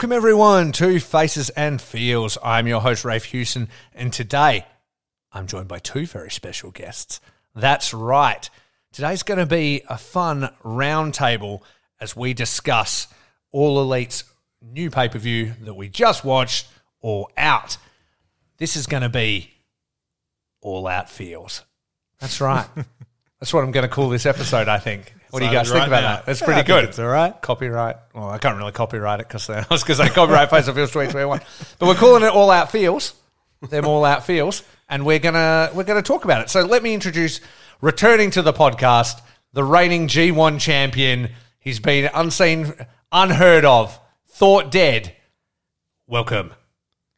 welcome everyone to Faces and Feels. I'm your host, Rafe Hewson, and today I'm joined by two very special guests. That's right. Today's going to be a fun roundtable as we discuss All Elite's new pay per view that we just watched, All Out. This is going to be All Out Feels. That's right. That's what I'm going to call this episode, I think. What do you guys Sounds think right about now. that? That's Yeah, pretty I think good. It's all right. Copyright. Well, I can't really copyright it because I was going to say copyright Face of Feels 2021. But we're calling it All Out Feels. Them All Out Feels. And we're going to we're gonna talk about it. So let me introduce, returning to the podcast, the reigning G1 champion. He's been unseen, unheard of, thought dead. Welcome,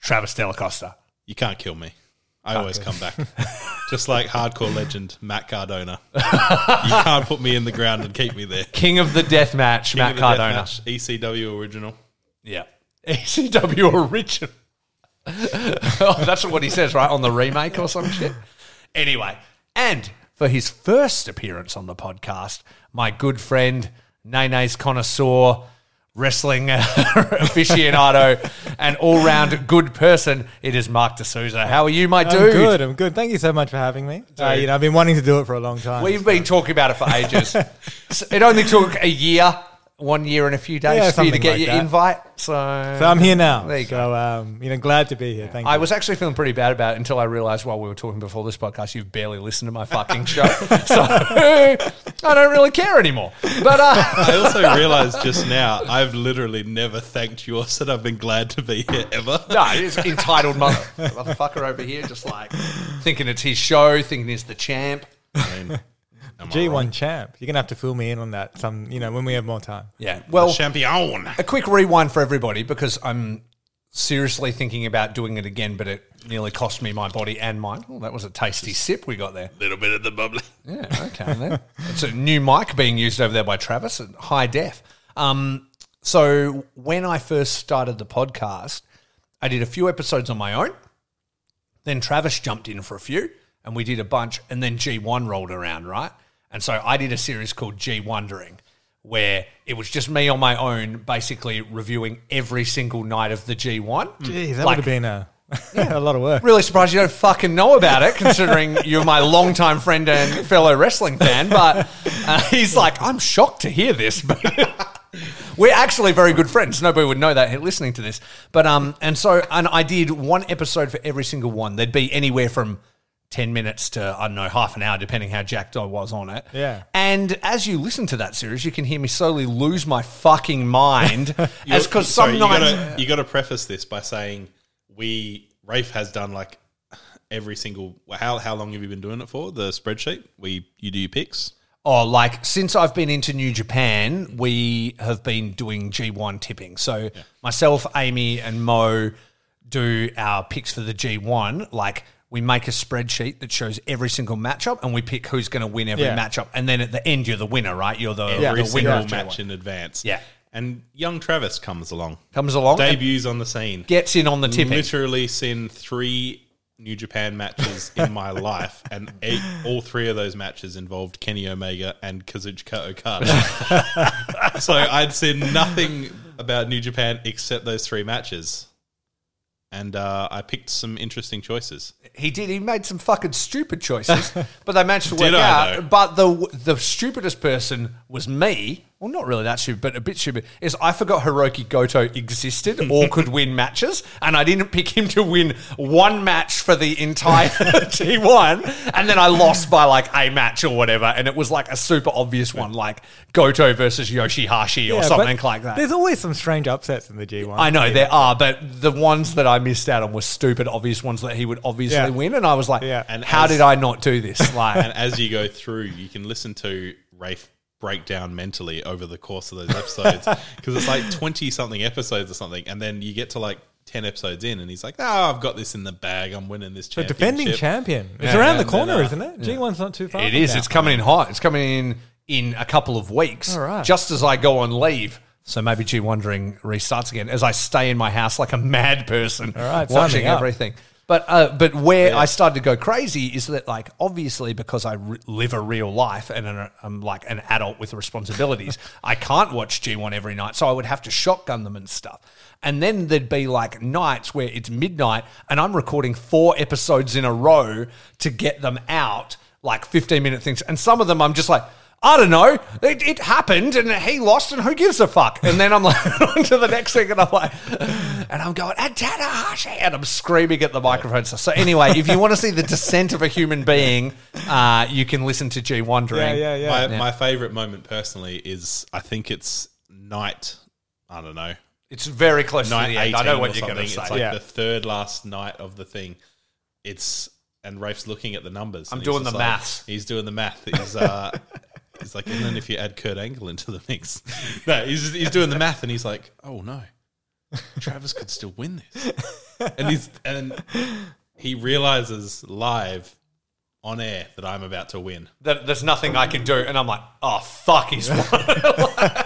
Travis Delacosta. You can't kill me. I always come back. Just like hardcore legend Matt Cardona. you can't put me in the ground and keep me there. King of the Death Match, King Matt of the Cardona. Deathmatch, ECW original. Yeah. ECW original. oh, that's what he says, right? On the remake or some shit. Anyway, and for his first appearance on the podcast, my good friend, Nene's connoisseur, wrestling aficionado, and all round good person, it is Mark D'Souza. How are you, my dude? I'm good. I'm good. Thank you so much for having me. Uh, you know, I've been wanting to do it for a long time. We've been talking about it for ages. It only took a year, one year and a few days Yeah, for you to get like your that. invite. So, so I'm here now. There you go. so, um, you know, glad to be here. Thank I you. was actually feeling pretty bad about it until I realized while we were talking before this podcast, you've barely listened to my fucking show. so I don't really care anymore. But uh, I also realized just now I've literally never thanked you or said I've been glad to be here ever. no, it's entitled mother, motherfucker over here, just like thinking it's his show, thinking he's the champ. I mean, am I G1 wrong? champ. You're gonna have to fill me in on that. Some, you know, when we have more time. Yeah. Well, Champion. a quick rewind for everybody because I'm seriously thinking about doing it again, but it nearly cost me my body and mind. Oh, that was a tasty sip we got there. A little bit of the bubbly. Yeah, okay. Then. it's a new mic being used over there by Travis at high def. Um, so when I first started the podcast, I did a few episodes on my own. Then Travis jumped in for a few, and we did a bunch. And then G1 rolled around, right? And so I did a series called G Wondering, where it was just me on my own, basically reviewing every single night of the G1. Geez, that Like- would have been a, a lot of work. Really surprised you don't fucking know about it, considering you're my longtime friend and fellow wrestling fan. But uh, he's like, I'm shocked to hear this. But we're actually very good friends. Nobody would know that listening to this. But um, and so and I did one episode for every single one. There'd be anywhere from. 10 minutes to, I don't know, half an hour, depending how jacked I was on it. Yeah. And as you listen to that series, you can hear me slowly lose my fucking mind. as because some you nights. you gotta preface this by saying we Rafe has done like every single how how long have you been doing it for? The spreadsheet? We you do your picks? Oh, like since I've been into New Japan, we have been doing G1 tipping. So myself, Amy, and Mo do our picks for the G1. Like we make a spreadsheet that shows every single matchup, and we pick who's going to win every Yeah. matchup. And then at the end, you're the winner, right? You're the, Every the single winner of match G1. in advance. Yeah. And young Travis comes along. Comes along, and Debuts on the scene. gets in on the tipping. Literally seen three New Japan matches in my life, and eight, all three of those matches involved Kenny Omega and Kazuchika Okada. so I'd seen nothing about New Japan except those three matches. And uh, I picked some interesting choices. He did. He made some fucking stupid choices, but they managed to work out. But the the stupidest person was me. Well, not really that stupid, but a bit stupid. Is I forgot Hirooki Goto existed or could win matches, and I didn't pick him to win one match for the entire T1, and then I lost by like a match or whatever, and it was like a super obvious one, like Goto versus Yoshi-Hashi or Yeah, something like that. There's always some strange upsets in the G1. I know there are, but the ones that I missed out on were stupid, obvious ones that he would obviously Yeah. win, and I was like, Yeah. And "How as- did I not do this?" Like, And as you go through, you can listen to Rafe break down mentally over the course of those episodes because it's like 20 something episodes or something. And then you get to like 10 episodes in, and he's like, Oh, I've got this in the bag. I'm winning this The championship. defending champion. It's Yeah, around the corner, then, uh, isn't it? G1's not too far. it from is. now. It's coming in hot. It's coming in in a couple of weeks, All right. just as I go on leave. So maybe G Wondering restarts again as I stay in my house like a mad person, All right, sign watching me up. everything. But uh, but where I started to go crazy is that like obviously because I re- live a real life and an, I'm like an adult with responsibilities, I can't watch G1 every night, so I would have to shotgun them and stuff. And then there'd be like nights where it's midnight and I'm recording four episodes in a row to get them out, like 15 minute things, and some of them I'm just like. I don't know. It, it happened, and he lost, and who gives a fuck? And then I'm like on to the next thing, and I'm like, and I'm going, and Tanahashi, and I'm screaming at the microphone. So, so anyway, if you want to see the descent of a human being, uh, you can listen to G Wondering. Yeah, yeah, yeah. My, my favorite moment personally is I think it's night. I don't know. It's very close to the end. I know what you're going something. to say. It's like Yeah. the third last night of the thing. It's and Rafe's looking at the numbers. I'm doing the like- maths. He's doing the math. He's uh, he's like, and then if you add Kurt Angle into the mix, no, he's he's doing the math, and he's like, oh no, Travis could still win this, and he's and he realizes live on air that I'm about to win. That there's nothing I can do, and I'm like, oh fuck, he's won.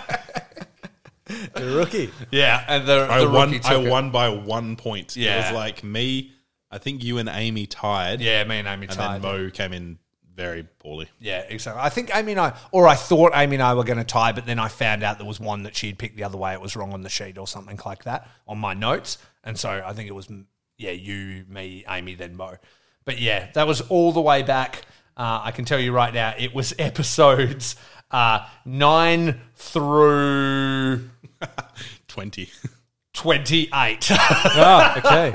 The rookie. yeah, and the, I the won. rookie I it. won by one point. Yeah, It was like me. I think you and Amy tied. Yeah, me and Amy and tied. then Mo came in very poorly. Yeah, exactly. I think Amy and I, or I thought Amy and I were going to tie, but then I found out there was one that she'd picked the other way. It was wrong on the sheet or something like that on my notes. And so I think it was, yeah, you, me, Amy, then Mo. But yeah, that was all the way back. Uh, I can tell you right now, it was episodes uh, nine through Twenty. 28. Oh, okay.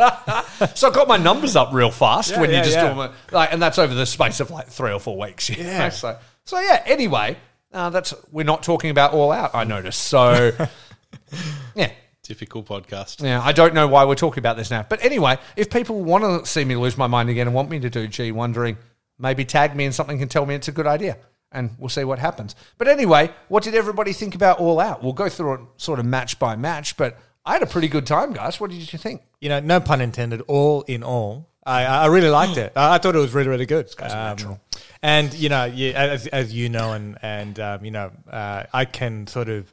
so I got my numbers up real fast Yeah, when you just yeah. do them, like, and that's over the space of like three or four weeks. you know? Yeah. So, so yeah. Anyway, uh, that's we're not talking about all out. I noticed. So, yeah. Typical podcast. Yeah, I don't know why we're talking about this now. But anyway, if people want to see me lose my mind again and want me to do G wondering, maybe tag me and something and tell me it's a good idea. And we'll see what happens. But anyway, what did everybody think about All Out? We'll go through it sort of match by match, but I had a pretty good time, guys. What did you think? you know, no pun intended. All in all, I, I really liked it. I, I thought it was really, really good. Um, and you know, yeah, as, as you know, and and um, you know, uh, I can sort of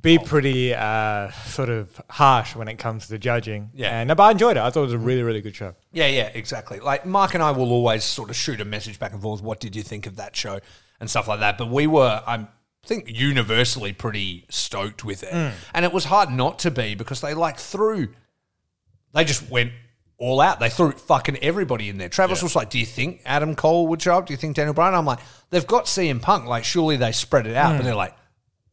be pretty uh, sort of harsh when it comes to judging. Yeah. and but I enjoyed it. I thought it was a really, really good show. Yeah, yeah, exactly. Like Mark and I will always sort of shoot a message back and forth. What did you think of that show and stuff like that? But we were, I think, universally pretty stoked with it, mm. and it was hard not to be because they like threw, they just went all out. They threw fucking everybody in there. Travis was like, "Do you think Adam Cole would show up? Do you think Daniel Bryan?" I'm like, "They've got CM Punk. Like, surely they spread it out." But mm. they're like,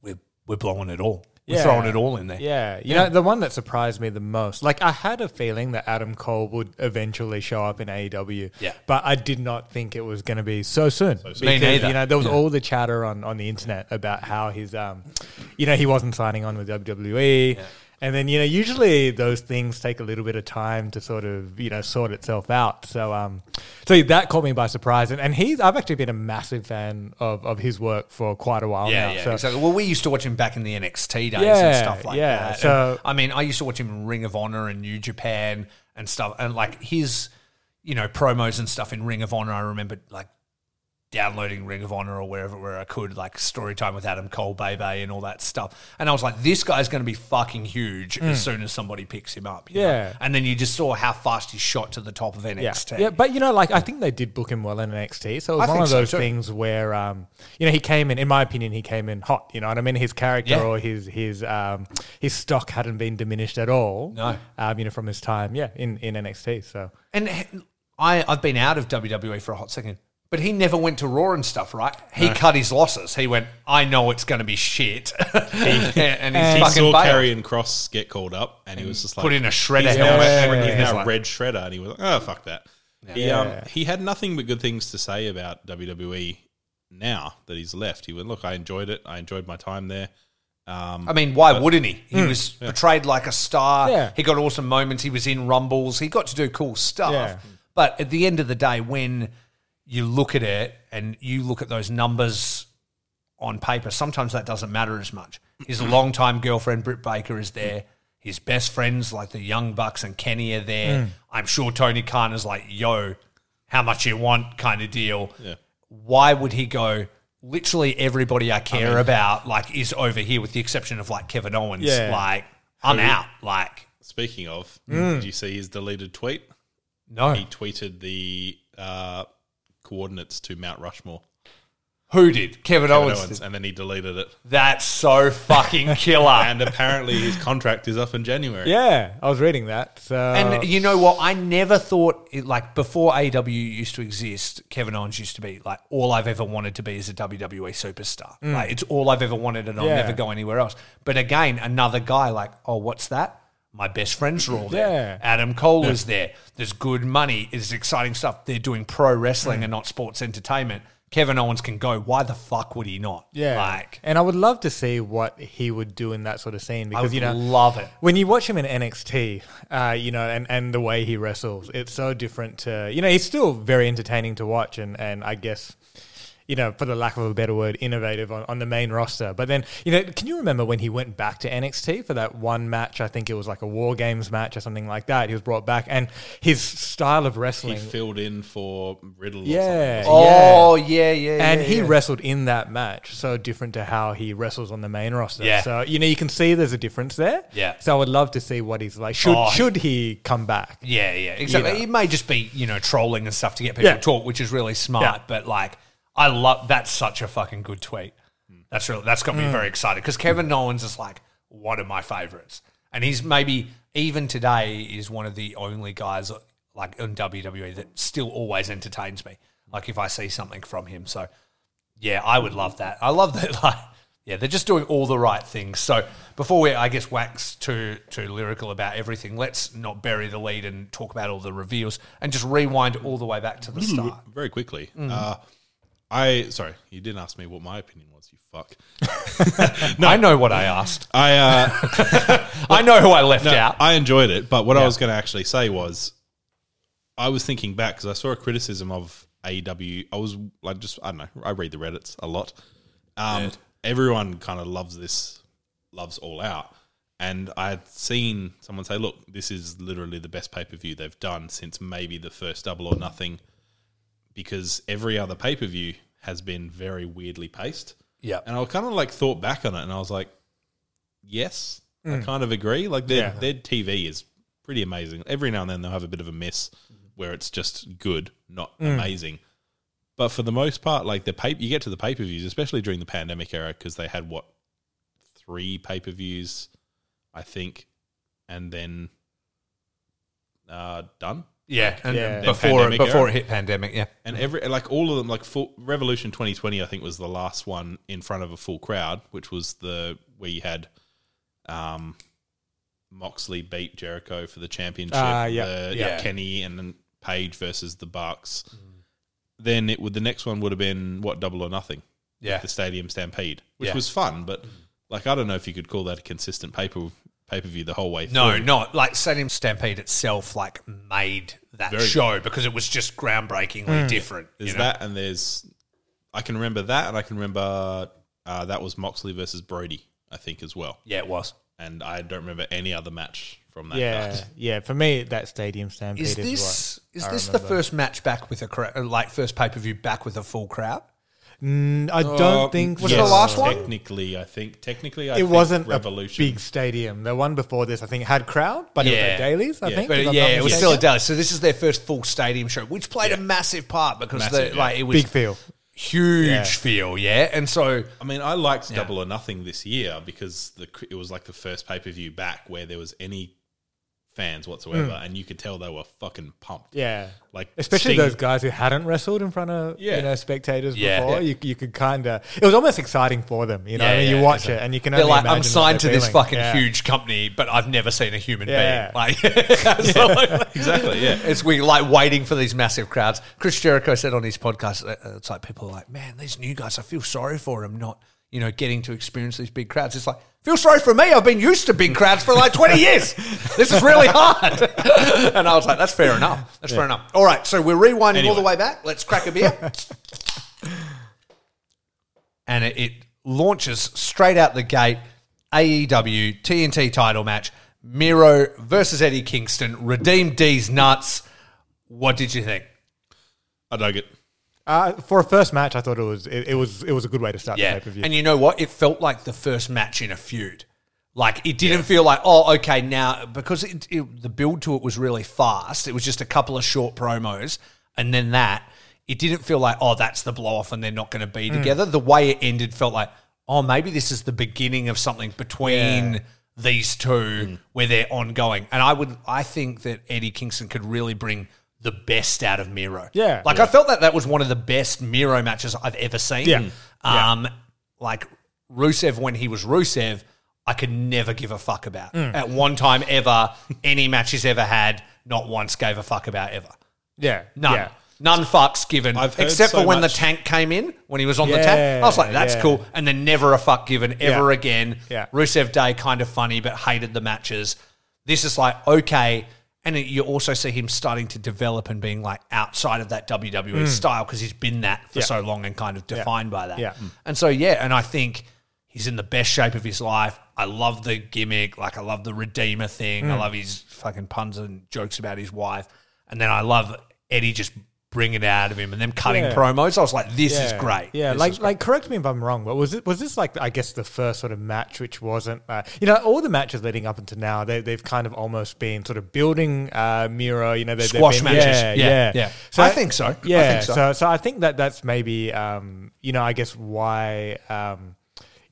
"We're we're blowing it all. We're Yeah. throwing it all in there." Yeah, you know, the one that surprised me the most, like I had a feeling that Adam Cole would eventually show up in AEW. Yeah. But I did not think it was going to be so soon. Me Because, neither. You know, there was all the chatter on, on the internet about how he's, um, you know, he wasn't signing on with WWE. And then, you know, usually those things take a little bit of time to sort of, you know, sort itself out. So, um, so that caught me by surprise. And, and he's, I've actually been a massive fan of, of his work for quite a while Yeah, now. yeah, so, exactly. Well, we used to watch him back in the NXT days and stuff like yeah. that. So- And, I mean, I used to watch him in Ring of Honor and New Japan and stuff, and like his, you know, promos and stuff in Ring of Honor. I remember like downloading Ring of Honor or wherever where I could, like story time with Adam Cole, Bebe, and all that stuff. And I was like, this guy's going to be fucking huge as soon as somebody picks him up. you know? Yeah. And then you just saw how fast he shot to the top of NXT. yeah, but you know, like I think they did book him well in NXT. So it was I one of those too. things where, um, you know, he came in. In my opinion, he came in hot. You know what I mean? His character Yeah. or his his um, his stock hadn't been diminished at all. No. um, you know, from his time, yeah, in in NXT. So And I, I've been out of WWE for a hot second, but he never went to Raw and stuff, right? He cut his losses. He went, I know it's going to be shit. and he's He fucking saw bailed. Karrion Kross get called up, and he was just like, Put in a shredder he's now, helmet. Yeah. and he's he's now like- red shredder, and he was like, oh fuck that. He um he had nothing but good things to say about WWE. Now that he's left, he went, look, I enjoyed it. I enjoyed my time there. Um, I mean, why wouldn't he? He was portrayed like a star. Yeah. He got awesome moments. He was in Rumbles. He got to do cool stuff. Yeah. But at the end of the day, when you look at it and you look at those numbers on paper, sometimes that doesn't matter as much. His longtime girlfriend, Britt Baker, is there. His best friends, like the Young Bucks and Kenny, are there. I'm sure Tony Khan is like, yo, how much you want kind of deal. Yeah. Why would he go? Literally everybody I care about, like, is over here, with the exception of like Kevin Owens. Yeah. Like, I'm out. Like, speaking of, Mm. did you see his deleted tweet? No. He tweeted the uh, coordinates to Mount Rushmore. Who did? Kevin, Kevin Owens. Owens, did. and then he deleted it. That's so fucking killer. And apparently his contract is up in January. Yeah, I was reading that. So And you know what? I never thought it, like before AW used to exist. Kevin Owens used to be like all I've ever wanted to be is a WWE superstar. Mm. Like it's all I've ever wanted, and I'll Yeah. never go anywhere else. But again, another guy like, oh, what's that? My best friends are all there. Yeah. Adam Cole is there. There's good money. It's exciting stuff. They're doing pro wrestling and not sports entertainment. Kevin Owens can go. Why the fuck would he not? yeah, like and I would love to see what he would do in that sort of scene because you know love it. when you watch him in NXT, uh, you know, and, and the way he wrestles, it's so different to, you know, he's still very entertaining to watch and, and I guess, you know, for the lack of a better word, innovative on, on the main roster. But then, you know, can you remember when he went back to NXT for that one match? I think it was like a War Games match or something like that. He was brought back and his style of wrestling. He filled in for Riddle. Yeah. Or something. Oh yeah, yeah. and yeah, he yeah. wrestled in that match, so different to how he wrestles on the main roster. Yeah. So you know you can see there's a difference there. Yeah. So I would love to see what he's like. Should Oh, should he come back? Yeah, yeah, exactly. You know. It may just be you know trolling and stuff to get people Yeah. to talk, which is really smart. Yeah. But like, I love that's such a fucking good tweet. That's really that's got me very excited because Kevin Owens is like one of my favorites, and he's maybe even today is one of the only guys like in WWE that still always entertains me. Like if I see something from him, so yeah, I would love that. I love that. Like, yeah, they're just doing all the right things. So before we, I guess, wax too too lyrical about everything, let's not bury the lead and talk about all the reveals and just rewind all the way back to the start. Very quickly. Mm. Uh, I sorry, you didn't ask me what my opinion was. You fuck. No, I know what I asked. I uh, I know who I left no, out. I enjoyed it, but what I was going to actually say was, I was thinking back because I saw a criticism of AEW. I was like, just I don't know. I read the Reddits a lot. Um, Everyone kind of loves this, loves All Out, and I had seen someone say, "Look, this is literally the best pay per view they've done since maybe the first Double or Nothing." Because every other pay per view has been very weirdly paced. yeah, And I kind of like thought back on it, and I was like, yes, I kind of agree. Like their Yeah. their TV is pretty amazing. Every now and then they'll have a bit of a miss where it's just good, not amazing. But for the most part, like the pay, you get to the pay per views, especially during the pandemic era, because they had what three pay per views, I think, and then uh, done. Yeah, and Yeah. before Pandemic before era. it hit pandemic. Yeah, And every like all of them, like full Revolution 2020, I think was the last one in front of a full crowd, which was the where you had um, Moxley beat Jericho for the championship. Ah, yeah. the- Yeah. Kenny and then Page versus the Bucks. Then it would the next one would have been what Double or Nothing, yeah, the Stadium Stampede, which Yeah. was fun, but like I don't know if you could call that a consistent paper pay per view the whole way. No, through. not like Stadium Stampede itself. Like made that Very show because it was just groundbreakingly different. There's you know? that, and there's I can remember that, and I can remember uh, that was Moxley versus Brody, I think as well. Yeah, it was. and I don't remember any other match from that. Yeah, card. yeah. For me, that Stadium Stampede Is is, this what is I this the first match back with a crowd? Like first pay per view back with a full crowd? Mm, I don't Uh, think Was it the last one? Technically, I think technically I It think wasn't Revolution. a big stadium. The one before this, I think, had crowd, but it was at Daily's. I Yeah. think, But if I'm yeah, not it was mistaken. still a Dallas. So this is their first full stadium show, which played a massive part because Massive, the, yeah. like it was big feel. huge Yeah. feel, yeah. And so I mean, I liked Double or Nothing this year because the it was like the first pay per view back where there was any fans whatsoever, and you could tell they were fucking pumped. Hmm. Yeah, Like especially Sting- those guys who hadn't wrestled in front of Yeah. you know spectators Yeah. before. Yeah. You, you could kind of it was almost exciting for them. You know, Yeah, I mean, yeah, you watch exactly. it and you can they're only like, I'm what signed to they're this feeling. fucking Yeah. huge company, but I've never seen a human Yeah. being. Like, so, like- Exactly, yeah. It's we like waiting for these massive crowds. Chris Jericho said on his podcast, uh, it's like people are like, man, these new guys, I feel sorry for them not, you know, getting to experience these big crowds. It's like, feel sorry for me. I've been used to big crowds for like 20 years. This is really hard. and I was like, that's fair enough. That's fair enough. All right, so we're rewinding all the way back. Let's crack a beer. and it, it launches straight out the gate. AEW TNT title match: Miro versus Eddie Kingston. Redeem D's nuts. What did you think? I dug it. Uh, for a first match, I thought it was it, it was it was a good way to start the Yeah, pay per view. and you know what? It felt like the first match in a feud. Like it didn't feel like oh okay now because it, it, the build to it was really fast. It was just a couple of short promos and then that. It didn't feel like oh that's the blow off and they're not going to be together. The way it ended felt like oh maybe this is the beginning of something between Yeah. these two where they're ongoing. And I would I think that Eddie Kingston could really bring the best out of Miro. Yeah. like I felt that that was one of the best Miro matches I've ever seen. Yeah. Um, like Rusev when he was Rusev, I could never give a fuck about. Mm. At one time ever, any match he's ever had, not once gave a fuck about ever. Yeah, None. Yeah. None fucks given, I've except so for when much- the tank came in, when he was on the tank. I was like, that's Yeah, cool. And then never a fuck given ever Yeah. again. Yeah. Rusev Day, kind of funny, but hated the matches. This is like, okay. And you also see him starting to develop and being like outside of that WWE style because he's been that for Mm. Yeah. so long and kind of defined by that. Yeah. And so, yeah, and I think he's in the best shape of his life. I love the gimmick. Like, I love the Redeemer thing. Mm. I love his fucking puns and jokes about his wife. And then I love Eddie just bringing it out of him and then cutting Yeah. promos. I was like, this is great. Yeah, This like great. like correct me if I'm wrong, but was it was this like I guess the first sort of match which wasn't uh, you know all the matches leading up until now they they've kind of almost been sort of building uh, Miro you know they, Squash they've been, matches. yeah Yeah, yeah yeah. I think so. I yeah think so. so so I think that that's maybe um, you know I guess why um,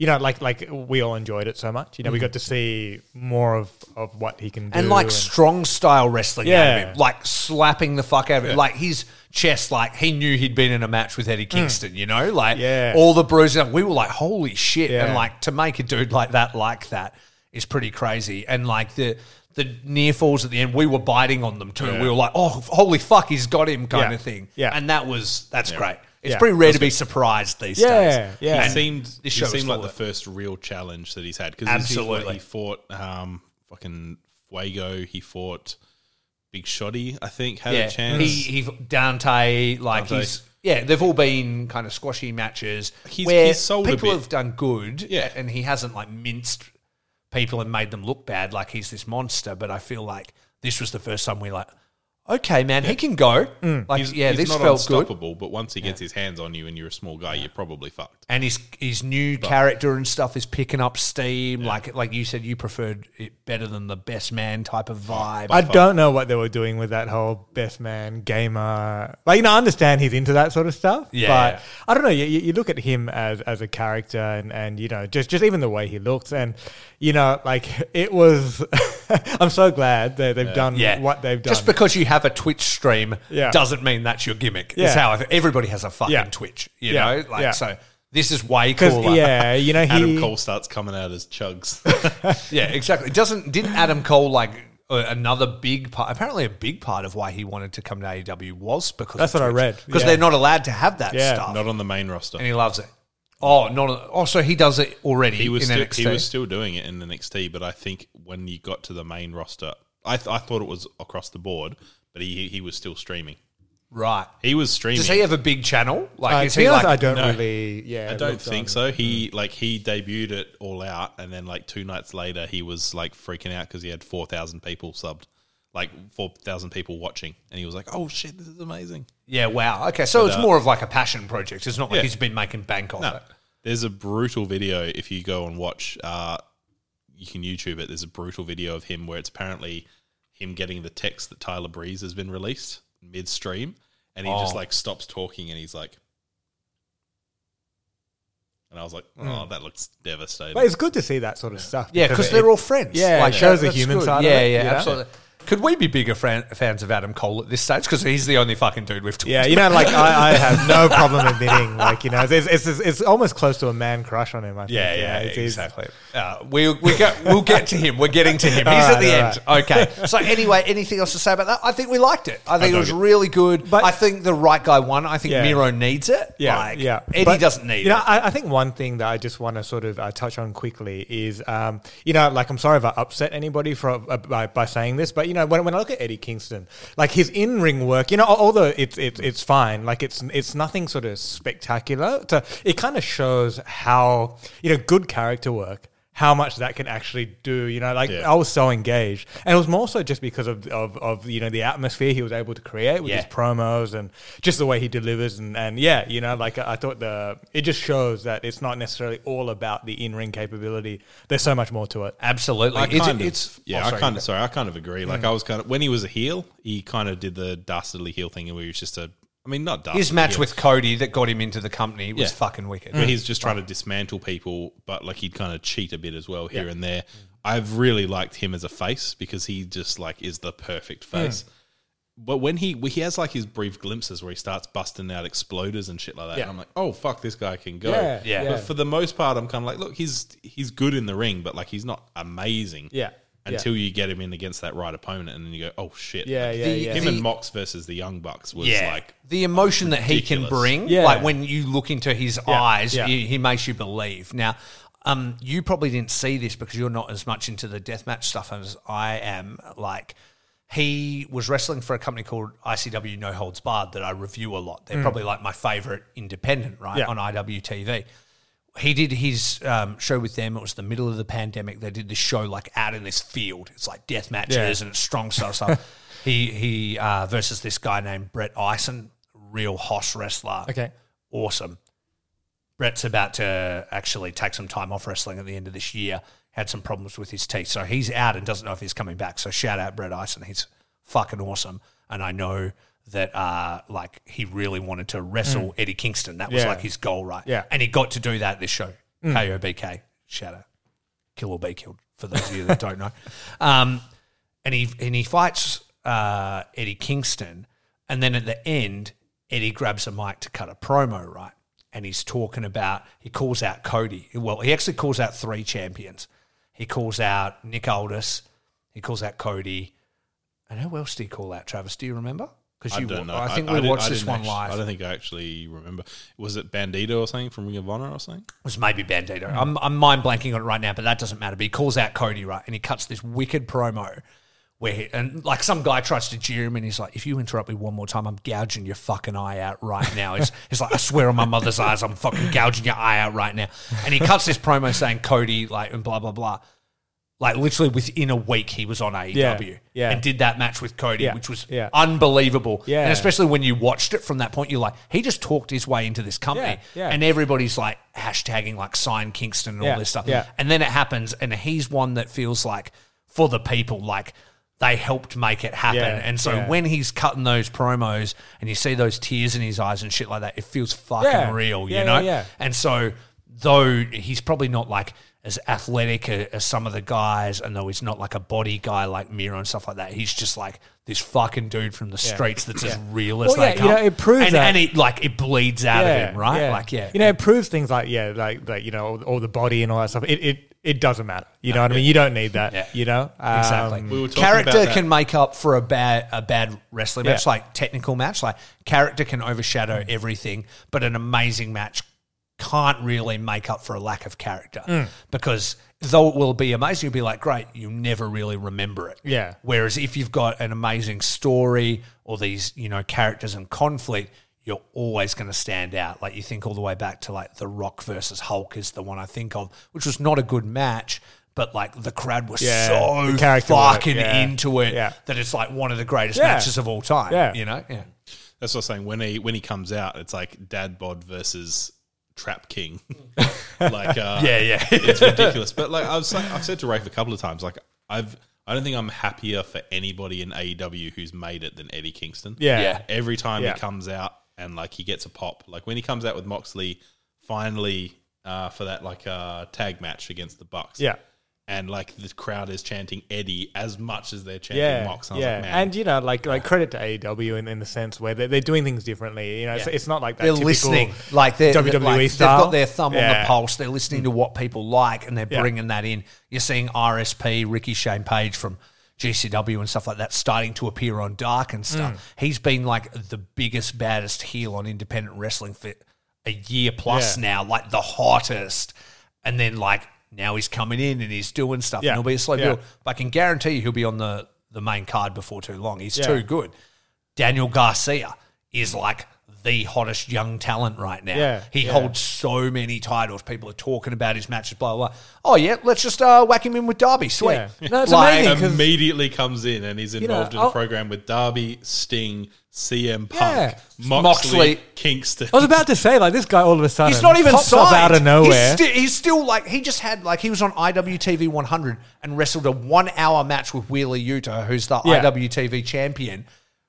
you know like like we all enjoyed it so much you know we got to see more of of what he can do Mm. and like strong style wrestling out of Yeah. him, like slapping the fuck out of him. Like his chest, like he knew he'd been in a match with Eddie Kingston, you know, like Mm. Yeah. all the bruising. We were like, holy shit. And like to make a dude like that, like that is pretty crazy. And like the, the near falls at the end, we were biting on them too. We were like, oh, holy fuck, he's got him kind Yeah. of thing. Yeah. And that was, that's great. It's Yeah. pretty rare to be surprised these Yeah, days. yeah. yeah. He And seemed this he seemed like the it. first real challenge that he's had because Absolutely. he fought um, fucking Fuego, he fought Big Shotty, I think had yeah, a chance. He, he Dante, like Dante. he's yeah, they've all been kind of squashy matches He's- where he's sold a people bit. have done good, Yeah. and he hasn't like minced people and made them look bad like he's this monster. But I feel like this was the first time we like, okay, man, he can go. Mm. Like, he's, yeah, he's this not felt good. unstoppable, but once he gets his hands on you and you're a small guy, you're probably fucked. And his his new character and stuff is picking up steam. Like like you said, you preferred it better than the best man type of oh, vibe. I don't know what they were doing with that whole best man gamer. Like, you know, I understand he's into that sort of stuff. Yeah. But I don't know. You, you look at him as, as a character and, and, you know, just, just even the way he looks. And, you know, like, it was. I'm so glad that they've done yeah, what they've done. Just because you have a Twitch stream Yeah. doesn't mean that's your gimmick. Yeah. It's how I, everybody has a fucking Yeah. Twitch. You Yeah. know, like Yeah. so. This is way cooler. yeah, you know, he. Adam Cole starts coming out as chugs. yeah, exactly. Doesn't didn't Adam Cole like uh, another big part? Apparently, a big part of why he wanted to come to AEW was because That's what I read, Because yeah. they're not allowed to have that Yeah. stuff, not on the main roster. and he loves it. Oh, not oh, so he does it already. He was in still, NXT. he was still doing it in NXT, but I think when you got to the main roster, I, th- I thought it was across the board, but he he was still streaming. right. He was streaming. Does he have a big channel? Like, Uh, is he like? I don't no. really. Yeah, I don't think on- so. He like he debuted it all out, and then like two nights later, he was like freaking out because he had four thousand people subbed, like four thousand people watching, and he was like, "Oh shit, this is amazing." yeah, wow. Okay, so it's uh, more of like a passion project. It's not like Yeah. he's been making bank off No, it. there's a brutal video if you go and watch. Uh, you can YouTube it. There's a brutal video of him where it's apparently him getting the text that Tyler Breeze has been released midstream, and he just Oh. like stops talking and he's like, and I was like, "Oh, hmm. that looks devastating." But it's good to see that sort of stuff. Yeah, because they're all friends. Yeah, it shows the that's human good. side of Yeah, it, yeah, you know? absolutely. Could we be bigger fan, fans of Adam Cole at this stage? Because he's the only fucking dude we've talked Yeah, you know, like I, I have no problem admitting, like you know, it's, it's, it's, it's almost close to a man crush on him. I think. Yeah, yeah, it's- it's- exactly. Uh, we we get we'll get to him. We're getting to him. All He's at right, the all end. Okay. So anyway, anything else to say about that? I think we liked it. I think it dug was it. really good. But- I think the right guy won. I think Yeah. Miro needs it. Yeah, Like, yeah. Eddie But, doesn't need You know, it. I, I think one thing that I just want to sort of uh, touch on quickly is, um, you know, like I'm sorry if I upset anybody for uh, by, by saying this, but you know, when, when I look at Eddie Kingston, like his in ring work, you know, although it's it's it's fine, like it's it's nothing sort of spectacular. It kind of shows how you know good character work how much that can actually do. You know, like Yeah. I was so engaged, and it was more so just because of, of, of you know the atmosphere he was able to create with Yeah. his promos and just the way he delivers, and, and yeah, you know, like I thought the it just shows that it's not necessarily all about the in ring capability. There's so much more to it. Absolutely. I It's- kind of, it's, yeah, oh, I kind of, sorry, I kind of agree. Mm. Like, I was kind of, when he was a heel, he kind of did the dastardly heel thing where he was just a, I mean, not dastardly. His match heel, with Cody that got him into the company was Yeah. fucking wicked. where he's just trying to dismantle people, but like he'd kind of cheat a bit as well here and there. I've really liked him as a face because he just like is the perfect Hmm. face. But when he he has like his brief glimpses where he starts busting out exploders and shit like that, Yeah. and I'm like, oh fuck, this guy can go. Yeah, Yeah. But for the most part, I'm kind of like, look, he's he's good in the ring, but like he's not amazing. Yeah. Until you get him in against that right opponent, and then you go, oh shit. Yeah, Like, yeah, The- yeah. Him The- and Mox versus the Young Bucks was yeah. like the emotion that he can bring, Yeah. like when you look into his eyes, yeah. He, he makes you believe. Now, um, you probably didn't see this because you're not as much into the deathmatch stuff as I am. Like, he was wrestling for a company called ICW No Holds Barred that I review a lot. They're probably like my favorite independent, right, Mm. Yeah. on IWTV. He did his um, show with them. It was the middle of the pandemic. They did this show like out in this field. It's like death matches Yeah. and it's strong stuff. stuff. he he uh, versus this guy named Brett Ison, real hoss wrestler. Okay. awesome. Brett's about to actually take some time off wrestling at the end of this year. Had some problems with his teeth, so he's out and doesn't know if he's coming back. So shout out Brett Ison. He's fucking awesome, and I know that uh, like he really wanted to wrestle Eddie Kingston. That was Yeah. like his goal, right? Yeah. and he got to do that this show. KOBK, shout out, kill or be killed. For those of you that don't know, um, and he and he fights uh, Eddie Kingston, and then at the end, Eddie grabs a mic to cut a promo, right? And he's talking about he calls out Cody. Well, he actually calls out three champions. He calls out Nick Aldis, he calls out Cody, and who else did he call out? Travis, do you remember? Because you, don't know. I think we didn't- watched this one actually- live. I don't think I actually remember. Was it Bandito or something from Ring of Honor or something? It was maybe Bandito. Hmm. I'm, I'm mind blanking on it right now, but that doesn't matter. But he calls out Cody, right? And he cuts this wicked promo where, he, and like some guy tries to jeer him and he's like, if you interrupt me one more time, I'm gouging your fucking eye out right now. It's, it's like, I swear on my mother's eyes, I'm fucking gouging your eye out right now. And he cuts this promo saying Cody, like, and blah, blah, blah. Like literally within a week, he was on AEW Yeah, yeah. and did that match with Cody, Yeah, which was unbelievable. Yeah. And especially when you watched it from that point, you're like, he just talked his way into this company. And everybody's like hashtagging like sign Kingston and all this stuff. yeah. And then it happens, and he's one that feels like for the people, like they helped make it happen. Yeah, and so yeah. when he's cutting those promos and you see those tears in his eyes and shit like that, it feels fucking Yeah. real, you know? And so though he's probably not like as athletic as some of the guys, and though he's not like a body guy like Miro and stuff like that, he's just like this fucking dude from the streets that's as real as Well, they yeah, you come. know, it proves and, that- and it like it bleeds out of him, right? Like yeah, You know, it proves things like yeah, like like you know, all, all the body and all that stuff. It it, it doesn't matter. You know what I mean? You don't need that. Yeah. You know, Exactly. Um, We were talking character about that. can make up for a bad a bad wrestling match, Yeah. like technical match. Like character can overshadow everything, but an amazing match can't really make up for a lack of character Mm. because though it will be amazing, you'll be like, great, you never really remember it. Yeah. Whereas if you've got an amazing story or these, you know, characters and conflict, you're always going to stand out. Like you think all the way back to like The Rock versus Hulk is the one I think of, which was not a good match, but like the crowd was Yeah, so character work, fucking yeah. into it Yeah. that it's like one of the greatest Yeah. matches of all time. Yeah. You know? Yeah. That's what I'm saying. When he when he comes out, it's like Dad Bod versus Trap King. like uh, Yeah, yeah. it's ridiculous. But like I've said, I've said to Rafe a couple of times, like I've I don't think I'm happier for anybody in AEW who's made it than Eddie Kingston. yeah, Yeah. Every time Yeah. he comes out and like he gets a pop, like when he comes out with Moxley, finally uh, for that like uh, tag match against the Bucks. yeah. And like the crowd is chanting Eddie as much as they're chanting Yeah, Mox. And yeah, like, man, and you know, like like credit to AEW in, in the sense where they're, they're doing things differently. You know, it's, Yeah. it's not like that. They're listening, like they're WWE like, They've got their thumb on the pulse. They're listening to what people like, and they're Yeah. bringing that in. You're seeing RSP, Ricky Shane Page from GCW and stuff like that, starting to appear on Dark and stuff. Mm. He's been like the biggest, baddest heel on independent wrestling for a year plus Yeah. now, like the hottest. And then like now he's coming in and he's doing stuff. Yeah. And he'll be a slow Yeah. build. But I can guarantee you he'll be on the the main card before too long. He's Yeah. too good. Daniel Garcia is like the hottest young talent right now. Yeah, he yeah. holds so many titles. People are talking about his matches. Blah blah. blah. Oh yeah, let's just uh, whack him in with Darby. Sweet. Yeah. No, it's Like, amazing. 'cause- Immediately comes in and he's know, involved in I'll- a program with Darby, Sting, CM Punk, Yeah. Moxley, Moxley. Kingston. I was about to say, like, this guy all of a sudden He's not even pops signed. up out of nowhere. He's, sti- he's still like he just had like he was on IWTV 100 and wrestled a one hour match with Wheeler Yuta, who's the Yeah. IWTV champion.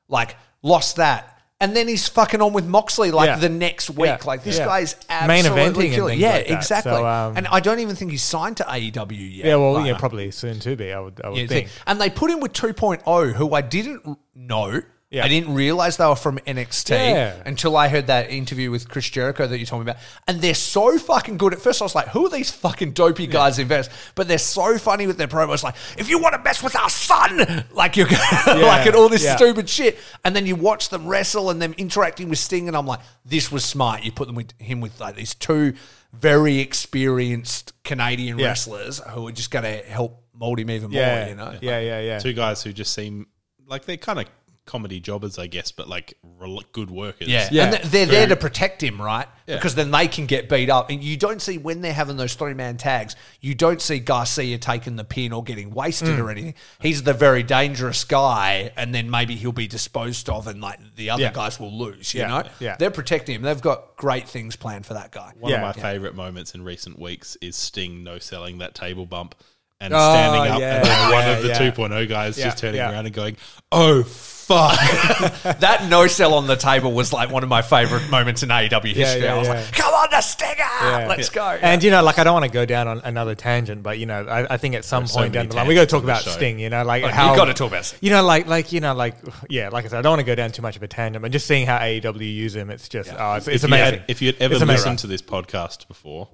Like lost that, and then he's fucking on with Moxley like Yeah. the next week. Yeah. Like this Yeah. guy's Main absolutely eventing and killing. things Yeah, like that. exactly. So, um, and I don't even think he's signed to AEW yet. yeah, well, Like, yeah, probably soon to be. I would, I would yeah, think. And they put him with 2.0, who I didn't know. Yeah. I didn't realize they were from NXT Yeah. until I heard that interview with Chris Jericho that you told me about. And they're so fucking good. At first, I was like, who are these fucking dopey guys in Vegas? But they're so funny with their promos. Like, if you want to mess with our son, like you're like and all this Yeah. stupid shit. And then you watch them wrestle and them interacting with Sting, and I'm like, this was smart. You put them with him with like these two very experienced Canadian Yeah. wrestlers who are just going to help mold him even Yeah, more. You know, yeah, yeah, yeah. Two guys who just seem like they're kind of comedy jobbers, I guess, but like rel- good workers. Yeah, Yeah. and they're there to protect him, right? Yeah. Because then they can get beat up, and you don't see when they're having those three man tags. You don't see Garcia taking the pin or getting wasted Mm. or anything. He's the very dangerous guy, and then maybe he'll be disposed of, and like the other Yeah. guys will lose. You Yeah, know, yeah. they're protecting him. They've got great things planned for that guy. One Yeah. of my favorite moments in recent weeks is Sting no selling that table bump and Oh, standing up, yeah, and then one of the yeah. 2.0 guys Yeah, just turning yeah. around and going, "Oh fuck!" that no sell on the table was like one of my favorite moments in AEW history. yeah, I was yeah. like, "Come on, the Stinger, Yeah. let's go!" And you know, like I don't want to go down on another tangent, but you know, I, I think at some There's point many down the line we got to talk about. Sting. You know, like Oh, you how gotta talk about Sting. You know, like like you know, like yeah, like I said, I don't want to go down too much of a tangent, but just seeing how AEW use him, it's just oh, it's, it's if, you amazing. had, if you'd ever It's amazing. listened to this podcast before,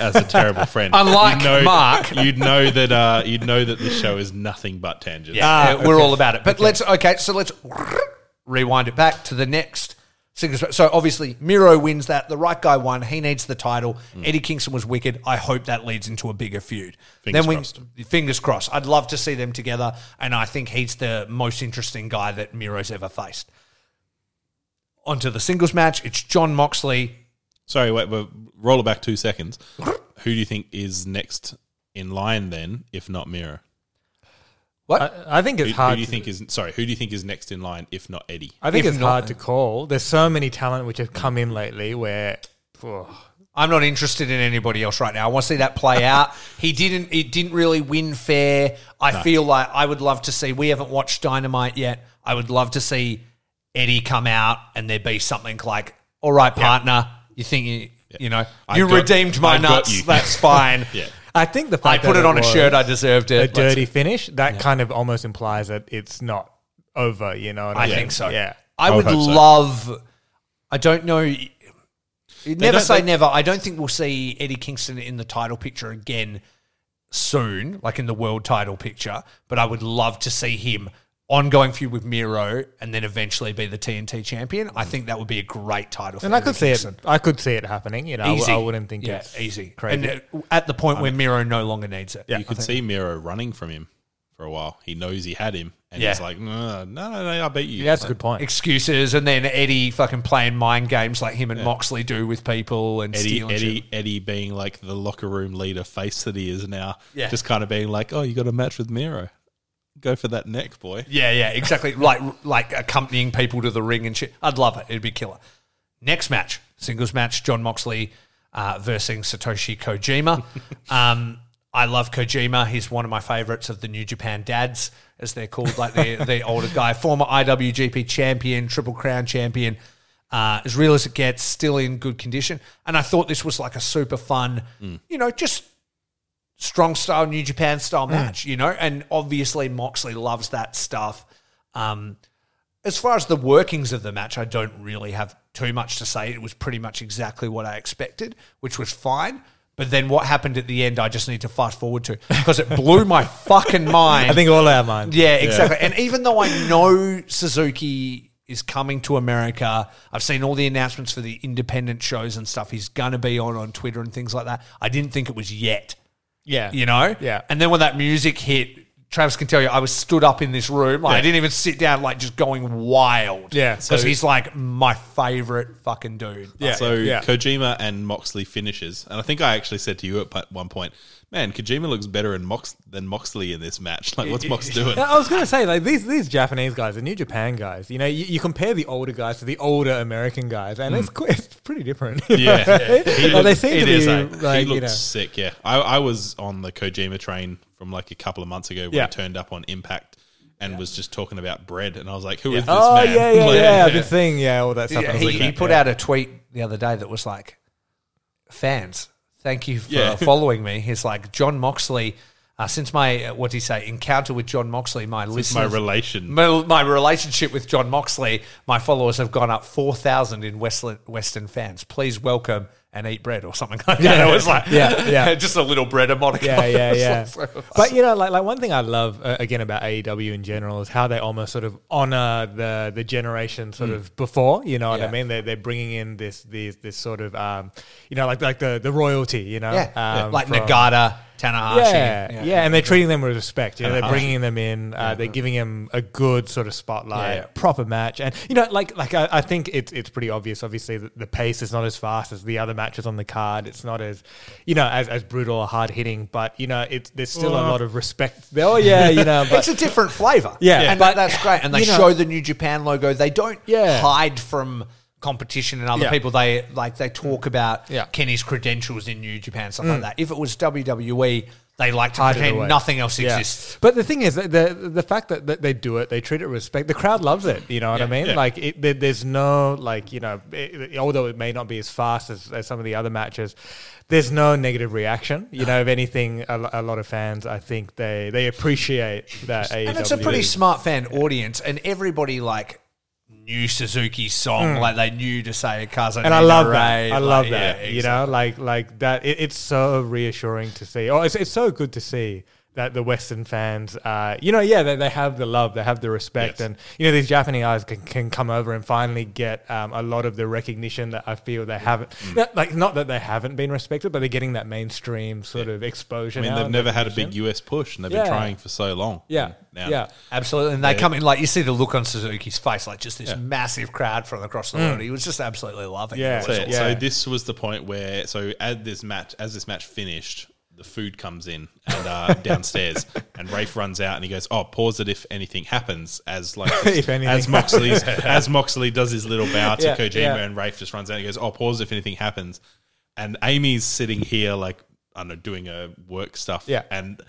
as a terrible friend, Unlike you'd know, Mark. you'd know that uh, you'd know that this show is nothing but tangents. Yeah, Ah, we're okay. all about it. But let's okay, so let's rewind it back to the next singles. match. So obviously Miro wins that. The right guy won. He needs the title. Mm. Eddie Kingston was wicked. I hope that leads into a bigger feud. Fingers then we crossed. fingers crossed. I'd love to see them together, and I think he's the most interesting guy that Miro's ever faced. Onto the singles match. It's Jon Moxley. Sorry, wait, but roll it back two seconds. Who do you think is next in line then, if not Miro? What? I, I think Who, it's who hard. do you to- think is sorry? Who do you think is next in line, if not Eddie? I think if it's not- hard to call. There's so many talent which have come in lately where. oh, I'm not interested in anybody else right now. I want to see that play out. He didn't. It didn't really win fair. I feel like I would love to see. We haven't watched Dynamite yet. I would love to see Eddie come out and there be something like, "All right, partner, you think you, you know, I you got- redeemed my I got nuts. That's fine. Yeah. I think the I fact put that it on a was shirt. I deserved it. a it. dirty finish that kind of almost implies that it's not over. You know, what I mean? think so. Yeah. I I would would hope so. love. I don't know. Never don't- say they- never. I don't think we'll see Eddie Kingston in the title picture again soon, like in the world title picture. But I would love to see him ongoing feud with Miro and then eventually be the TNT champion. I think that would be a great title. For And I Eddie could see it. I could see it happening. You know, I w- Easy. I wouldn't think yeah, it's easy. crazy. And uh, at the point where Miro no longer needs it. you could see Miro running from him for a while. He knows he had him, and Yeah. he's like, no, no, no, no, I beat you. yeah, that's a good point. Excuses, and then Eddie fucking playing mind games like him and Moxley do with people and Eddie, stealing Eddie, shit. Eddie being like the locker room leader face that he is now. Yeah. Just kind of being like, oh, you got a match with Miro. Go for that neck, boy. Yeah, yeah, exactly. like like accompanying people to the ring and shit. I'd love it. It'd be killer. Next match, singles match, Jon Moxley uh, versus Satoshi Kojima. um, I love Kojima. He's one of my favorites of the New Japan dads, as they're called, like the the older guy, former IWGP champion, Triple Crown champion. Uh, as real as it gets, still in good condition. And I thought this was like a super fun, you know, just strong style New Japan style match, you know, and obviously Moxley loves that stuff. Um, as far as the workings of the match, I don't really have too much to say. It was pretty much exactly what I expected, which was fine. But then what happened at the end, I just need to fast forward to because it blew my fucking mind. I think all our minds. Yeah, exactly. And even though I know Suzuki is coming to America, I've seen all the announcements for the independent shows and stuff he's going to be on on Twitter and things like that. I didn't think it was yet Yeah. you know? Yeah. And then when that music hit, Travis can tell you, I was stood up in this room. Like, I didn't even sit down, like just going wild. Yeah, because so- he's like my favorite fucking dude. Yeah. So yeah. Kojima and Moxley finishes, and I think I actually said to you at pu- one point, "Man, Kojima looks better in Mox than Moxley in this match. Like, what's Mox doing?" I was going to say, like these these Japanese guys, the New Japan guys. You know, you, you compare the older guys to the older American guys, and it's it's pretty different. Hmm. Yeah, Right? He Like, they seem to be eh? like he you looks know, sick. Yeah, I, I was on the Kojima train from like a couple of months ago when Yeah. he turned up on Impact and was just talking about bread, and I was like, "Who is this Oh man?" yeah, yeah, Like, yeah. I've been seeing yeah all that stuff. Yeah, he, he at, put yeah. out a tweet the other day that was like, fans, thank you for Yeah. following me. He's like, Jon Moxley, uh, since my, uh, what did he say, encounter with Jon Moxley, my listeners. my relation. my, my relationship with Jon Moxley, my followers have gone up 4,000 in Western, Western fans. Please welcome and eat bread or something like that. It was like, Yeah, yeah. just a little bread emoticon. Yeah, yeah, yeah. But you know, like like one thing I love uh, again about AEW in general is how they almost sort of honor the the generation sort of before. You know what Mm. Yeah. I mean? They they're bringing in this this this sort of um, you know like like the the royalty. You know, yeah, um, like from- Nagata, Tanahashi. Yeah, yeah, and they're treating them with respect. You know, they're bringing them in. Uh, They're giving them a good sort of spotlight, Yeah, yeah. proper match, and you know, like like I, I think it's it's pretty obvious. Obviously, the, the pace is not as fast as the other matches on the card. It's not as you know as, as brutal or hard hitting, but you know, it's there's still a lot of respect. Oh yeah, you know, but it's a different flavor. Yeah. and But- that's great. And they you know- show the New Japan logo. They don't Yeah. hide from competition and other Yeah. people. They like they talk about Yeah. Kenny's credentials in New Japan, stuff mm. like that. If it was WWE, they like to Hide pretend nothing else Yeah. exists. But the thing is, that the the fact that, that they do it, they treat it with respect. The crowd loves it. You know what I mean? Yeah. Like, it, there, there's no like you know, it, although it may not be as fast as, as some of the other matches, there's no negative reaction. You know, if anything, a, a lot of fans, I think they they appreciate that. And it's a pretty smart fan audience, and everybody like knew Suzuki's song, like they knew to say Kaza. Mm. and I love that. Ray, I like, love yeah, that. You know, like like that. It, it's so reassuring to see. Oh, it's it's so good to see that the Western fans, uh, you know, yeah, they, they have the love, they have the respect, Yes. and you know, these Japanese guys can, can come over and finally get um, a lot of the recognition that I feel they haven't. Mm. Not, like, not that they haven't been respected, but they're getting that mainstream sort of exposure. I mean, now they've never had a big US push, and they've Yeah. been trying for so long. Yeah, Now, yeah. Absolutely. And they Yeah. come in, like, you see the look on Suzuki's face, like just this Yeah. massive crowd from across the world. He was just absolutely loving Yeah. it. So, Yeah. so this was the point where so as this match as this match finished, the food comes in and uh, downstairs, and Rafe runs out and he goes, "Oh, pause it if anything happens." As like anything as Moxley's as Moxley does his little bow to Yeah, Kojima, yeah. and Rafe just runs out and he goes, "Oh, pause if anything happens." And Amy's sitting here like I don't know doing her work stuff, Yeah. and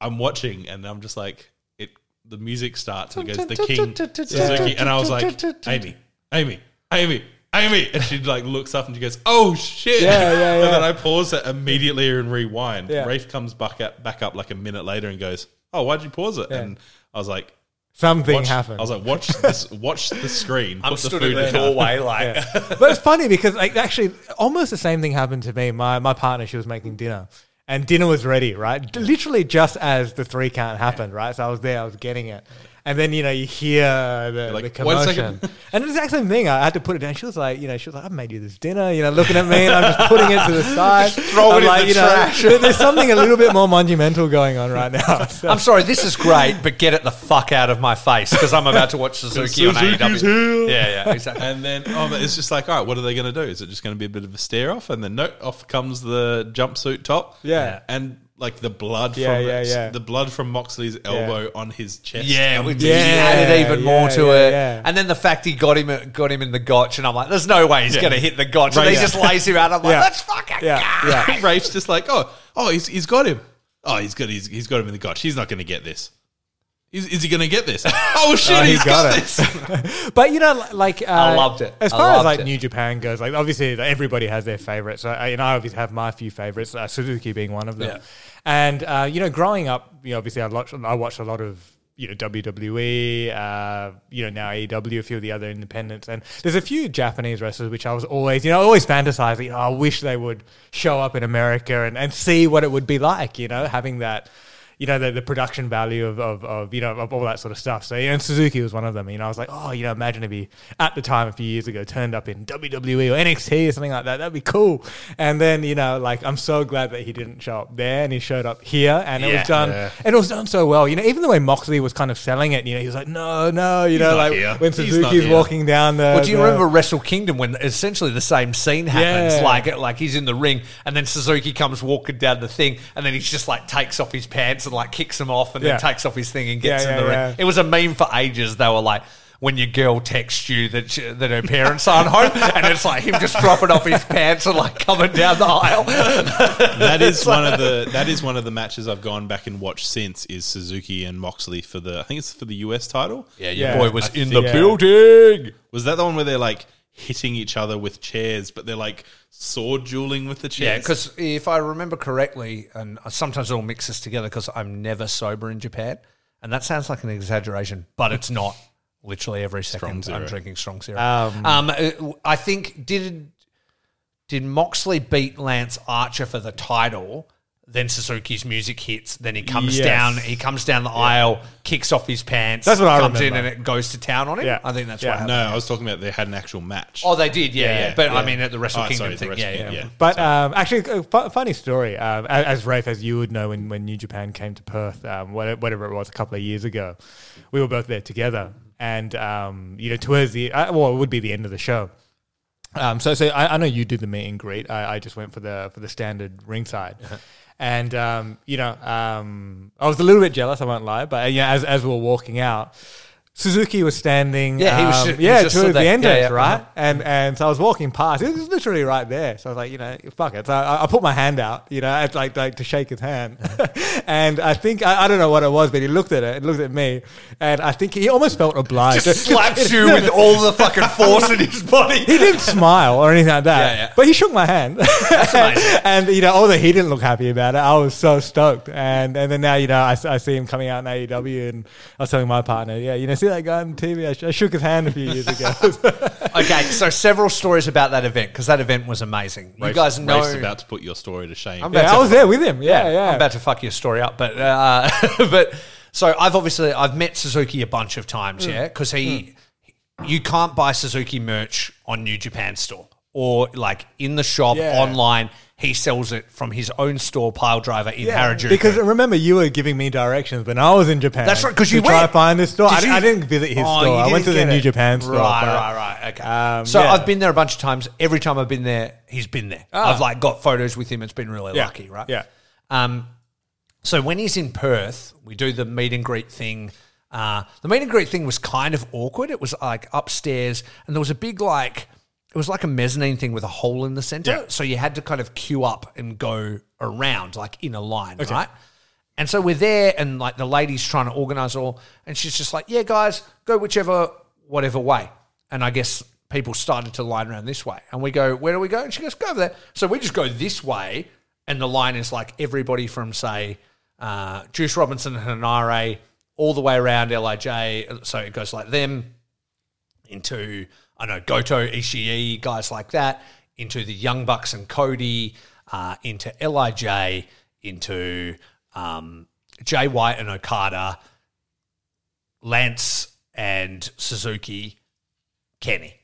I'm watching and I'm just like it. The music starts and it goes, "The King Suzuki," and I was like, "Amy, Amy, Amy." Amy, and she like looks up and she goes, "Oh shit!" Yeah, yeah, And then. I pause it immediately and rewind. Yeah. Rafe comes back up, back up like a minute later and goes, "Oh, why'd you pause it?" And I was like, Something watch, happened. I was like, "Watch this, watch the screen." I'm put the stood in the down." doorway, like, but it's funny because like actually almost the same thing happened to me. My my partner, she was making dinner. And dinner was ready, right? Literally just as the three count happened, right? So I was there, I was getting it. And then, you know, you hear the, like, the commotion. And it's the exact same thing. I had to put it down. She was like, you know, she was like, I've made you this dinner, you know, looking at me and I'm just putting it to the side. throw it I'm in like, the you know, trash. there- there's something a little bit more monumental going on right now. So- I'm sorry, this is great, but get it the fuck out of my face because I'm about to watch Suzuki on Suzuki's AEW. here. Yeah, yeah, exactly. And then oh, but it's just like, all right, what are they going to do? Is it just going to be a bit of a stare off? And then no, off comes the jumpsuit top. Yeah. and like the blood Yeah, from yeah, yeah. the blood from Moxley's elbow on his chest. Yeah, comes which Yeah, added even more to yeah, it. yeah. And then the fact he got him got him in the gotch, and I'm like, there's no way he's Yeah. going to hit the gotch. And Right, he yeah. just lays him out. I'm like, Yeah. let's fucking yeah, go. yeah. Rafe's just like, oh, oh, he's, he's got him. Oh, he's got he's, he's got him in the gotch. He's not going to get this. Is, is he going to get this? Oh shit, Oh, he he's got got, it. this. But you know, like uh, I loved it. As I far as loved like it. New Japan goes, like obviously like, everybody has their favorites. So, uh, you know, I obviously have my few favorites. Uh, Suzuki being one of them. Yeah. And uh, you know, growing up, you know, obviously I watched I watched a lot of you know WWE, uh, you know now AEW, a few of the other independents, and there's a few Japanese wrestlers which I was always, you know, always fantasizing. You know, I wish they would show up in America and, and see what it would be like. You know, having that you know, the, the production value of, of, of, you know, of all that sort of stuff. So, and Suzuki was one of them. You know, I was like, oh, you know, imagine if he, at the time a few years ago, turned up in WWE or NXT or something like that. That'd be cool. And then, you know, like, I'm so glad that he didn't show up there and he showed up here and it Yeah. was done, Yeah. and it was done so well. You know, even the way Moxley was kind of selling it, you know, he was like, no, no, you know, like here. when He's Suzuki's walking down the. Well, do you the- remember Wrestle Kingdom when essentially the same scene happens? Yeah. Like, like he's in the ring, and then Suzuki comes walking down the thing, and then he's just like takes off his pants and like kicks him off, and Yeah. then takes off his thing and gets Yeah, in the yeah, ring. It was a meme for ages. They were like. When your girl texts you that she, that her parents aren't home, and it's like him just dropping off his pants and like coming down the aisle. that is one of the that is one of the matches I've gone back and watched since is Suzuki and Moxley for the I think it's for the US title. Yeah, your Yeah. boy was I in think- the Yeah. building. Was that the one where they're like hitting each other with chairs, but they're like sword dueling with the chairs. Yeah, because if I remember correctly, and sometimes it all mixes together because I'm never sober in Japan, and that sounds like an exaggeration, but it's not. Literally every second, I'm drinking strong zero. Um, Um, uh, I think did did Moxley beat Lance Archer for the title? Then Suzuki's music hits. Then he comes Yes. down. He comes down the aisle, kicks off his pants. That's what I comes in, remember. and it goes to town on him. Yeah. I think that's Yeah. what happened. no, I was talking about they had an actual match. Oh, they did, yeah, yeah. Yeah, But I mean, at the Wrestle Oh, Kingdom sorry, the thing, Wrestle yeah, yeah. Kingdom, yeah. But um, actually, a fu- funny story. Um, a- as Rafe, as you would know, when, when New Japan came to Perth, um, wha- whatever it was, a couple of years ago, we were both there together. And um, you know, towards the uh, well, it would be the end of the show. Um, so, so I, I know you did the meet and greet. I, I just went for the for the standard ringside, and um, you know, um, I was a little bit jealous. I won't lie, but yeah, as as we were walking out. Suzuki was standing, Yeah, he was um, he yeah, towards stood the there. Yeah, yeah, right? uh-huh. And and so I was walking past. It was literally right there. So I was like, you know, fuck it. So I, I put my hand out, you know, like like to shake his hand. and I think I, I don't know what it was, but he looked at it and looked at me, and I think he almost felt obliged. Just slaps you with all the fucking force in his body. he didn't smile or anything like that. Yeah, yeah. But he shook my hand. That's amazing. and you know, although he didn't look happy about it, I was so stoked. And and then now you know, I, I see him coming out in AEW, and I was telling my partner, yeah, you know, see that guy on TV? I, sh- I shook his hand a few years ago. Okay, so several stories about that event because that event was amazing. You Rafe- guys know. Rafe's about to put your story to shame. I'm about yeah, to I was there with him. Yeah, yeah. I'm about to fuck your story up, but uh, but so I've obviously I've met Suzuki a bunch of times, Mm. yeah, because he you can't buy Suzuki merch on New Japan store or like in the shop Yeah. online. He sells it from his own store, Pile Driver in Yeah, Harajuku. because remember you were giving me directions when I was in Japan. That's right, because you try went. to find this store. Did I, you- I didn't visit his Oh, store. I went to the New it. Japan store. Right, right, right. Okay. Um, so yeah. I've been there a bunch of times. Every time I've been there, he's been there. I've like got photos with him. It's been really Ah. Yeah, lucky, right? yeah. Um, so when he's in Perth, we do the meet and greet thing. Uh, the meet and greet thing was kind of awkward. It was like upstairs, and there was a big like it was like a mezzanine thing with a hole in the center. Yeah. So you had to kind of queue up and go around like in a line, right? And so we're there, and like the lady's trying to organize all, and she's just like, "Yeah, guys, go whichever, whatever way." And I guess people started to line around this way, and we go, "Where do we go?" And she goes, "Go over there." So we just go this way, and the line is like everybody from say uh, Juice Robinson and Hanare all the way around Lij. So it goes like them into I know Goto, Ishii, guys like that, into the Young Bucks and Cody, uh, into Lij, into um, Jay White and Okada, Lance and Suzuki, Kenny,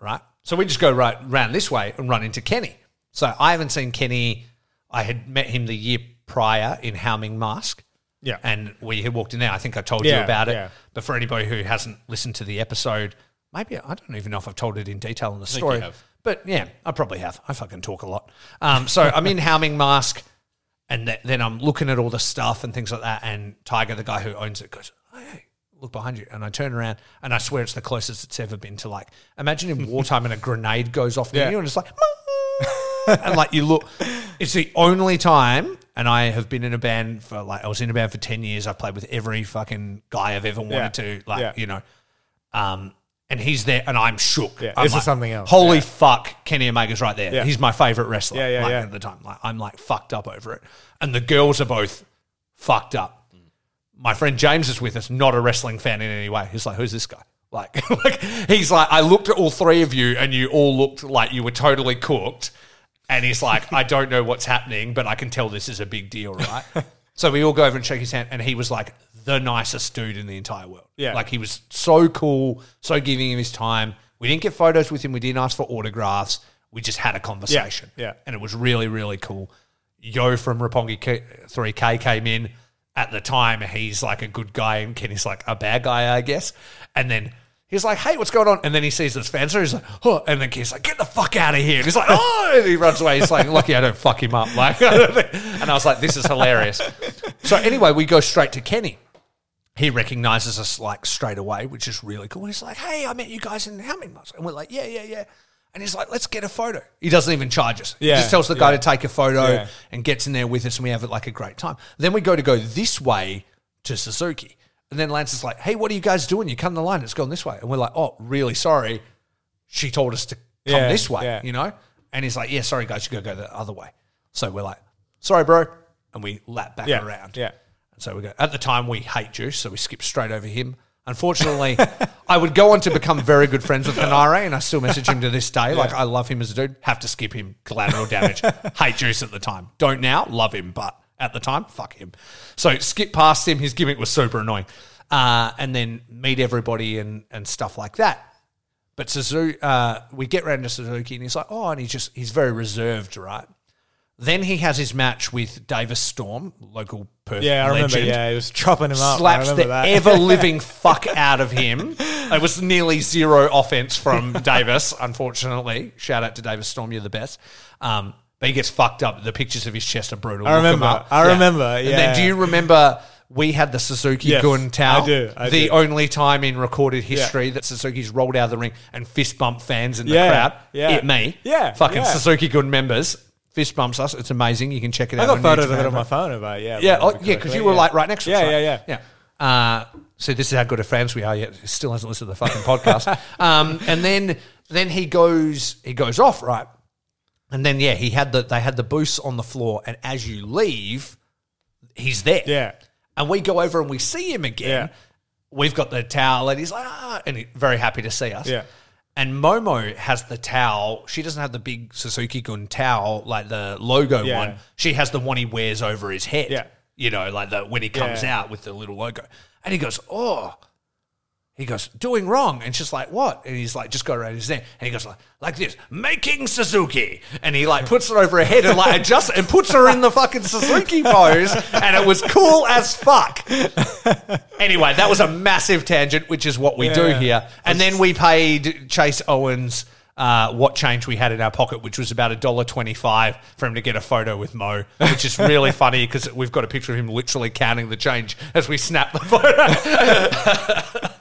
right? So we just go right round this way and run into Kenny. So I haven't seen Kenny. I had met him the year prior in Haoming Mask. Yeah. And we had walked in there. I think I told you about it. yeah. But for anybody who hasn't listened to the episode, maybe I don't even know if I've told it in detail in the story. But yeah, I probably have. I fucking talk a lot. Um, so I'm in Haoming Mask, and th- then I'm looking at all the stuff and things like that. And Tiger, the guy who owns it, goes, "Hey, hey, look behind you." And I turn around, and I swear it's the closest it's ever been to like imagine in wartime and a grenade goes off near Yeah. you, and it's like. and like you look, it's the only time, and I have been in a band for like I was in a band for ten years. I've played with every fucking guy I've ever wanted Yeah. to, like Yeah. you know, um, and he's there, and I'm shook. Yeah, I'm this is something else. Holy Yeah. fuck, Kenny Omega's right there. Yeah. He's my favorite wrestler. Yeah, yeah, like, yeah. At the time, like I'm like fucked up over it, and the girls are both fucked up. My friend James is with us, not a wrestling fan in any way. He's like, "Who's this guy?" Like, like he's like, I looked at all three of you, and you all looked like you were totally cooked. And he's like, I don't know what's happening, but I can tell this is a big deal, right? So we all go over and shake his hand, and he was like the nicest dude in the entire world. Yeah. Like he was so cool, so giving him his time. We didn't get photos with him. We didn't ask for autographs. We just had a conversation. Yeah, yeah. And it was really, really cool. Yo from Roppongi K- 3K came in. At the time, he's like a good guy, and Kenny's like a bad guy, I guess. And then he's like, hey, what's going on? And then he sees this fans, he's like, oh, and then Kenny's like, get the fuck out of here. And he's like, oh, and he runs away. He's like, lucky I don't fuck him up. Like, and I was like, this is hilarious. So anyway, we go straight to Kenny he recognizes us like straight away, which is really cool. And he's like, "Hey, I met you guys in how many months?" And we're like, "Yeah, yeah, yeah." And he's like, "Let's get a photo." He doesn't even charge us. Yeah, he just tells the guy yeah. to take a photo Yeah. and gets in there with us, and we have like a great time. Then we go to go this way to Suzuki, and then Lance is like, "Hey, what are you guys doing? You come the line. It's going this way." And we're like, "Oh, really sorry." She told us to come Yeah, this way, you know. And he's like, "Yeah, sorry guys, you gotta go the other way." So we're like, "Sorry, bro," and we lap back around. yeah. So we go. At the time, we hate Juice, so we skip straight over him. Unfortunately, I would go on to become very good friends with Hanare, and I still message him to this day. Like I love him as a dude. Have to skip him. Collateral damage. hate Juice at the time. Don't now. Love him, but at the time, fuck him. So skip past him. His gimmick was super annoying. Uh, and then meet everybody and and stuff like that. But Suzuki, uh, we get round to Suzuki, and he's like, oh, and he's just he's very reserved, right? Then he has his match with Davis Storm, local Perth Yeah, I remember. legend Yeah, he was chopping him up. I slaps remember the that. ever living fuck out of him. It was nearly zero offense from Davis, unfortunately. Shout out to Davis Storm, you're the best. Um, but he gets fucked up. The pictures of his chest are brutal. I Look 'em remember. up. I remember, And yeah. then do you remember we had the Suzuki Yes, Gun towel? I do, I the do. only time in recorded history that Suzuki's rolled out of the ring and fist bumped fans in the Yeah, crowd. yeah. It me. Yeah, Fucking yeah. Suzuki Gun members. Fist bumps us. It's amazing. You can check it out. I got on photos of it on my phone about yeah. Yeah, oh, yeah, because you were like right next to us. Yeah, right? yeah, yeah. yeah. Uh, so this is how good of fans we are. Yet he still hasn't listened to the fucking podcast. um, and then then he goes he goes off right, and then yeah he had the they had the booths on the floor, and as you leave, he's there. Yeah. and we go over and we see him again. Yeah. We've got the towel, and he's like, ah, and he, very happy to see us. Yeah. And Momo has the towel. She doesn't have the big Suzuki Gun towel, like the logo Yeah. one. She has the one he wears over his head. Yeah. You know, like the when he comes Yeah. out with the little logo. And he goes, Oh. He goes, doing wrong. And she's like, what? And he's like, just go around his neck. And he goes like, like this, making Suzuki. And he like puts it over her head and like adjusts and puts her in the fucking Suzuki pose. And it was cool as fuck. Anyway, that was a massive tangent, which is what we do here. And then we paid Chase Owens uh, what change we had in our pocket, which was about a dollar twenty-five for him to get a photo with Mo, which is really funny because we've got a picture of him literally counting the change as we snap the photo.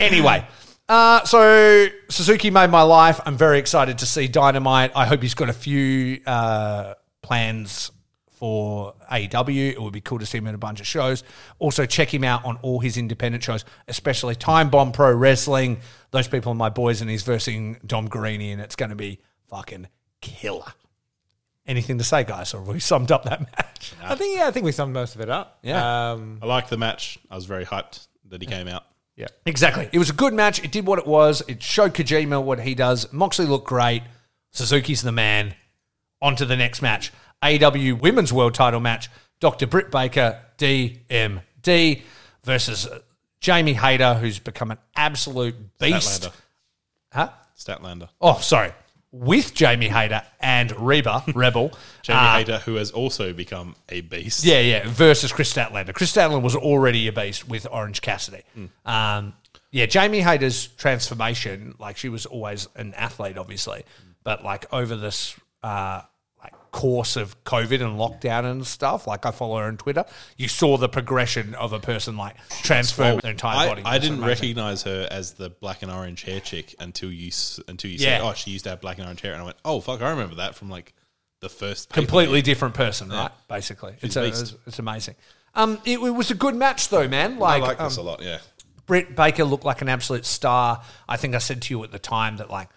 anyway. Uh, so Suzuki made my life. I'm very excited to see Dynamite. I hope he's got a few uh, plans for AEW. It would be cool to see him in a bunch of shows. Also, check him out on all his independent shows, especially Time Bomb Pro Wrestling. Those people are my boys, and he's versing Dom Guarini, and it's going to be fucking killer. Anything to say, guys? Or have we summed up that match? I think yeah, I think we summed most of it up. Yeah. Um, I liked the match. I was very hyped that he came out. Yeah. Exactly. It was a good match. It did what it was. It showed Kojima what he does. Moxley looked great. Suzuki's the man. On to the next match. AEW Women's World Title match. Dr. Britt Baker, DMD, versus uh, Jamie Hayter, who's become an absolute beast. Statlander. Huh? Statlander. Oh, sorry. With Jamie Hayter and Reba, Rebel. Jamie uh, Hayter, who has also become a beast. Yeah, yeah. Versus Kris Statlander. Kris Statlander was already a beast with Orange Cassidy. Um, yeah, Jamie Hayter's transformation, like she was always an athlete, obviously, but like over this uh, course of COVID and lockdown and stuff, like I follow her on Twitter, you saw the progression of a person like transform their entire I, body. I didn't recognize her as the black and orange hair chick until you until you Yeah. said, "Oh, she used to have black and orange hair," and I went, "Oh, fuck, I remember that from like the first completely pay-per-view." different person, right? Basically, it's, a it's, it's amazing. Um, it, it was a good match though, man. I Like, like um, this a lot. Yeah, Britt Baker looked like an absolute star. I think I said to you at the time that like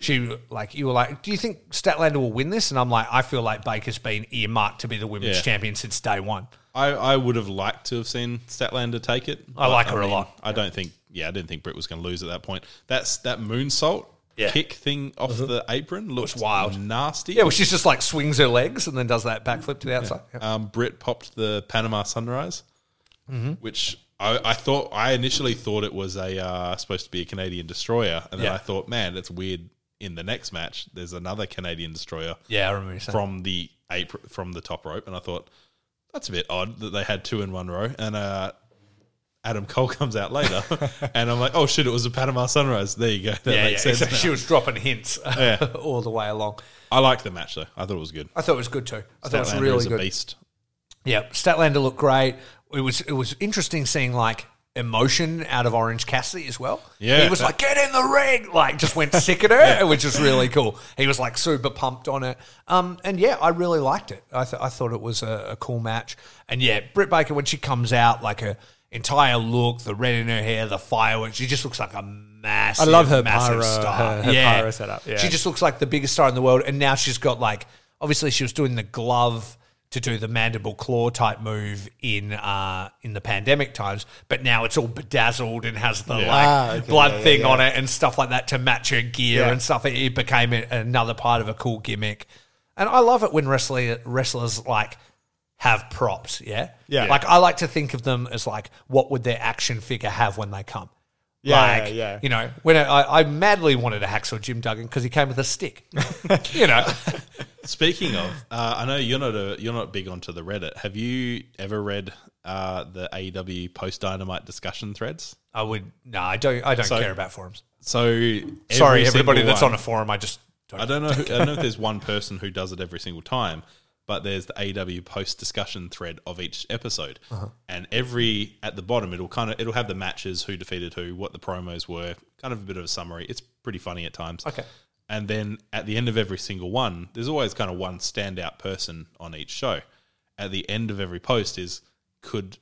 she like you were like, do you think Statlander will win this? And I'm like, I feel like Baker's been earmarked to be the women's Yeah. champion since day one. I, I would have liked to have seen Statlander take it. I like her a lot. I don't think. Yeah, I didn't think Britt was going to lose at that point. That's that moonsault Yeah. kick thing off the apron looks wild. nasty. Yeah, well, she just like swings her legs and then does that backflip to the outside. Yeah. um, Britt popped the Panama Sunrise, Mm-hmm. which I, I thought I initially thought it was a uh, supposed to be a Canadian destroyer, and then Yeah. I thought, man, that's weird. In the next match, there's another Canadian destroyer Yeah, I remember you saying. from the apron, from the top rope, and I thought that's a bit odd that they had two in one row. And uh, Adam Cole comes out later, and I'm like, oh shit, it was a Panama Sunrise. There you go. That yeah, makes yeah. sense. Now. she was dropping hints Yeah. all the way along. I liked the match though. I thought it was good. I thought it was good too. I thought it was Statlander really is a good. beast. Yeah, Statlander looked great. It was it was interesting seeing like emotion out of Orange Cassidy as well. Yeah. he was like, "Get in the ring!" Like just went sick at her, which was really cool. He was like super pumped on it. Um, and yeah, I really liked it. I th- I thought it was a, a cool match. And yeah, Britt Baker when she comes out, like her entire look, the red in her hair, the fireworks, she just looks like a massive. I love her massive pyro- star. her- her yeah. pyro setup, yeah. she just looks like the biggest star in the world. And now she's got like obviously she was doing the glove to do the mandible claw type move in uh in the pandemic times, but now it's all bedazzled and has the like Ah, okay, blood yeah, yeah, thing yeah. on it and stuff like that to match her gear Yeah. and stuff. It, it became another part of a cool gimmick, and I love it when wrestler, wrestlers like have props. Yeah, Yeah. Like I like to think of them as like what would their action figure have when they come. Yeah, like, yeah. You know, when I, I madly wanted a hacksaw Jim Duggan because he came with a stick. you know, Speaking of, uh, I know you're not a you're not big onto the Reddit. Have you ever read uh, the AEW post Dynamite discussion threads? I would no, I don't. I don't So- care about forums. So every Sorry, everybody that's one- on a forum. I just don't. I don't know. Who, I don't know if there's one person who does it every single time, but there's the AEW post discussion thread of each episode, Uh-huh. and every at the bottom it'll kind of it'll have the matches, who defeated who, what the promos were, kind of a bit of a summary. It's pretty funny at times. Okay. And then at the end of every single one, there's always kind of one standout person on each show. At the end of every post is could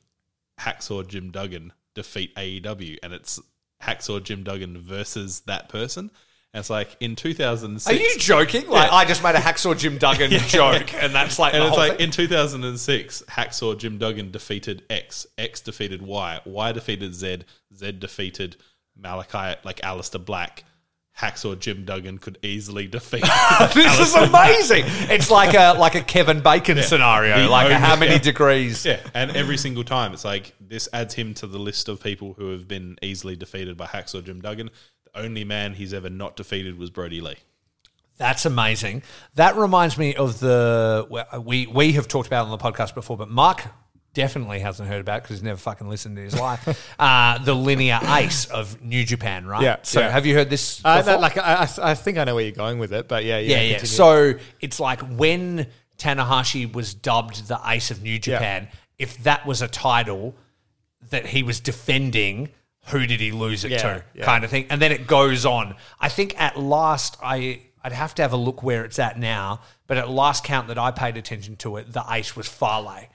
Hacksaw Jim Duggan defeat AEW, and it's Hacksaw Jim Duggan versus that person. And it's like in 2006. Are you joking? Like I just made a hacksaw Jim Duggan joke, and that's like and it's like thing? in 2006, Hacksaw Jim Duggan defeated X, X defeated Y, Y defeated Z, Z defeated Malakai, like Aleister Black. Hacksaw Jim Duggan could easily defeat. this is amazing. It's like a like a Kevin Bacon scenario. The like only- how many yeah. degrees? yeah, and every single time it's like this adds him to the list of people who have been easily defeated by Hacksaw Jim Duggan. The only man he's ever not defeated was Brodie Lee. That's amazing. That reminds me of the we we have talked about it on the podcast before, but Mark definitely hasn't heard about because he's never fucking listened in his life. uh, the linear ace of New Japan, right? Yeah, So yeah. have you heard this? Uh, that, like I, I- I think I know where you're going with it, but yeah, yeah, yeah, yeah. So it's like when Tanahashi was dubbed the ace of New Japan, if that was a title that he was defending, who did he lose it Yeah, to? yeah. Kind of thing. And then it goes on. I think at last I I'd have to have a look where it's at now, but at last count that I paid attention to it, the ace was Fale.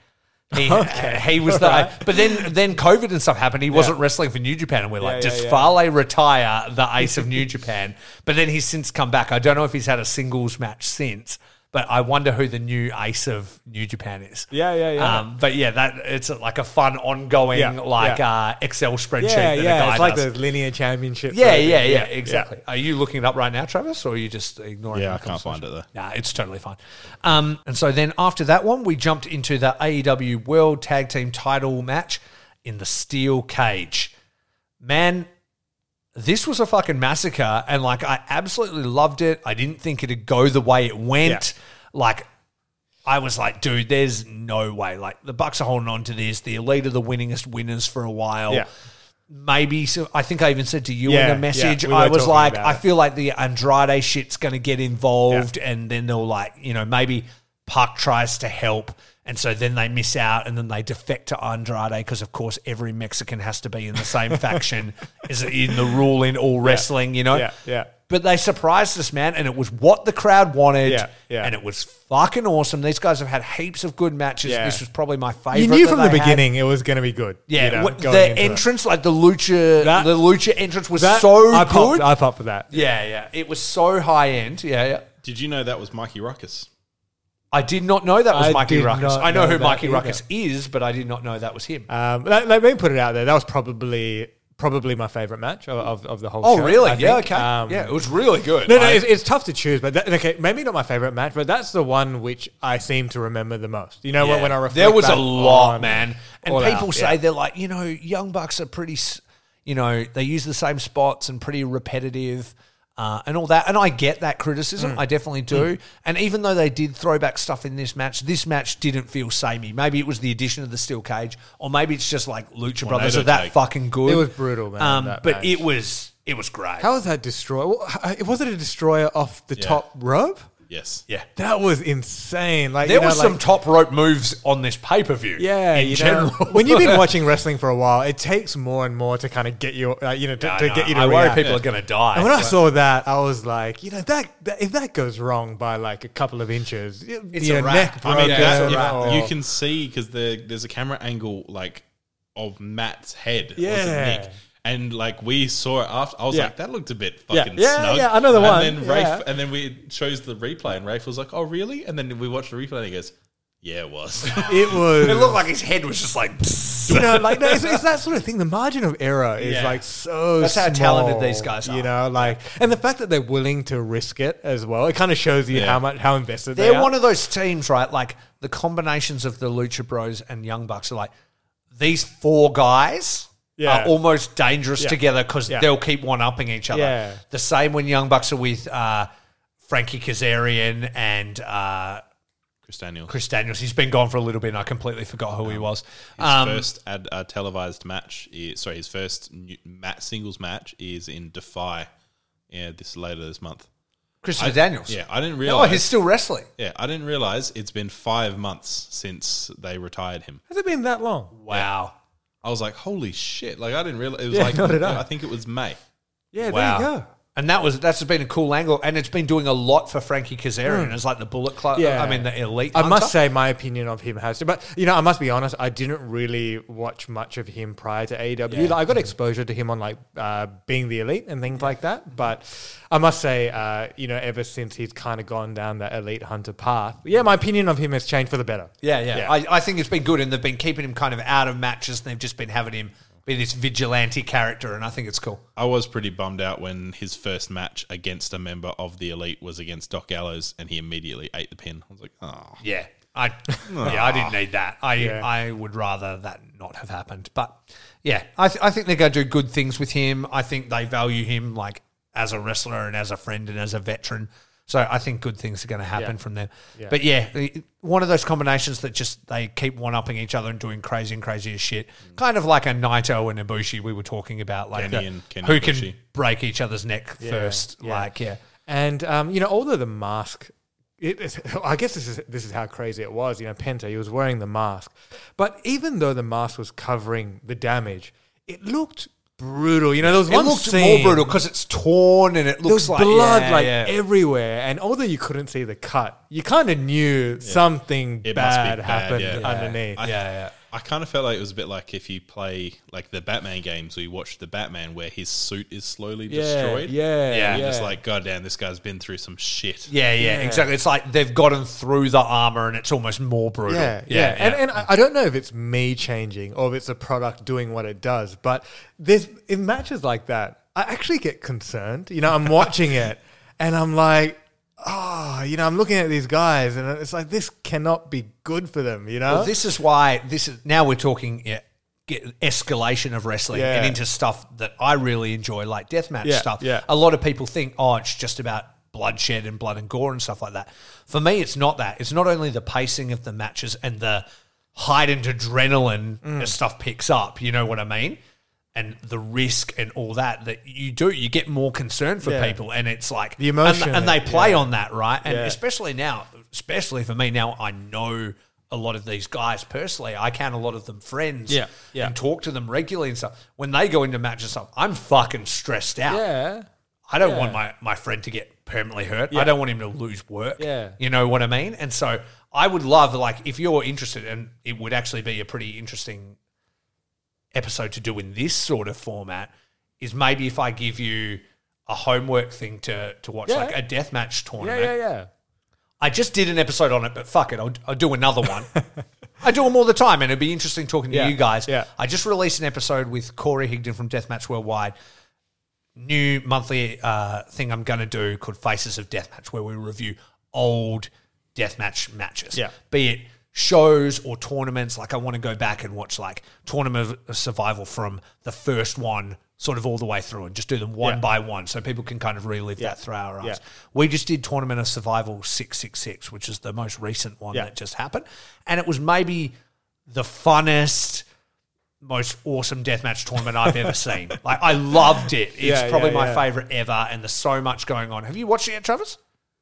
He, uh, he was the, but then then COVID and stuff happened. He wasn't wrestling for New Japan, and we're like, does yeah. Fale retire the ace of New Japan? But then he's since come back. I don't know if he's had a singles match since, but I wonder who the new ace of New Japan is. Yeah, yeah, yeah. Um, but yeah, that it's like a fun ongoing Yeah, like yeah. Uh, Excel spreadsheet. yeah, that a yeah, guy it's like does. the linear championship. Yeah, sort of yeah, thing. yeah, exactly. Are you looking it up right now, Travis, or are you just ignoring? Yeah, I can't find it though. Nah, it's totally fine. Um, and so then after that one, we jumped into the AEW World Tag Team Title match in the steel cage. Man, this was a fucking massacre, and like I absolutely loved it. I didn't think it'd go the way it went. Like I was like, dude, there's no way. Like the Bucks are holding on to this. The elite are the winningest winners for a while. Yeah. Maybe so. I think I even said to you Yeah, in a message. yeah, we I was like, I feel like the Andrade shit's going to get involved, and then they'll like, you know, maybe Park tries to help, and so then they miss out, and then they defect to Andrade because, of course, every Mexican has to be in the same faction is in the rule in all wrestling, you know. Yeah, yeah. But they surprised us, man, and it was what the crowd wanted, Yeah, yeah. and it was fucking awesome. These guys have had heaps of good matches. Yeah. This was probably my favorite. You knew that from the they had. beginning it was going to be good. Yeah, you know, what- the into it. entrance, like the lucha, That- the lucha entrance was That- so I good. popped, I popped for that. yeah, yeah, it was so high end. Yeah, yeah. Did you know that was Mikey Rukus? I did not know that was I Mikey did Rukus. not I know, know who that Mikey either. Rukus is, but I did not know that was him. Um, let, let me put it out there. That was probably probably my favorite match of, of, of the whole Oh, show. really? I Yeah, think. okay. Um, yeah, it was really good. No, no, I- it's, it's tough to choose, but that, okay, maybe not my favorite match, but that's the one which I seem to remember the most. You know, when, when I reflect there was a back lot, on man. And All people Out, say yeah. they're like, you know, young bucks are pretty, s- you know, they use the same spots and pretty repetitive. Uh, and all that, and I get that criticism. Mm. I definitely do. And even though they did throw back stuff in this match, this match didn't feel samey. Maybe it was the addition of the steel cage, or maybe it's just like Lucha Brothers are that take. fucking good. It was brutal, man, Um, but match. it was it was great. How was that destroyer? Well, Was it a destroyer off the Yeah. top rope? Yes. yeah, That was insane. Like there you know, was like- some top rope moves on this pay per view. Yeah, in you general. know, when you've been watching wrestling for a while, it takes more and more to kind of get you, uh, you know, to, I to know. get you to I worry react. people are going to die. And when I saw that, I was like, you know, that, that if that goes wrong by like a couple of inches, y- It's your a wrap. neck I mean, broken. that, a if- wrap. you can see because the, there's a camera angle like of Matt's head. was it Yeah. Nick? And like we saw it after, I was Yeah. like, "That looked a bit fucking Yeah, snug." yeah, I know the and one. then Rafe, Yeah. and then we chose the replay, and Rafe was like, "Oh, really?" And then we watched the replay, and he goes, "Yeah, it was." it was. it looked like his head was just like. you know, like no, it's, it's that sort of thing. The margin of error is Yeah. like so. That's how small, talented these guys are. You know, like, and the fact that they're willing to risk it as well, it kind of shows you Yeah. how much how invested they are. They're are. one of those teams, right? Like the combinations of the Lucha Bros and Young Bucks are like these four guys Yeah. are almost dangerous Yeah. together because Yeah. they'll keep one upping each other. Yeah. The same when Young Bucks are with uh, Frankie Kazarian and uh, Chris Daniels. Chris Daniels. He's been gone for a little bit and I completely forgot who he was. His Um, first ad, uh, televised match, is, sorry, his first new, mat, singles match is in Defy. Yeah, this later this month. Christopher Daniels. Yeah, I didn't realize. Oh, realize. he's still wrestling. yeah, I didn't realize it's been five months since they retired him. Has it been that long? Wow. I was like, holy shit! Like I didn't realize it was Yeah, like nor did I. I think it was May. Yeah, there you go. And that was that's been a cool angle, and it's been doing a lot for Frankie Kazarian as like the Bullet Club. Yeah. I mean the elite. I hunter. must say, my opinion of him has to. But you know, I must be honest. I didn't really watch much of him prior to AEW. Yeah. Like, I got exposure to him on like uh, being the elite and things like that. But I must say, uh, you know, ever since he's kind of gone down that elite hunter path, yeah, my opinion of him has changed for the better. Yeah, yeah. Yeah. I, I think it's been good, and they've been keeping him kind of out of matches, and they've just been having him be this vigilante character, and I think it's cool. I was pretty bummed out when his first match against a member of the elite was against Doc Gallows, and he immediately ate the pin. I was like, oh, Yeah, I yeah I didn't need that. I Yeah. I would rather that not have happened. But yeah, I th- I think they're going to do good things with him. I think they value him like as a wrestler and as a friend and as a veteran. So I think good things are going to happen Yeah. from them. Yeah. But yeah, the- one of those combinations that just they keep one upping each other and doing crazy and crazy as shit. Kind of like a Naito and Ibushi we were talking about, like Kenny the- and- Kenny who Ibushi. can break each other's neck first. yeah. Like yeah, And um, you know, although the mask, it, it's- I guess this is this is how crazy it was. You know, Penta, he was wearing the mask, but even though the mask was covering the damage, it looked brutal. You know, there was it one looked scene, more brutal because it's torn and it looks like blood yeah, like yeah. everywhere, and although you couldn't see the cut, you kind of knew something It bad, bad, happened yeah. Yeah. underneath. I- yeah, yeah. I kind of felt like it was a bit like if you play like the Batman games, or you watch the Batman where his suit is slowly yeah, destroyed. yeah, Yeah. yeah. You're just like, God damn, this guy's been through some shit. Yeah, yeah, Yeah. exactly. It's like they've gotten through the armor and it's almost more brutal. Yeah, yeah, And, and I I don't know if it's me changing or if it's a product doing what it does, but there's in matches like that, I actually get concerned. You know, I'm watching it and I'm like, oh, you know, I'm looking at these guys and it's like this cannot be good for them. You know, Well, this is why this is now we're talking yeah, escalation of wrestling Yeah. and into stuff that I really enjoy, like deathmatch Yeah, stuff. yeah. A lot of people think, oh, it's just about bloodshed and blood and gore and stuff like that. For me, it's not that. It's not only the pacing of the matches and the heightened adrenaline Mm. as stuff picks up. You know what I mean? And the risk and all that that you do, you get more concerned for Yeah. people, and it's like The emotion, and, and they play yeah. on that, right? And Yeah. especially now, especially for me now, I know a lot of these guys personally. I count a lot of them friends, Yeah, yeah. and talk to them regularly and stuff. When they go into matches, stuff, I'm fucking stressed out. yeah, I don't want my, my friend to get permanently hurt. I don't want him to lose work. Yeah. You know what I mean? And so I would love, like, if you're interested, and it would actually be a pretty interesting episode to do in this sort of format, is maybe if I give you a homework thing to, to watch, Yeah. like a deathmatch yeah, tournament. yeah, yeah. I just did an episode on it, but fuck it, I'll, I'll do another one. I do them all the time, and it'd be interesting talking to Yeah, you guys. yeah. I just released an episode with Corey Higdon from Deathmatch Worldwide. New monthly uh, thing I'm going to do called Faces of Deathmatch, where we review old deathmatch matches. Yeah. Be it shows or tournaments. Like I want to go back and watch like Tournament of Survival from the first one, sort of all the way through, and just do them one Yeah. by one, so people can kind of relive Yeah. that through our eyes. Yeah. We just did Tournament of Survival 666, which is the most recent one that just happened. And it was maybe the funnest, most awesome deathmatch tournament I've ever seen. Like, I loved it. It's probably my favorite ever. And there's so much going on. Have you watched it yet, Travis?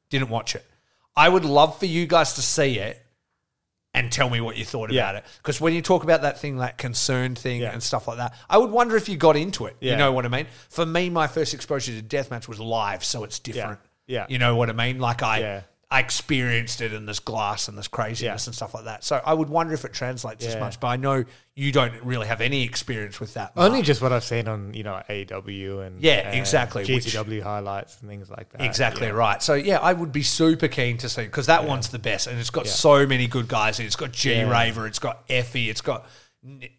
Didn't watch it. I would love for you guys to see it and tell me what you thought Yeah. about it. Because when you talk about that thing, that concern thing Yeah. and stuff like that, I would wonder if you got into it. You know what I mean? For me, my first exposure to deathmatch was live, so it's different. Yeah. You know what I mean? Like I, Yeah. I experienced it in this glass and this craziness Yeah. and stuff like that. So I would wonder if it translates as much. But I know you don't really have any experience with that. Only Mark. just what I've seen on, you know, AW and Yeah, and exactly, which- highlights and things like that. Exactly Yeah. right. So yeah, I would be super keen to see because that one's the best, and it's got Yeah. so many good guys. in it. It's got G Yeah. Raver, it's got Effy, it's got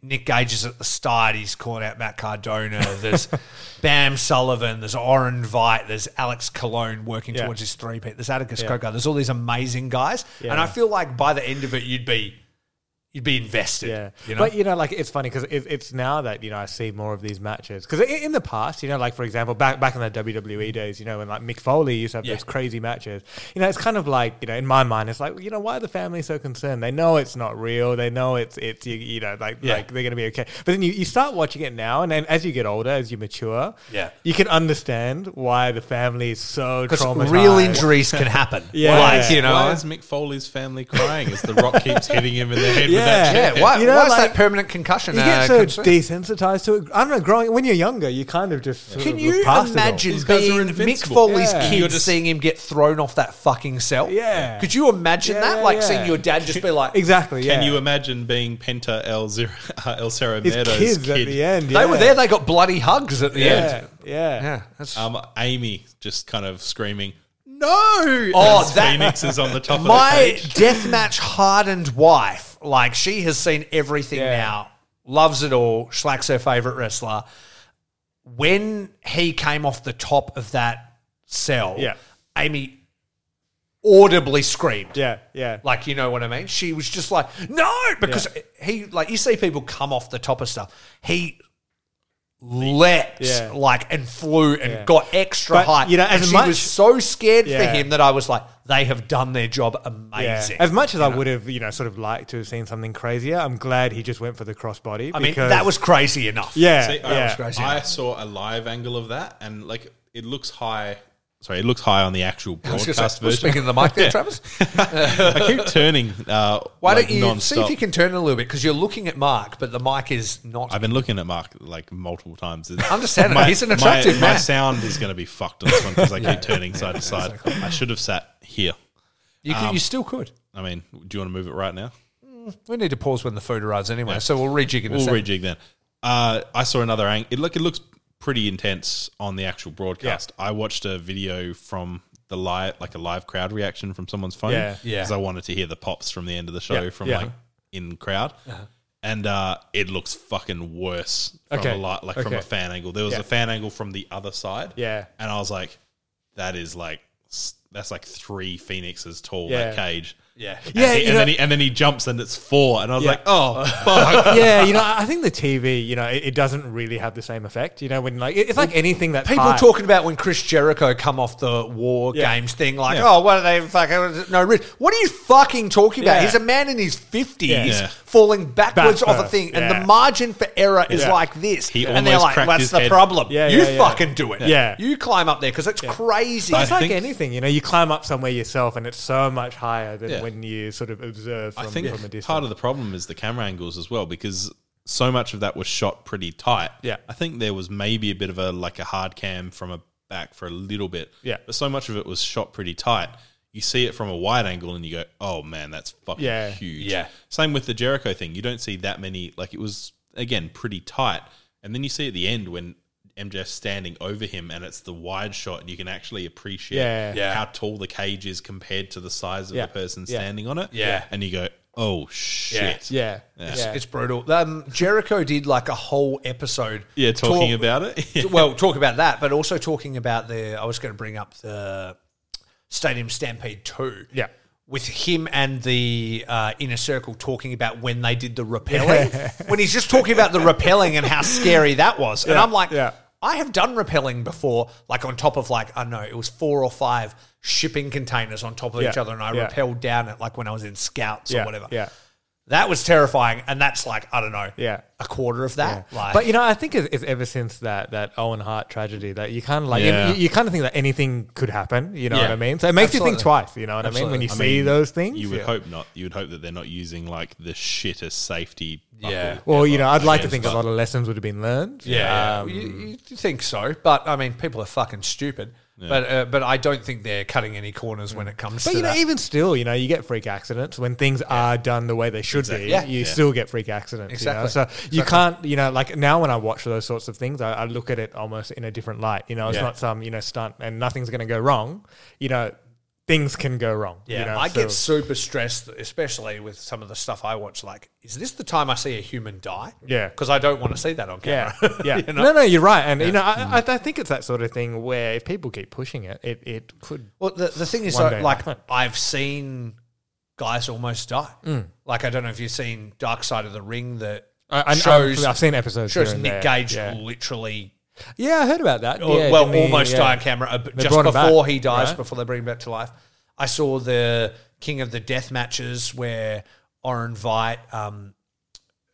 Nick Gage is at the start. He's calling out Matt Cardona. There's Bam Sullivan. There's Orin Veidt. There's Alex Colon working Yeah. towards his three peat. There's Atticus Yeah. There's all these amazing guys, and I feel like by the end of it, you'd be you'd be invested. Yeah, you know? but you know, like it's funny because it, it's now that you know I see more of these matches because in the past, you know, like for example, back back in the WWE days, you know, when like Mick Foley used to have Yeah. those crazy matches, you know, it's kind of like you know, in my mind, it's like you know, why are the family so concerned? They know it's not real. They know it's it's you, you know, like Yeah. like they're gonna be okay. But then you, you start watching it now, and then as you get older, as you mature, Yeah. you can understand why the family is so because traumatized. real injuries can happen. Yeah. like you know. Why is Mick Foley's family crying as the rock keeps hitting him in the head with Yeah. That yeah, why, You know, why is like, that permanent concussion? You uh, get so concern? desensitized to it. I don't know. Growing when you're younger, you kind of just sort Can of you look past it all. imagine These guys are being Mick. Foley's Yeah. kid You're just- seeing him get thrown off that fucking cell? Yeah. Could you imagine Yeah, that? yeah, Like yeah. seeing your dad just be like, Exactly. Yeah. Can you imagine being Penta El, Zero, uh, El Cerro His Meadows' kids kid? at the end. they were there, they got bloody hugs at the Yeah. end. Yeah. Yeah. That's, Um, Amy just kind of screaming, "No!" Oh, that- Phoenix is on the top of the my cage. deathmatch hardened wife, like she has seen everything Yeah. now, loves it all. Shlak's her favorite wrestler. When he came off the top of that cell, Yeah. Amy audibly screamed. Yeah. Yeah. Like, you know what I mean? She was just like, no, because he, like, you see people come off the top of stuff. He leapt, Yeah. like, and flew and Yeah. got extra But, high. you know, and as she much- was so scared for him that I was like, they have done their job Yeah. amazing. As much as I would have, you know, sort of liked to have seen something crazier, I'm glad he just went for the crossbody. I mean, that was crazy enough. yeah, See, I- yeah, crazy. I saw a live angle of that, and like it looks high. Sorry, it looks high on the actual say, broadcast we're version. speaking to the mic there, Travis. I keep turning. Uh, Why like don't you see if you can turn a little bit? Because you're looking at Mark, but the mic is not. I've been looking at Mark like multiple times. Understandable. My- He's an attractive my, man. My sound is going to be fucked on this one because I keep turning side to side. I should have sat here. you, could, um, you still could. I mean, do you want to move it right now? We need to pause when the food arrives anyway, so we'll rejig in a We'll rejig then. Uh, I saw another angle. It look it looks pretty intense on the actual broadcast. I watched a video from the live, like a live crowd reaction from someone's phone. Yeah. Yeah. Because I wanted to hear the pops from the end of the show Yeah. from Yeah. like in crowd. And uh, it looks fucking worse from Okay. a li- like from a fan angle. There was Yeah. a fan angle from the other side. Yeah. And I was like, that is like that's like three phoenixes tall Yeah. that cage. Yeah. And Yeah, he- and know- then he and then he jumps and it's four, and I was Yeah. like, oh fuck. yeah, you know, I think the TV, you know, it, it doesn't really have the same effect. You know, when like it's like anything that People talking about when Chris Jericho come off the War Yeah. Games thing, like, Yeah. oh, what are they fucking oh, no risk? What are you fucking talking about? He's a man in his fifties falling backwards Back off a thing, and the margin for error is like this. He and they're like, "What's the head." problem? Yeah, you fucking do it. Yeah. you climb up there because it's crazy. But it's I like anything, you know, you climb up somewhere yourself and it's so much higher than. When you sort of observe from, I think from a distance. part of the problem is the camera angles as well because so much of that was shot pretty tight. Yeah. I think there was maybe a bit of a like a hard cam from a back for a little bit. Yeah. But so much of it was shot pretty tight. You see it from a wide angle and you go, "Oh man, that's fucking Yeah. huge." Yeah. Same with the Jericho thing. You don't see that many like it was again pretty tight. And then you see at the end when MJF's standing over him and it's the wide shot and you can actually appreciate Yeah. Yeah. how tall the cage is compared to the size of Yeah. the person Yeah. standing on it. Yeah. And you go, Oh shit! Yeah, It's, yeah. it's brutal. Um, Jericho did like a whole episode. Yeah, talking talk- about it. well, talk about that, but also talking about the. I was going to bring up the Stadium Stampede two. Yeah. With him and the uh, inner circle talking about when they did the rappelling, when he's just talking about the rappelling and how scary that was, and I'm like, yeah. I have done rappelling before, like on top of like I don't know, it was four or five shipping containers on top of each other, and I yeah. rappelled down it like when I was in scouts yeah, or whatever. Yeah, That was terrifying, and that's like I don't know, Yeah. a quarter of that. Like, but you know, I think it's, it's ever since that that Owen Hart tragedy that you kind of like Yeah. you, you kind of think that anything could happen. You know Yeah. what I mean? So it makes you think twice. You know what I mean? When you I see mean, those things, You would yeah. hope not. You would hope that they're not using like the shittest safety. Buckle Yeah. Well, you know, I'd like to think a lot of lessons would have been learned. Yeah, Um, you, you think so, but I mean, people are fucking stupid. But uh, but I don't think they're cutting any corners when it comes But to you know, that. even still, you know, you get freak accidents when things are done the way they should be. Yeah. You Yeah. still get freak accidents. Exactly. You know? So you can't, you know, like now when I watch those sorts of things, I, I look at it almost in a different light. You know, it's Yeah. not some you know stunt and nothing's going to go wrong. You know, things can go wrong. yeah, you know, I so- get super stressed, especially with some of the stuff I watch. Like, is this the time I see a human die? Yeah. because I don't want to see that on Yeah, camera. yeah. You know? No, no, you're right, and you know, I, I, I think it's that sort of thing where if people keep pushing it, it, it could. Well, the, the thing is, day like. I've seen guys almost die. Mm. Like I don't know if you've seen Dark Side of the Ring that I, I, shows I've seen episodes. shows Nick there. Gage Yeah. literally yeah, I heard about that. or, yeah, well, he? almost Yeah. die on camera just before back, he dies, right? before they bring him back to life. I saw the King of the Death matches where Orin Veidt um,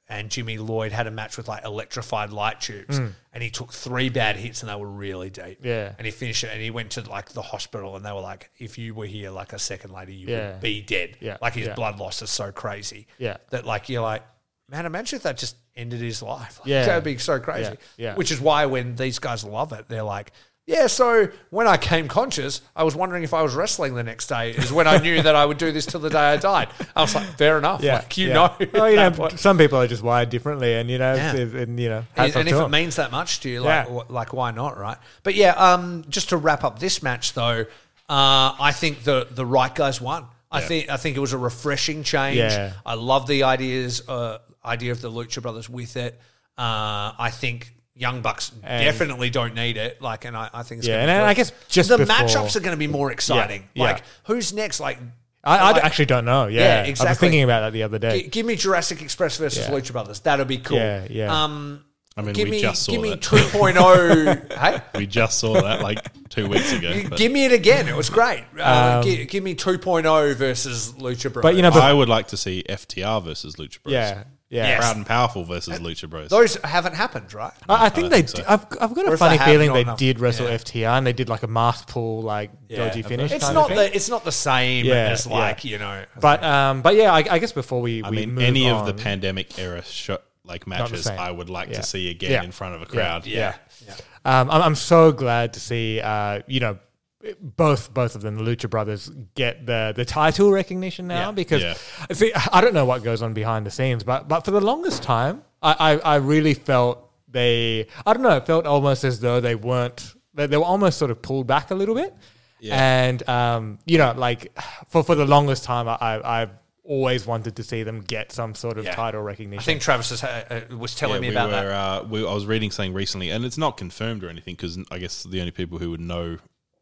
and Jimmy Lloyd had a match with like electrified light tubes, and he took three bad hits, and they were really deep. Mm. Yeah. and he finished it, and he went to like the hospital, and they were like, "If you were here like a second later, you Yeah. would be dead." Yeah, like his yeah. blood loss is so crazy. Yeah. that like you're like. Man, imagine if that just ended his life. Like, Yeah. That would be so crazy. Yeah, yeah. Which is why when these guys love it, they're like, yeah, so when I came conscious, I was wondering if I was wrestling the next day, is when I knew that I would do this till the day I died. I was like, fair enough. Yeah, like, you yeah. know. Well, you know, point. some people are just wired differently, and you know, Yeah. and, you know, And, and if it means that much to you, like, Yeah. like why not, right? But yeah, um, just to wrap up this match, though, uh, I think the the right guys won. I Yeah. think I think it was a refreshing change. Yeah. I love the ideas uh, idea of the Lucha Brothers with it. Uh, I think Young Bucks And- definitely don't need it. Like, and I, I think it's Yeah, gonna and I- guess just the before- matchups are going to be more exciting. yeah. Like, who's next? Like, I, I like- actually don't know. Yeah, Yeah, I was exactly. thinking about that the other day. G- give me Jurassic Express versus Yeah. Lucha Brothers. That'll be cool. Yeah, yeah. Um, I mean, give we me, just saw that. give me that. 2.0. hey, We just saw that like two weeks ago. But give me it again. It was great. Uh, Um, gi- give me 2.0 versus Lucha Brothers. But you know, bef- I would like to see FTR versus Lucha Bros. yeah, yeah. Yes. Proud and Powerful versus Lucha Bros. those haven't happened, right? I, I think don't they. think so. d- I've, I've got Or a funny they feeling they did wrestle Yeah. FTR and they did like a mask pull, like dodgy finish. It's kind not of thing. the it's not the same Yeah, as yeah. like you know. But um, but yeah, I, I guess before we, I we mean, move any on, of the pandemic era sh- like matches. I would like Yeah. to see again Yeah. in front of a crowd. yeah, yeah. Um, I'm, I'm so glad to see, uh, you know, both both of them, the Lucha Brothers, get the the title recognition now Yeah. because Yeah. see, I don't know what goes on behind the scenes, but but for the longest time, I I, I really felt they, I don't know, it felt almost as though they weren't, they, they were almost sort of pulled back a little bit, and um, you know, like for for the longest time, I, I I've always wanted to see them get some sort of Yeah. title recognition. I think Travis has, uh, uh, was telling Yeah, me we about were, that. Uh, we, I was reading something recently, and it's not confirmed or anything because I guess the only people who would know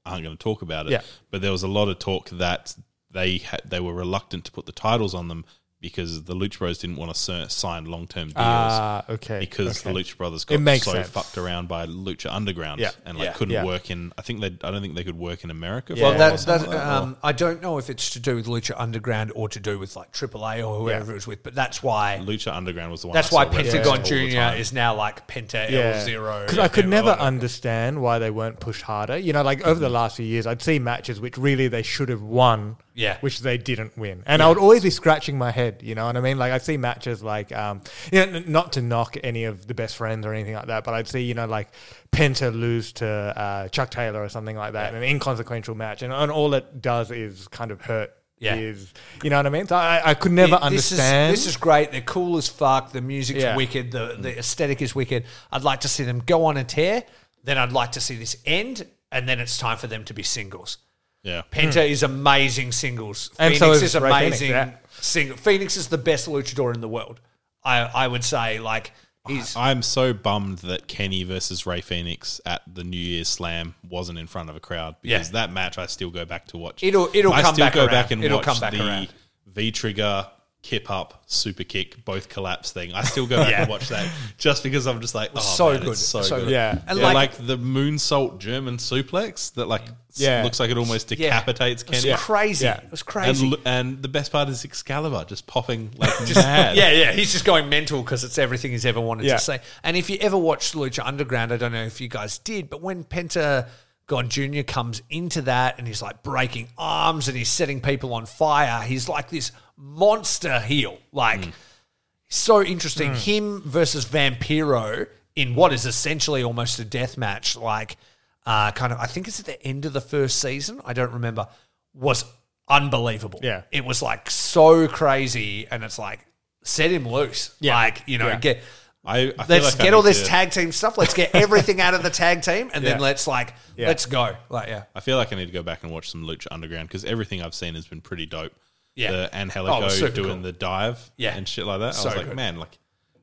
aren't going to talk about it. Yeah. But there was a lot of talk that they had, they were reluctant to put the titles on them because the Lucha Bros didn't want to sign long term deals. Ah, okay, because okay. the Lucha Brothers got makes so sense. fucked around by Lucha Underground Yeah. and like Yeah. couldn't Yeah. work in. I think they. I don't think they could work in America. Yeah. for Well, that, that, like that, um, I don't know if it's to do with Lucha Underground or to do with like AAA or whoever it was with, but that's why Lucha Underground was the one. that's I why saw Pentagon Jr. is now like Penta Yeah. L Zero. Because I could Yeah, never whatever. understand why they weren't pushed harder. You know, like over the last few years, I'd see matches which really they should have won, Yeah. which they didn't win, and I would always be scratching my head. You know what I mean? Like I'd see matches like, um, you know, n- not to knock any of the best friends or anything like that, but I'd see you know like Penta lose to uh, Chuck Taylor or something like that, in an inconsequential match, and, and all it does is kind of hurt. Yeah. His, you know what I mean? So I, I could never this understand. Is, this is great. They're cool as fuck. The music's Yeah. wicked. The the aesthetic is wicked. I'd like to see them go on a tear. Then I'd like to see this end, and then it's time for them to be singles. Yeah. Penta is amazing singles. And Fénix so is is Rey Fénix, amazing. yeah. Single. Fénix is the best luchador in the world. I I would say like he's I'm so bummed that Kenny versus Rey Fénix at the New Year's Slam wasn't in front of a crowd because Yeah. that match I still go back to watch. It'll- it'll I come still back go around. back and It'll watch come back the around. V trigger kip up super kick both collapse thing. I still go back Yeah. and watch that just because I'm just like oh so man, good. it's so, So good. good. Yeah. And Yeah, like- like, the moonsault German suplex that like Yeah. looks like it almost Yeah. decapitates it was Kenny. crazy. Yeah. It was crazy. And, and the best part is Excalibur just popping like mad. yeah, yeah, he's just going mental because it's everything he's ever wanted Yeah. to say. And if you ever watched Lucha Underground, I don't know if you guys did, but when Penta God Jr. comes into that and he's like breaking arms and he's setting people on fire, he's like this monster heel. Like, Mm. so interesting. Him versus Vampiro in what is essentially almost a death match, like, uh, kind of, I think it's at the end of the first season. I don't remember. Was unbelievable. Yeah. It was like so crazy. And it's like, set him loose. Yeah. Like, you know, Yeah. get. I, I feel Let's like I get all this to- tag team stuff. Let's get everything out of the tag team, and then let's like Yeah. let's go. Like yeah, I feel like I need to go back and watch some Lucha Underground because everything I've seen has been pretty dope. Yeah. the Oh, Angelico super doing cool. the dive, Yeah. and shit like that. So I was like, good. man, like,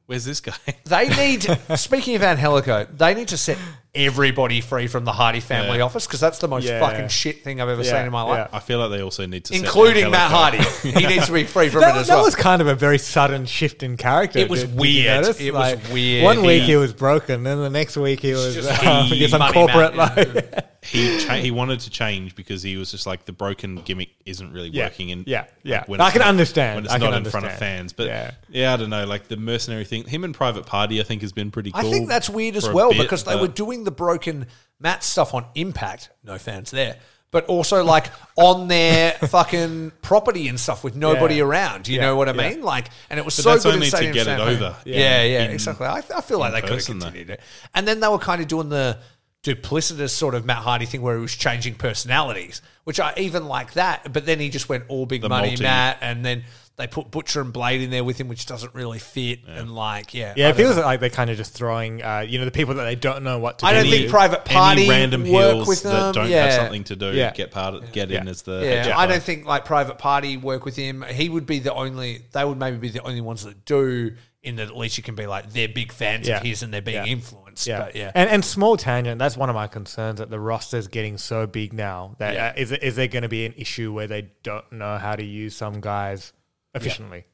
where's this guy? They need. speaking of Angelico, they need to set everybody free from the Hardy family Yeah. office because that's the most Yeah. fucking shit thing I've ever Yeah, seen in my life. I feel like they also need to, set Including Matt Angelico- Hardy, he needs to be free from That, it as that well. was kind of a very sudden shift in character. It was Did- did you weird. notice? It was weird. One week He- he was broken, then the next week he was just uh, he- just on money corporate man, yeah. life. he cha- he wanted to change because he was just like the broken gimmick isn't really Yeah. working. In Yeah. Yeah. when I it's can not- understand. when it's I not can in front of understand. fans. But Yeah. yeah. I don't know. Like the mercenary thing, him and Private Party, I think has been pretty. I cool. think that's weird as for a well bit, because they but- were doing the broken mat stuff on Impact. No fans there. But also like on their fucking property and stuff with nobody Yeah. around. You Yeah, know what I yeah. mean? Like, and it was But so that's good only to Stadium get it Stampede. over. Yeah, yeah, In- exactly. I, I feel like they could have person, though. continued it. And then they were kind of doing the duplicitous sort of Matt Hardy thing where he was changing personalities, which I even like that. But then he just went all big The money multi- Matt, and then they put Butcher and Blade in there with him, which doesn't really fit. And like, yeah, Yeah, I it feels know. like they're kind of just throwing, uh, you know, the people that they don't know what to I do. don't think Private Party any random work heels with them. that don't yeah. have something to do Yeah. get part of, get in Yeah. as the Yeah, HFO. I don't think like Private Party work with him. He would be the only. They would maybe be the only ones that do. In that, at least you can be like they're big fans Yeah. of his and they're being Yeah. influenced. Yeah. But yeah, And, and small tangent, that's one of my concerns that the roster's getting so big now. That Yeah. uh, is, is there going to be an issue where they don't know how to use some guys efficiently?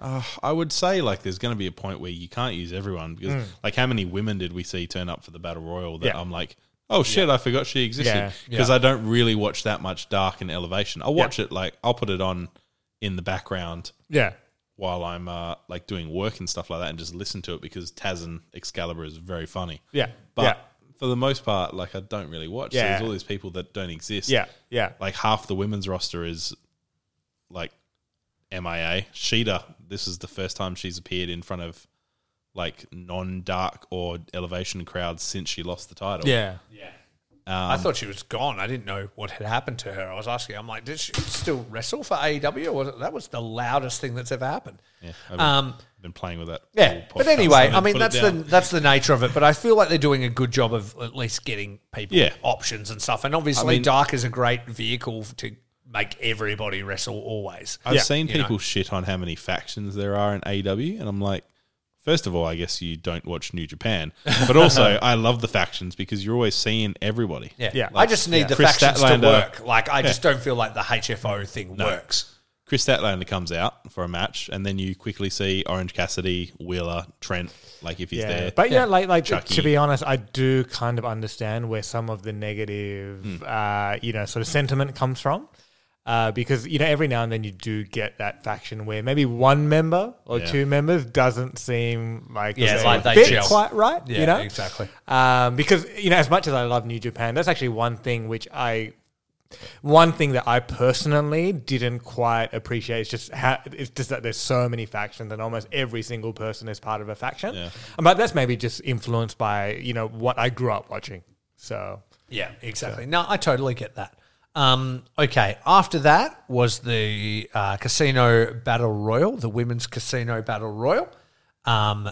Uh, I would say like there's going to be a point where you can't use everyone because like how many women did we see turn up for the battle royal that Yeah. I'm like oh shit I forgot she Yeah. existed because Yeah. I don't really watch that much dark and elevation I'll watch it like I'll put it on in the background Yeah. while I'm uh, like doing work and stuff like that and just listen to it because Taz and Excalibur is very funny Yeah. but yeah. for the most part like I don't really watch so Yeah. there's all these people that don't exist Yeah. Yeah. like half the women's roster is like MIA. Shida, this is the first time she's appeared in front of like non-dark or elevation crowds since she lost the title. Yeah. Um, I thought she was gone. I didn't know what had happened to her. I was asking. I'm like, did she still wrestle for AEW? Or was it, that was the loudest thing that's ever happened. yeah, I've Um, been playing with that. Yeah, but anyway, I'm I gonna mean that's the that's the nature of it. But I feel like they're doing a good job of at least getting people Yeah. options and stuff. And obviously, mean- Dark is a great vehicle to make everybody wrestle always. I've Yeah. seen You know. people shit on how many factions there are in AEW, and I'm like, first of all, I guess you don't watch New Japan, but also I love the factions because you're always seeing everybody. Yeah, Yeah. I just need Yeah. the Kris factions Statlander- to work. Like I just don't feel like the HFO thing works. Kris Statlander comes out for a match, and then you quickly see Orange Cassidy, Wheeler, Trent, like if he's Yeah. there. But yeah, like like Chucky. to be honest, I do kind of understand where some of the negative, Hmm. uh, you know, sort of sentiment comes from. Uh, because you know every now and then you do get that faction where maybe one member or Yeah. two members doesn't seem like Yeah, like they fit quite right. Yeah, you know exactly. um, because you know as much as I love New Japan, that's actually one thing which I one thing that I personally didn't quite appreciate is just how it's just that there's so many factions and almost every single person is part of a faction. Yeah. But that's maybe just influenced by you know what I grew up watching. So Yeah, exactly. No, I totally get that. Um, okay, after that was the uh, Casino Battle Royal, the Women's Casino Battle Royal. Um,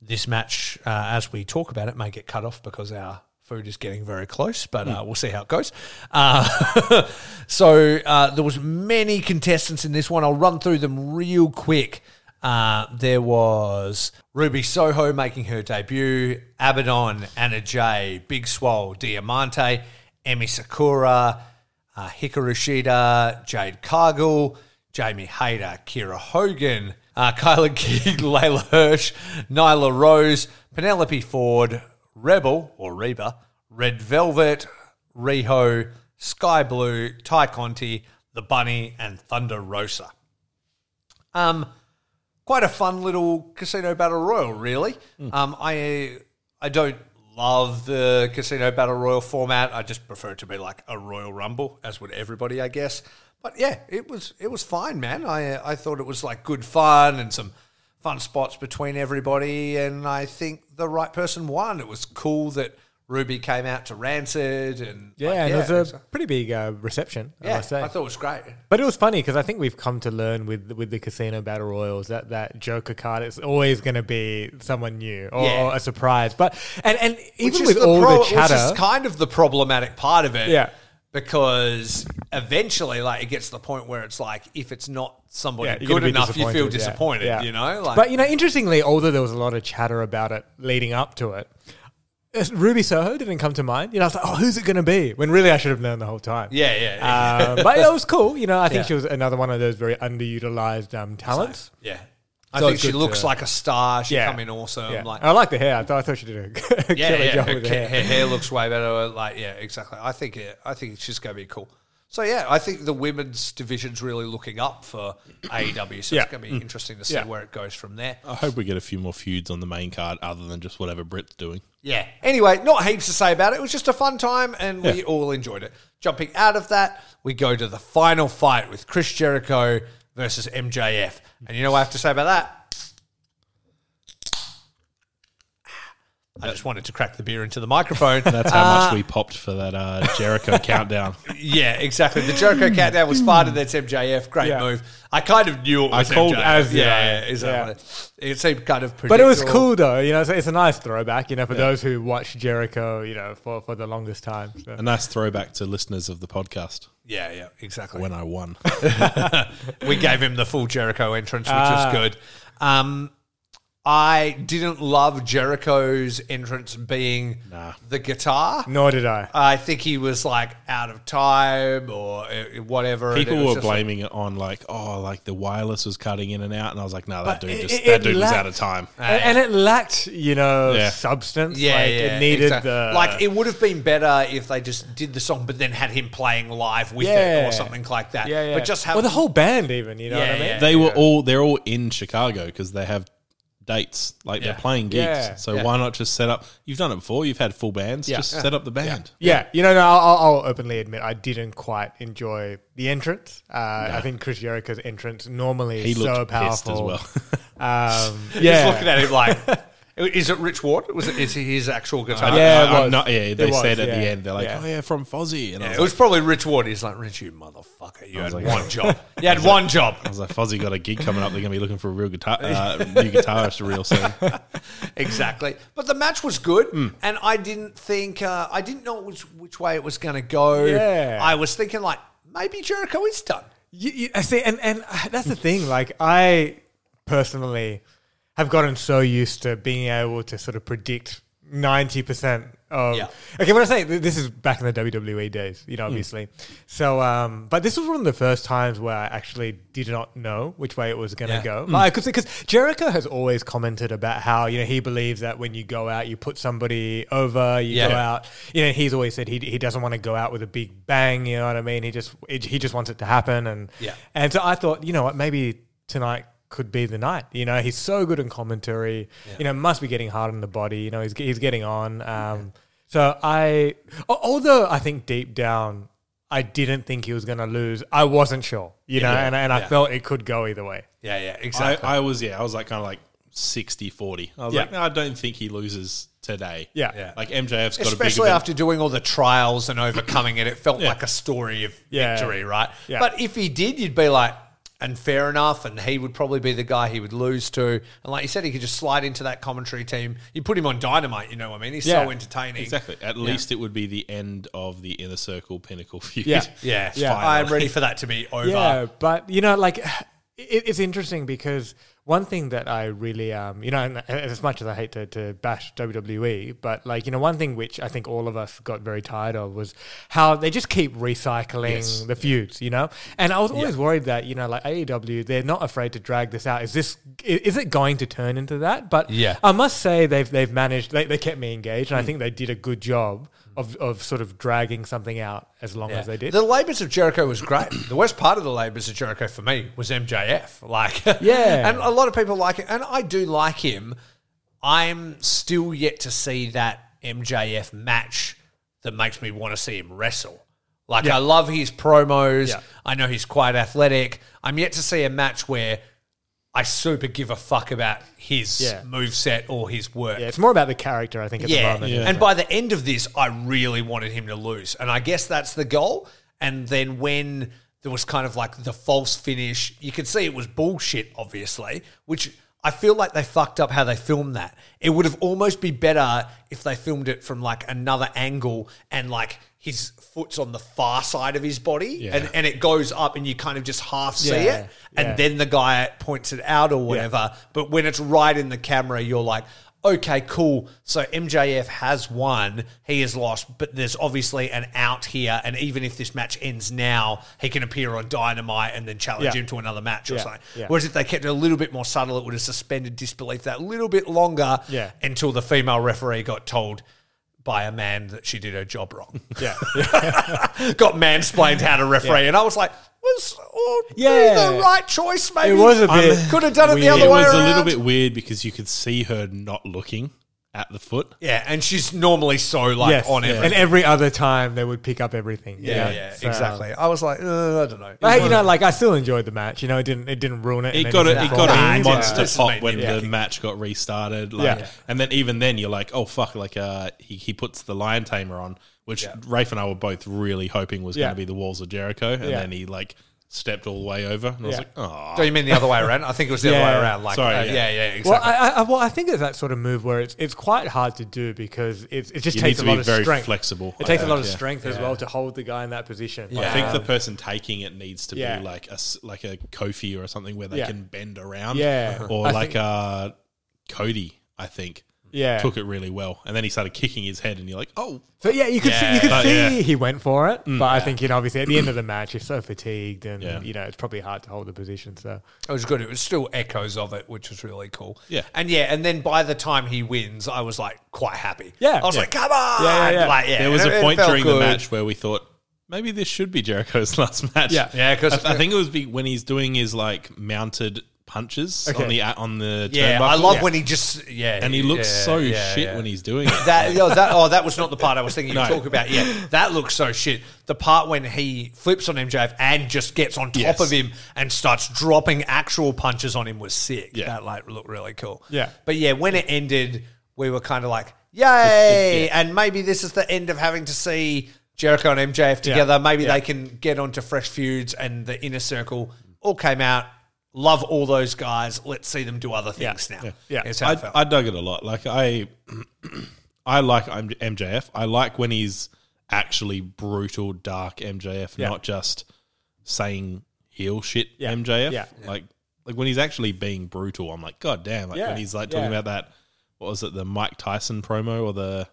this match, uh, as we talk about it, may get cut off because our food is getting very close, but uh, we'll see how it goes. Uh, so uh, there was many contestants in this one. I'll run through them real quick. Uh, there was Ruby Soho making her debut, Abaddon, Anna Jay, Big Swole, Diamante, Emi Sakura, uh, Hikaru Shida, Jade Cargill, Jamie Hayter, Kiera Hogan, uh, KiLynn King, Leyla Hirsch, Nyla Rose, Penelope Ford, Rebel or Reba, Red Velvet, Riho, Skye Blue, Tay Conti, The Bunny, and Thunder Rosa. Um, quite a fun little casino battle royal, really. Um, I I don't love the casino battle royal format. I just prefer it to be like a royal rumble, as would everybody, I guess. But yeah, it was it was fine, man. I I thought it was like good fun and some fun spots between everybody, and I think the right person won. It was cool that Ruby came out to Rancid, and Yeah, like, and yeah, it was a pretty big uh, reception. I yeah, must say. I thought it was great. But it was funny because I think we've come to learn with with the casino battle royals that that Joker card is always going to be someone new or, Yeah. or a surprise. But and and even with all pro- the chatter, which is kind of the problematic part of it. Yeah. Because eventually, like, it gets to the point where it's like, if it's not somebody Yeah, good enough, you feel disappointed. You know, like, but you know, interestingly, although there was a lot of chatter about it leading up to it, Ruby Soho didn't come to mind. You know, I was like, oh, who's it going to be? When really I should have known the whole time. yeah, yeah, yeah. Uh, but it was cool. You know, I think Yeah. she was another one of those very underutilized um, talents. yeah. I So think she looks to- like a star. She Yeah. come in awesome. Yeah. Like, I like the hair. I thought, I thought she did a killer yeah, yeah. job Her, with the hair. her hair looks way better. Like, yeah, exactly. I think it. I think it's just going to be cool. So yeah, I think the women's division's really looking up for AEW. So Yeah. it's going to be mm. interesting to see Yeah. where it goes from there. I hope we get a few more feuds on the main card other than just whatever Britt's doing. Yeah. Anyway, not heaps to say about it. It was just a fun time and we all enjoyed it. Jumping out of that, we go to the final fight with Chris Jericho versus MJF. And you know what I have to say about that? I just wanted to crack the beer into the microphone. That's how much we popped for that uh, Jericho countdown. yeah, exactly. The Jericho countdown was farted. That's MJF. Great Yeah. move. I kind of knew it I was called MJF. As did yeah, I. yeah, exactly. It seemed kind of But it was cool though, you know. It's, it's a nice throwback, you know, for those who watched Jericho, you know, for, for the longest time. So. A nice throwback to listeners of the podcast Yeah, yeah, exactly. when I won. we gave him the full Jericho entrance, which Ah. was good. Um, I didn't love Jericho's entrance being Nah. the guitar. Nor did I. I think he was like out of time or uh, whatever. and People was were just like- blaming it on like, oh, like the wireless was cutting in and out, and I was like, no, that But dude it- just it- that it dude was lacked- out of time. and, and it lacked, you know, Yeah. substance. yeah, like, yeah, it needed exactly. the like it would have been better if they just did the song, but then had him playing live with it Yeah. or something like that. yeah, yeah. But just have well, the whole band, even, you know Yeah, what I mean? yeah. They were all they're all in Chicago because they have dates, like Yeah. they're playing gigs. Yeah. So Yeah. why not just set up? You've done it before. You've had full bands. Yeah. Just Yeah. set up the band. Yeah, you know, no, I'll, I'll I'll openly admit I didn't quite enjoy the entrance. Uh, I think Chris Jericho's entrance normally He is looked so pissed powerful. as well. Um, Just yeah, looking at him like, is it Rich Ward? Was it is he his actual guitar? Yeah, it I, am was. not. Yeah, they It was, said at yeah. the end, they're like, Yeah. "Oh yeah, from Fozzy," and I Yeah, was it like, was probably Rich Ward. He's like, Rich, you motherfucker. You had like- one job. You had one job. I was like, Fozzy got a gig coming up. They're gonna be looking for a real guitar, uh, new guitarist a real soon. exactly. But the match was good, Hmm. and I didn't think uh, I didn't know which which way it was going to go. Yeah. I was thinking like maybe Jericho is done. You, you, I see, and and uh, that's the thing. Like, I personally have gotten so used to being able to sort of predict ninety percent of. Yeah. Okay, when I say this is back in the WWE days, you know, obviously. So, um, but this was one of the first times where I actually did not know which way it was going to Yeah. go. Like, because Jericho has always commented about how you know he believes that when you go out, you put somebody over, you Yeah. go out. You know, he's always said he he doesn't want to go out with a big bang. You know what I mean? He just he just wants it to happen. And Yeah. and so I thought, you know what, maybe tonight could be the night. You know, he's so good in commentary. You know, must be getting hard on the body. You know, he's he's getting on. Um, So I, although I think deep down. I didn't think he was going to lose. I wasn't sure, you know, Yeah. and, and I Yeah. felt it could go either way. Yeah, yeah, exactly. I was yeah, I was like kind of like 60 40. I was Yeah. like, no, I don't think he loses today. Yeah. Yeah. Like MJF's got a Especially big after doing all the trials and overcoming it, it felt Yeah. like a story of Yeah. victory, right? Yeah. But if he did, you'd be like, and fair enough. And he would probably be the guy he would lose to. And like you said, he could just slide into that commentary team. You put him on Dynamite, you know what I mean? He's Yeah. so entertaining. Exactly. At least it would be the end of the inner circle pinnacle feud. Yeah. Yeah, Yeah. I'm ready for that to be over. Yeah, but you know, like it, it's interesting because one thing that I really, um, you know, and as much as I hate to, to bash WWE, but like you know, one thing which I think all of us got very tired of was how they just keep recycling Yes. the feuds, you know. And I was always worried that you know, like AEW, they're not afraid to drag this out. Is this is it going to turn into that? But Yeah. I must say they've they've managed. They, they kept me engaged, and I think they did a good job of of sort of dragging something out as long as they did. The Labours of Jericho was great. the worst part of the Labours of Jericho for me was MJF. Like, Yeah. and a lot of people like it, and I do like him. I'm still yet to see that MJF match that makes me want to see him wrestle. Like, I love his promos. Yeah. I know he's quite athletic. I'm yet to see a match where I super give a fuck about his Yeah. move set or his work. yeah, it's more about the character, I think, at the Yeah. moment. And by the end of this, I really wanted him to lose. And I guess that's the goal. And then when there was kind of like the false finish, you could see it was bullshit, obviously, which I feel like they fucked up how they filmed that. It would have almost be better if they filmed it from like another angle and like his foot's on the far side of his body and, and it goes up and you kind of just half see Yeah, it. And yeah. then the guy points it out or whatever. But when it's right in the camera, you're like, okay, cool. So MJF has won, he has lost, but there's obviously an out here. And even if this match ends now, he can appear on Dynamite and then challenge Yeah. him to another match or Yeah, something. yeah. Whereas if they kept it a little bit more subtle, it would have suspended disbelief that little bit longer Yeah. until the female referee got told. By a man that she did her job wrong. Yeah. Got mansplained how to referee. And I was like, was oh, Yeah. the right choice, maybe? It was a bit Could have done it the weird. other It way was around. a little bit weird because you could see her not looking at the foot. Yeah, and she's normally so like yes, on yeah. everything. and every other time they would pick up everything. you yeah, know? yeah, So- exactly. I was like, uh, I don't know. But hey, you know, like I still enjoyed the match. You know, it didn't it didn't ruin it. in It got a, it form. got a Nah, monster didn't. pop Just when me the match got restarted. Like, Yeah. and then even then you're like, oh fuck! Like, uh, he he puts the lion tamer on, which Rafe and I were both really hoping was Yeah. going to be the walls of Jericho, and Yeah. then he like stepped all the way over, and I was Yeah. like, oh, Do you mean the other way around? I think it was the other Yeah. way around. Like, Sorry, uh, yeah. yeah, yeah, exactly. Well, I, I, well, I think it's that sort of move where it's it's quite hard to do because it's, it just You takes need a lot be of very strength. flexible, It I takes a think, lot of yeah. strength as well to hold the guy in that position. I think Yeah. the person taking it needs to Yeah. be like a s- like a Kofi or something where they Yeah. can bend around, Yeah. or I like think- uh, Cody. I think yeah. took it really well, and then he started kicking his head, and you're like, oh, So yeah, you could see, you could But, see yeah. he went for it, mm. but I think you know obviously at the end of the match he's so fatigued and Yeah. you know it's probably hard to hold the position. So it was good. It was still echoes of it, which was really cool. Yeah. and yeah, and then by the time he wins, I was like quite happy. Yeah. I was Yeah. like, come on, Yeah, yeah, yeah. Like, yeah. there was it- a it point felt during the good. match where we thought maybe this should be Jericho's last match. Yeah. Yeah, 'cause- I, I think it was be, when he's doing his like mounted punches Okay. on the on the Yeah, turnbuckle. I love Yeah. when he just yeah, and he looks yeah, so yeah, shit yeah. when he's doing it. That, yo, that oh, that was not the part I was thinking you No. talk about. Yeah, that looks so shit. The part when he flips on MJF and just gets on top Yes. of him and starts dropping actual punches on him was sick. Yeah. That like looked really cool. Yeah. but yeah, when it ended, we were kind of like, yay! Yeah. And maybe this is the end of having to see Jericho and MJF together. Maybe Yeah. they can get onto fresh feuds and the inner circle all came out. Love all those guys. Let's see them do other things now. Yeah. How I, I, felt. I dug it a lot. Like I, I like MJF. I like when he's actually brutal, dark MJF, Yeah. not just saying heel shit Yeah. MJF. Yeah. Like like when he's actually being brutal, I'm like, God damn! Like Yeah. when he's like talking Yeah. about that, what was it, the Mike Tyson promo or the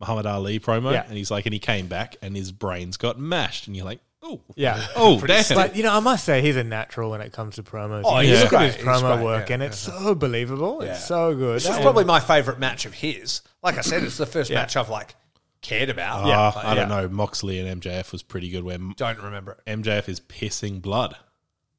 Muhammad Ali promo? Yeah. And he's like, and he came back and his brains got mashed, and you're like, oh, yeah. oh, damn. But you know, I must say he's a natural when it comes to promos. Oh, you he's look at his promo great, work, yeah, and it's so believable. Yeah. It's so good. This was And- probably my favorite match of his. Like I said, it's the first Yeah. match I've like cared about. Ah, Like, I don't know. Moxley and MJF was pretty good. Where Don't remember it. MJF is pissing blood.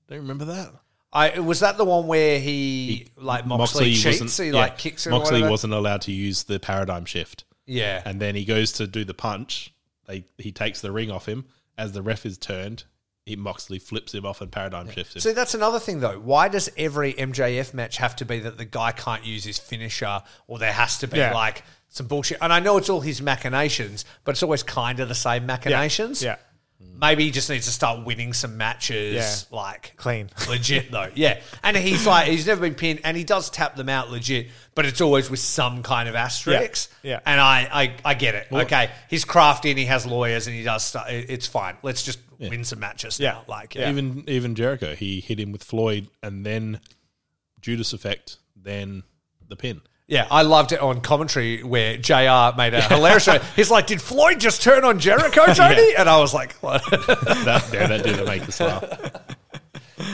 Don't remember that. I was that the one where he like Moxley, cheats. He yeah, like kicks him. Moxley whatever? wasn't allowed to use the paradigm shift, Yeah, and then he goes to do the punch. They he takes the ring off him as the ref is turned. He Moxley flips him off and paradigm shifts him. See, that's another thing though. Why does every MJF match have to be that the guy can't use his finisher, or there has to be Yeah. like some bullshit? And I know it's all his machinations, but it's always kind of the same machinations. Yeah. Maybe he just needs to start winning some matches, Yeah. like Clean. legit though. Yeah, and he's like he's never been pinned, and he does tap them out legit, but it's always with some kind of asterisk. Yeah. and I I, I get it. okay, he's crafty and he has lawyers and he does stuff. It's fine. Let's just win some matches. Yeah. now. like Yeah. Even even Jericho, he hit him with Floyd and then Judas effect, then the pin. Yeah, I loved it on commentary where JR made a hilarious show. He's like, Did Floyd just turn on Jericho, Tony? And I was like, What? That, yeah, that did make us laugh.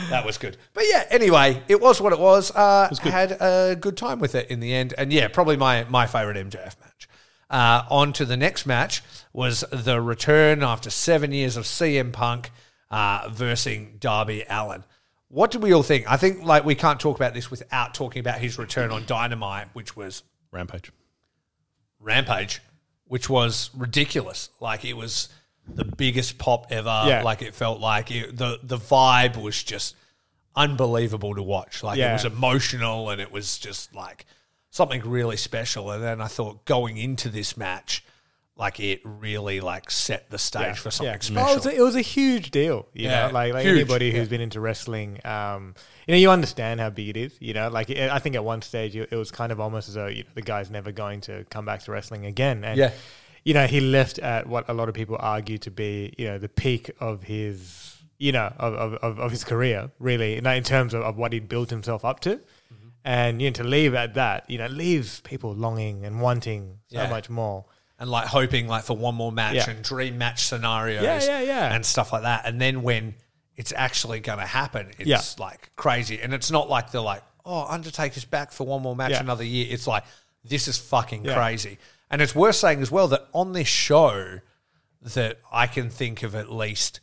that was good. But yeah, anyway, it was what it was. Uh, Had a good time with it in the end. And yeah, probably my, my favorite MJF match. Uh, on to the next match was the return after seven years of CM Punk uh, versus Darby Allin. What did we all think? I think like we can't talk about this without talking about his return on Dynamite, which was Rampage. Rampage, which was ridiculous. Like it was the biggest pop ever. Yeah. Like it felt like it, the the vibe was just unbelievable to watch. Like it was emotional and it was just like something really special. And then I thought going into this match, like it really like set the stage for something Oh, special. it, was a, it was a huge deal. You Yeah, know, like, like anybody who's yeah. been into wrestling, um, you know, you understand how big it is. You know, like it, I think at one stage it, it was kind of almost as though you know, the guy's never going to come back to wrestling again. And Yeah. you know, he left at what a lot of people argue to be, you know, the peak of his, you know, of, of, of, his career, really, in terms of, of what he'd built himself up to. Mm-hmm. And you know, to leave at that, you know, leaves people longing and wanting so Yeah. much more. And like hoping like for one more match Yeah. and dream match scenarios Yeah, yeah, yeah. and stuff like that. And then when it's actually going to happen, it's Yeah. like crazy. And it's not like they're like, oh, Undertaker's back for one more match Yeah. another year. It's like, this is fucking crazy. And it's worth saying as well that on this show, that I can think of at least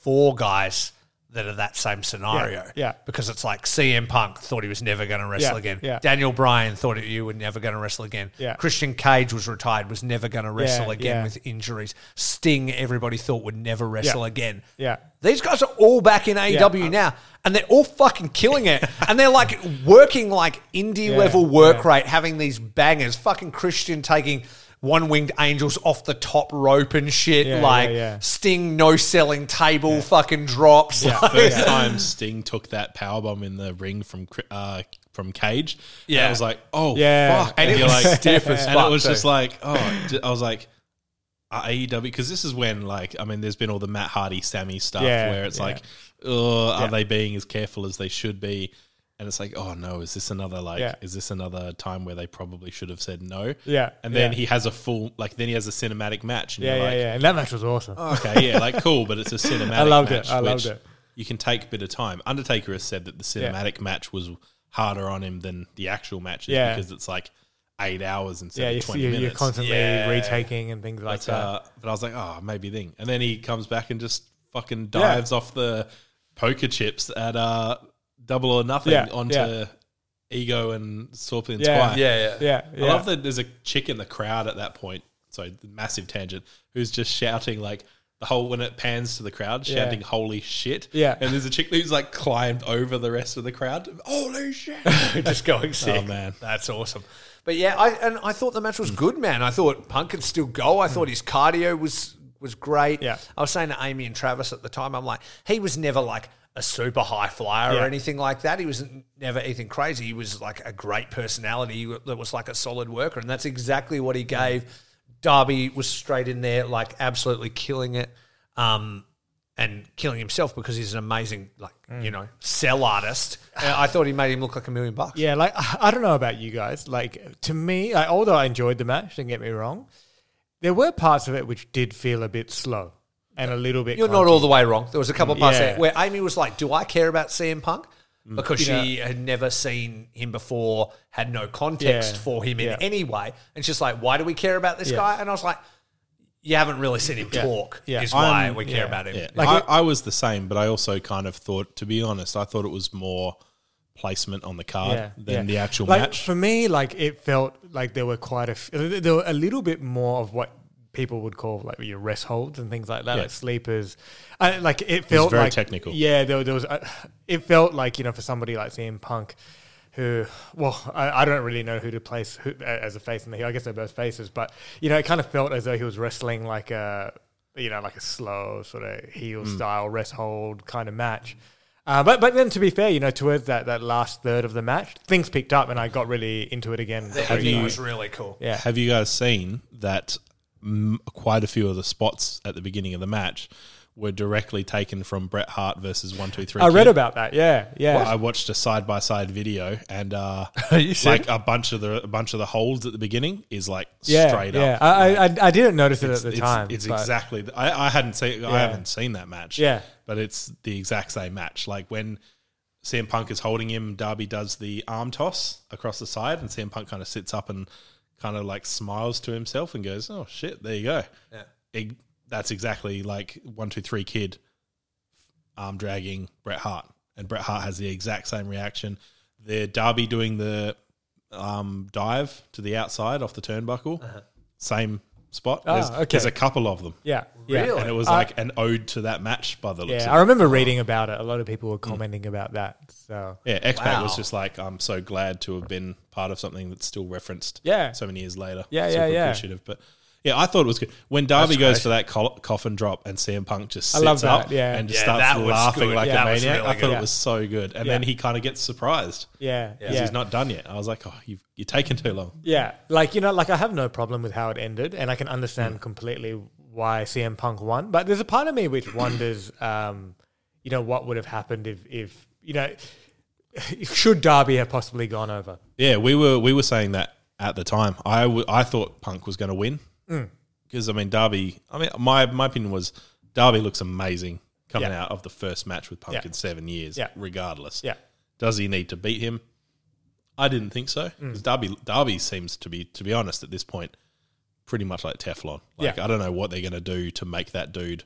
four guys that are that same scenario. yeah. Because it's like CM Punk thought he was never going to wrestle Yeah, again. yeah. Daniel Bryan thought you were never going to wrestle again. Yeah. Christian Cage was retired, was never going to wrestle Yeah, again yeah. with injuries. Sting, everybody thought would never wrestle Yeah. again. Yeah. These guys are all back in AEW now, and they're all fucking killing it. and they're like working like indie Yeah, level work yeah. rate, having these bangers. Fucking Christian taking one winged angels off the top rope and shit. Yeah, like yeah, yeah. Sting no selling table fucking drops. Yeah. Like- First time Sting took that powerbomb in the ring from uh, from Cage. and Yeah. I was like, oh Yeah. fuck, And it you're was stiff as and it was too. just like, oh, I was like. Uh, AEW because this is when like I mean there's been all the Matt Hardy Sammy stuff Yeah, where it's yeah. like oh are Yeah. they being as careful as they should be and it's like oh no is this another like Yeah. is this another time where they probably should have said no Yeah, and then yeah. he has a full like then he has a cinematic match and Yeah, you're yeah, like yeah. And that match was awesome. okay, yeah, like cool, but it's a cinematic. I loved it. I loved it. You can take a bit of time. Undertaker has said that the cinematic match was harder on him than the actual matches Yeah. because it's like eight hours instead yeah, of twenty you're, minutes. you're constantly Yeah. retaking and things like but, that. uh, but I was like, oh, maybe thing. And then he comes back and just fucking dives off the poker chips at uh, double or nothing Yeah, onto yeah. Ego and Scorpio Yeah. Squire. yeah, yeah. yeah, yeah. I love that there's a chick in the crowd at that point. So massive tangent. Who's just shouting like the whole when it pans to the crowd, Yeah. shouting "Holy shit!" Yeah. and there's a chick who's like climbed over the rest of the crowd. Holy shit! just going sick. Oh, man. that's awesome. But yeah, I and I thought the match was good, man. I thought Punk could still go. I thought his cardio was was great. Yeah. I was saying to Amy and Travis at the time, I'm like, he was never like a super high flyer or anything like that. He was never anything crazy. He was like a great personality that was like a solid worker, and that's exactly what he gave. Darby was straight in there, like absolutely killing it. Um, and killing himself because he's an amazing, like you know, sell artist. I thought he made him look like a million bucks. Yeah, like I don't know about you guys. Like to me, like, although I enjoyed the match, don't get me wrong, there were parts of it which did feel a bit slow and a little bit. You're not all the way wrong. There was a couple of parts Yeah. there where Amy was like, "Do I care about CM Punk?" Mm. Because You she had never seen him before, had no context Yeah. for him in Yeah. any way, and she's like, "Why do we care about this Yeah. guy?" And I was like, "You haven't really seen him Yeah. talk. Yeah. Is why I'm- we care yeah. about him." Yeah, Like I, it- I was the same, but I also kind of thought, to be honest, I thought it was more placement on the card Yeah, than yeah. the actual like, match. For me, like it felt like there were quite a f- there were a little bit more of what people would call like your rest holds and things like that, Yeah. like sleepers. I, like it felt very like, technical. Yeah, there, there was. Uh, it felt like you know for somebody like CM Punk. Who? Well, I, I don't really know who to place who, as a face in the heel. I guess they're both faces, but you know, it kind of felt as though he was wrestling like a you know, like a slow sort of heel style rest hold kind of match. Uh, but but then to be fair, you know, towards that, that last third of the match, things picked up and I got really into it again. The ending was really cool. yeah. Have you guys seen that mm, quite a few of the spots at the beginning of the match were directly taken from Bret Hart versus One Two Three? I read about that. Yeah, yeah. I watched a side by side video, and uh, like a bunch of the a bunch of the holds at the beginning is like yeah, straight yeah. up. I, like, I, I didn't notice it at the it's- time. It's exactly. I, I hadn't seen. I haven't seen that match. Yeah. but it's the exact same match. Like when CM Punk is holding him, Darby does the arm toss across the side, and CM Punk kind of sits up and kind of like smiles to himself and goes, "Oh shit, there you go." Yeah. It- that's exactly like one two three kid arm dragging Bret Hart, and Bret Hart has the exact same reaction. The Darby doing the um, dive to the outside off the turnbuckle, same spot. Ah, there's, okay. there's a couple of them. Yeah, yeah. Really? And it was I- like an ode to that match by the looks Yeah, of I it. remember reading about it. A lot of people were commenting about that. So Yeah, X-Pac was just like, I'm so glad to have been part of something that's still referenced Yeah. so many years later. Yeah, yeah, Super yeah. appreciative. But yeah, I thought it was good. When Darby That's goes great. for that col- coffin drop and CM Punk just I love that, up yeah. and just Yeah, starts that was laughing good. like Yeah, a that was maniac, really I thought good. it was so good. And Yeah. then he kind of gets surprised yeah, because yeah. he's not done yet. I was like, oh, you've, you're taking too long. Yeah, like you know, like I have no problem with how it ended, and I can understand Mm. completely why CM Punk won. But there's a part of me which wonders, um, you know, what would have happened if, if you know, should Darby have possibly gone over? Yeah, we were we were saying that at the time. I, w- I thought Punk was going to win. Because I mean Darby. I mean my my opinion was Darby looks amazing coming Yeah. out of the first match with Punk Yeah. in seven years. Yeah. regardless. Yeah, Does he need to beat him? I didn't think so. Mm. 'Cause Darby Darby seems to be to be honest at this point pretty much like Teflon. Like Yeah. I don't know what they're going to do to make that dude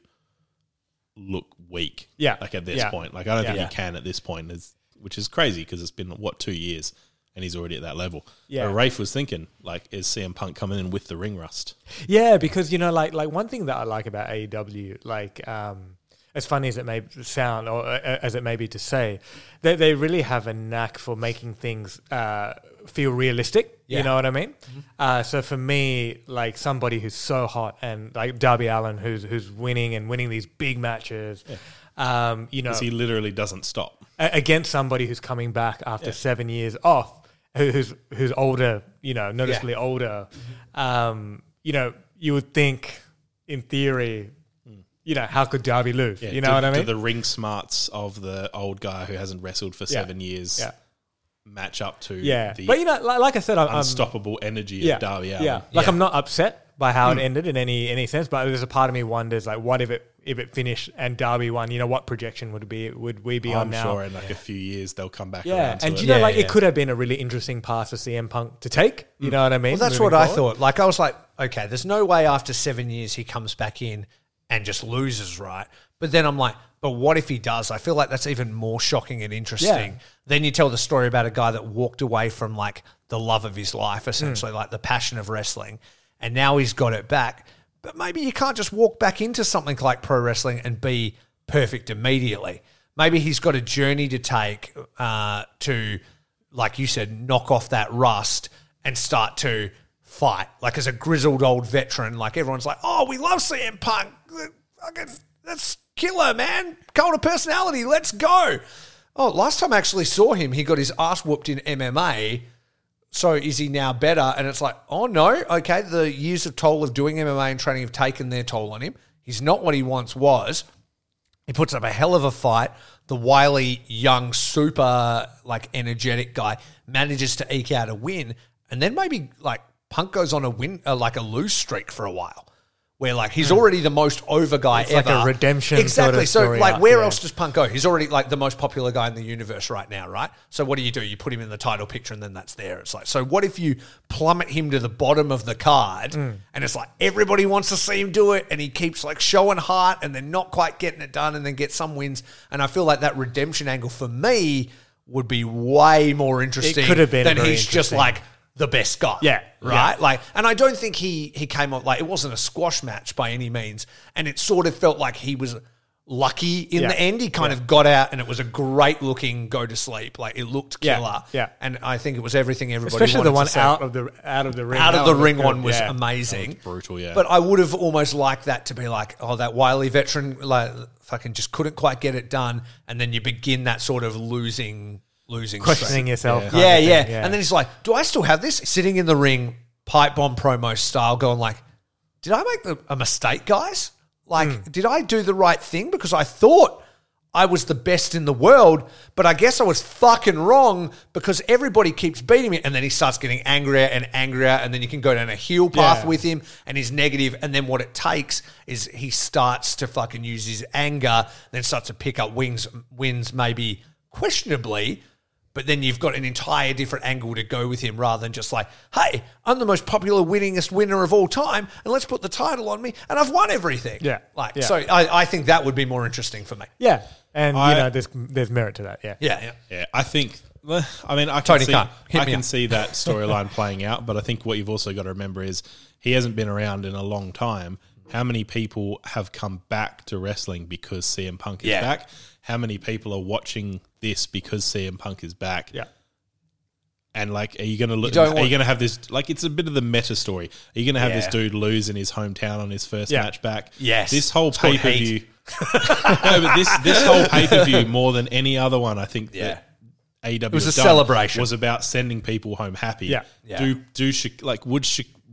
look weak. Yeah. like at this Yeah. point. Like I don't think Yeah. he can at this point. It's, which is crazy because it's been what two years and he's already at that level. Yeah. But Rafe was thinking like, is CM Punk coming in with the ring rust? yeah, because you know, like like one thing that I like about AEW, like um, as funny as it may sound, or uh, as it may be to say, they they really have a knack for making things uh, feel realistic. Yeah. You know what I mean? Uh, so for me, like somebody who's so hot and like Darby Allin, who's who's winning and winning these big matches, um, you know, he literally doesn't stop. against somebody who's coming back after seven years off, who, who's who's older, you know, noticeably older. Um, you know, you would think, in theory, you know, how could Darby lose? Yeah, you know do- what I do mean? the ring smarts of the old guy who hasn't wrestled for seven years yeah, match up to yeah. the But you know, like, like I said, I'm, unstoppable energy yeah, of Darby Allin. yeah. Like Yeah. I'm not upset by how it ended in any any sense, but there's a part of me wonders, like, what if it if it finished and Darby won? You know, what projection would it be would we be on I'm now? sure in like a few years they'll come back Yeah, around to and you know, Yeah, like yeah. it could have been a really interesting pass for CM Punk to take. You know what I mean? Well, that's moving what I thought. Like, I was like, okay, there's no way after seven years he comes back in and just loses, right? But then I'm like, but what if he does? I feel like that's even more shocking and interesting. Yeah. Then you tell the story about a guy that walked away from like the love of his Hmm. life, essentially, like the passion of wrestling, and now he's got it back. But maybe you can't just walk back into something like pro wrestling and be perfect immediately. Maybe he's got a journey to take uh, to, like you said, knock off that rust and start to fight. Like as a grizzled old veteran, like everyone's like, oh, we love CM Punk. That's killer, man. Cult of personality. Let's go. Oh, last time I actually saw him, he got his ass whooped in MMA. So is he now better? And it's like, oh no, okay, the years of toll of doing MMA and training have taken their toll on him. He's not what he once was. He puts up a hell of a fight. The wily, young, super like energetic guy manages to eke out a win, and then maybe like Punk goes on a win, uh, like a lose streak for a while, where like he's already the most over guy Hmm. It's like ever. a redemption sort exactly. of so story like, where else does Punk go? He's already like the most popular guy in the universe right now, right? So what do you do? You put him in the title picture, and then that's there. It's like, so what if you plummet him to the bottom of the card, Hmm. and it's like everybody wants to see him do it, and he keeps like showing heart, and then not quite getting it done, and then get some wins. And I feel like that redemption angle for me would be way more interesting. it could have been than he's just like the best guy. Yeah, Right? Like, and I don't think he he came up like it wasn't a squash match by any means, and it sort of felt like he was lucky in Yeah. the end. He kind of got out, and it was a great looking go to sleep. Like it looked killer. Yeah. and I think it was everything everybody Especially the one to see. out of the out of the ring. out That of the was ring one was Yeah. amazing. brutal, yeah. But I would have almost liked that to be like, oh, that wily veteran, like fucking just couldn't quite get it done, and then you begin that sort of losing, losing, questioning yourself. Yeah. Yeah, yeah, thing, And then he's like, do I still have this? Sitting in the ring, pipe bomb promo style, going like, did I make the, a mistake, guys? Like, Hmm. did I do the right thing? Because I thought I was the best in the world, but I guess I was fucking wrong because everybody keeps beating me. And then he starts getting angrier and angrier, and then you can go down a heel path Yeah. with him, and he's negative. And then what it takes is he starts to fucking use his anger, then starts to pick up wings, wins maybe questionably. But then you've got an entire different angle to go with him rather than just like, hey, I'm the most popular, winningest winner of all time, and let's put the title on me, and I've won everything. Yeah, Like, yeah. so I, I think that would be more interesting for me. yeah, and I- you know, there's there's merit to that. Yeah, Yeah, yeah. Yeah, I think. I mean, I can Tony see, Khan, hit I me can up. see that storyline playing out, but I think what you've also got to remember is he hasn't been around in a long time. How many people have come back to wrestling because CM Punk is Yeah. back? How many people are watching this because CM Punk is back? yeah. And like, are you going to look? Are you going to have this? Like, it's a bit of the meta story. Are you going to have this dude lose in his hometown on his first Yeah. match back? Yes. This whole pay per view. no, but this this whole pay per view more than any other one, I think. Yeah. That AEW was a celebration. Was about sending people home happy. Yeah. Yeah. Do do like would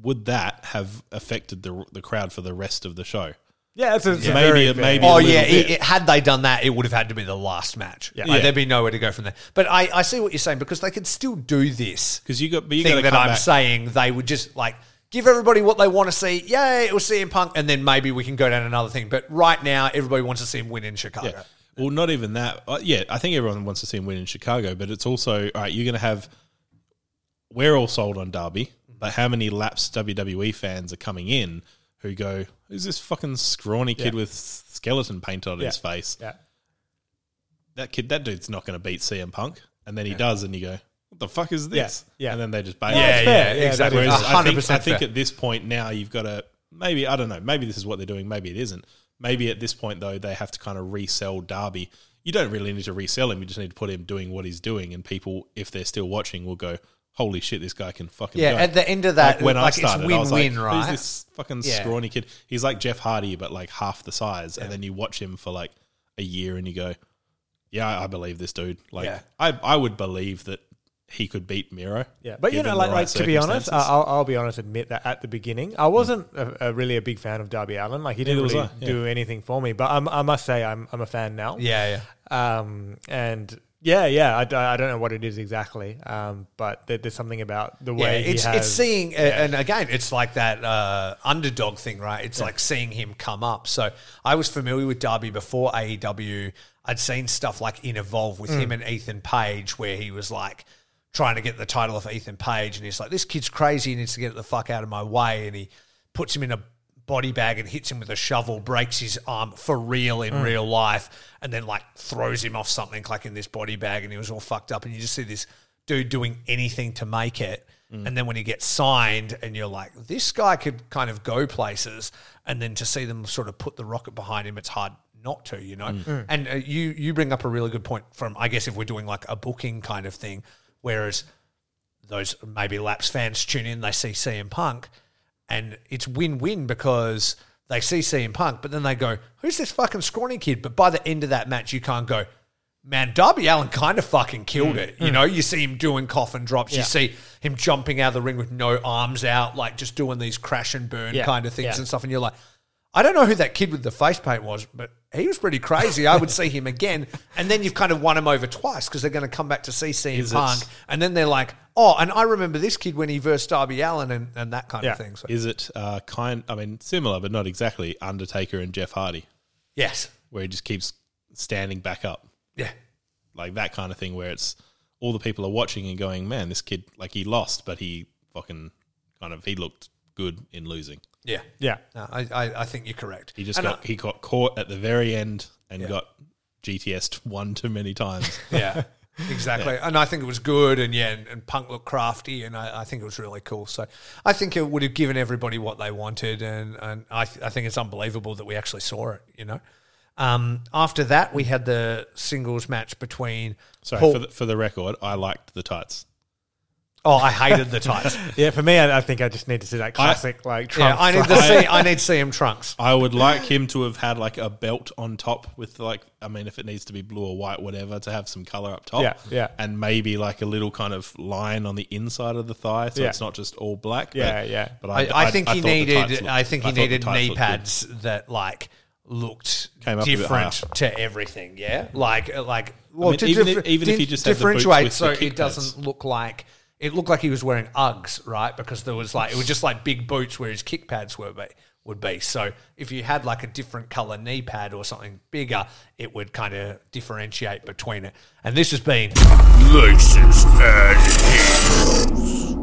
would that have affected the the crowd for the rest of the show? Yeah, it's a, it's a Maybe very it- fair- maybe- Oh a little yeah, bit. it, it- had they done that, it would have had to be the last match. Yeah. Like, Yeah. there'd be nowhere to go from there. But I, I see what you're saying because they could still do this Because you got but you got thing to that come I'm back. saying. They would just like give everybody what they want to see. Yay, it was CM Punk, and then maybe we can go down another thing. But right now, everybody wants to see him win in Chicago. Yeah. Well, not even that. Uh, yeah, I think everyone wants to see him win in Chicago, but it's also all right. You're going to have. We're all sold on Darby, but how many laps WWE fans are coming in who go, "Who's this fucking scrawny kid Yeah. with skeleton paint on Yeah. his face?" Yeah, That kid, that dude's not going to beat CM Punk, and then he does, and you go, "What the fuck is this?" Yeah. And then they just bail. Yeah, yeah. Yeah, exactly. Whereas I think, 100% I think at this point now you've got to maybe I don't know maybe this is what they're doing maybe it isn't maybe at this point though they have to kind of resell Darby. You don't really need to resell him. You just need to put him doing what he's doing, and people, if they're still watching, will go, "Holy shit, this guy can fucking Yeah, go." at the end of that, like when like I started, it's I was like, right? "Who's this fucking Yeah. scrawny kid?" He's like Jeff Hardy, but like half the size. And then you watch him for like a year, and you go, "Yeah, I I believe this dude." Like, Yeah. I I would believe that he could beat Miro. Yeah, but you know, like, right like to be honest. I- I'll, I'll be honest, admit that at the beginning, I wasn't a, a really a big fan of Darby Allin. Like he didn't really I, yeah. do anything for me. But I'm, I must say, I'm I'm a fan now. yeah, yeah. Um, and yeah, yeah, I don't know what it is exactly. Um, but there, there's something about the Yeah, way it's he has, it's seeing, uh, and again, it's like that uh, underdog thing, right? It's like seeing him come up. So I was familiar with Darby before AEW. I'd seen stuff like in Evolve with him and Ethan Page, where he was like trying to get the title off Ethan Page, and he's like, "This kid's crazy. He needs to get the fuck out of my way." And he puts him in a body bag and hits him with a shovel, breaks his arm for real in mm. real life, and then like throws him off something like in this body bag, and he was all fucked up. And you just see this dude doing anything to make it. Mm. And then when he gets signed, and you're like, this guy could kind of go places, and then to see them sort of put the rocket behind him, it's hard not to, you know. Mm. And uh, you you bring up a really good point from I guess if we're doing like a booking kind of thing, whereas those maybe Laps fans tune in, they see CM Punk, and it's win win because they see CM Punk, but then they go, "Who's this fucking scrawny kid?" But by the end of that match, you can't go, "Man, Darby Allin kind of fucking killed mm, it." Mm. You know, you see him doing coffin drops, you see him jumping out of the ring with no arms out, like just doing these crash and burn Yeah. kind of things Yeah. and stuff, and you're like. I don't know who that kid with the face paint was, but he was pretty crazy. I would see him again, and then you've kind of won him over twice because they're going to come back to see CM Is it- Punk, and then they're like, "Oh, and I remember this kid when he versed Darby Allin and, and that kind of thing." So Is it uh, kind? I mean, similar but not exactly. Undertaker and Jeff Hardy, yes, where he just keeps standing back up, yeah, like that kind of thing, where it's all the people are watching and going, "Man, this kid, like he lost, but he fucking kind of he looked good in losing. Yeah, yeah, No, I, I, I think you're correct. He just And got he got caught at the very end and Yeah. got GTS one too many times. Yeah, exactly. And I think it was good, and yeah, and, and Punk looked crafty, and I, I think it was really cool. So I think it would have given everybody what they wanted, and and I, th- I think it's unbelievable that we actually saw it. You know. Um, after that, we had the singles match between. Sorry, Paul- for the, for the record, I liked the tights. Oh, I hated the tights. Yeah, for me, I, I think I just need to see that classic like yeah, I need to see. I need to see him trunks. I would like him to have had like a belt on top with like, I mean, if it needs to be blue or white, whatever, to have some color up top. Yeah, yeah. And maybe like a little kind of line on the inside of the thigh, so Yeah. it's not just all black. Yeah, but, yeah. But I, I, think he thought the needed. looked- I think he thought needed knee looked good. pads that like looked Came up different to everything. Yeah, like like well, mean, to even differ- if- even if di- you just had the boots differentiate, with so the kick it doesn't pads. look like it looked like he was wearing Uggs, right? Because there was like it was just like big boots where his kick pads were be, would be. So if you had like a different color knee pad or something bigger, it would kind of differentiate between it. And this has been Laces and heels.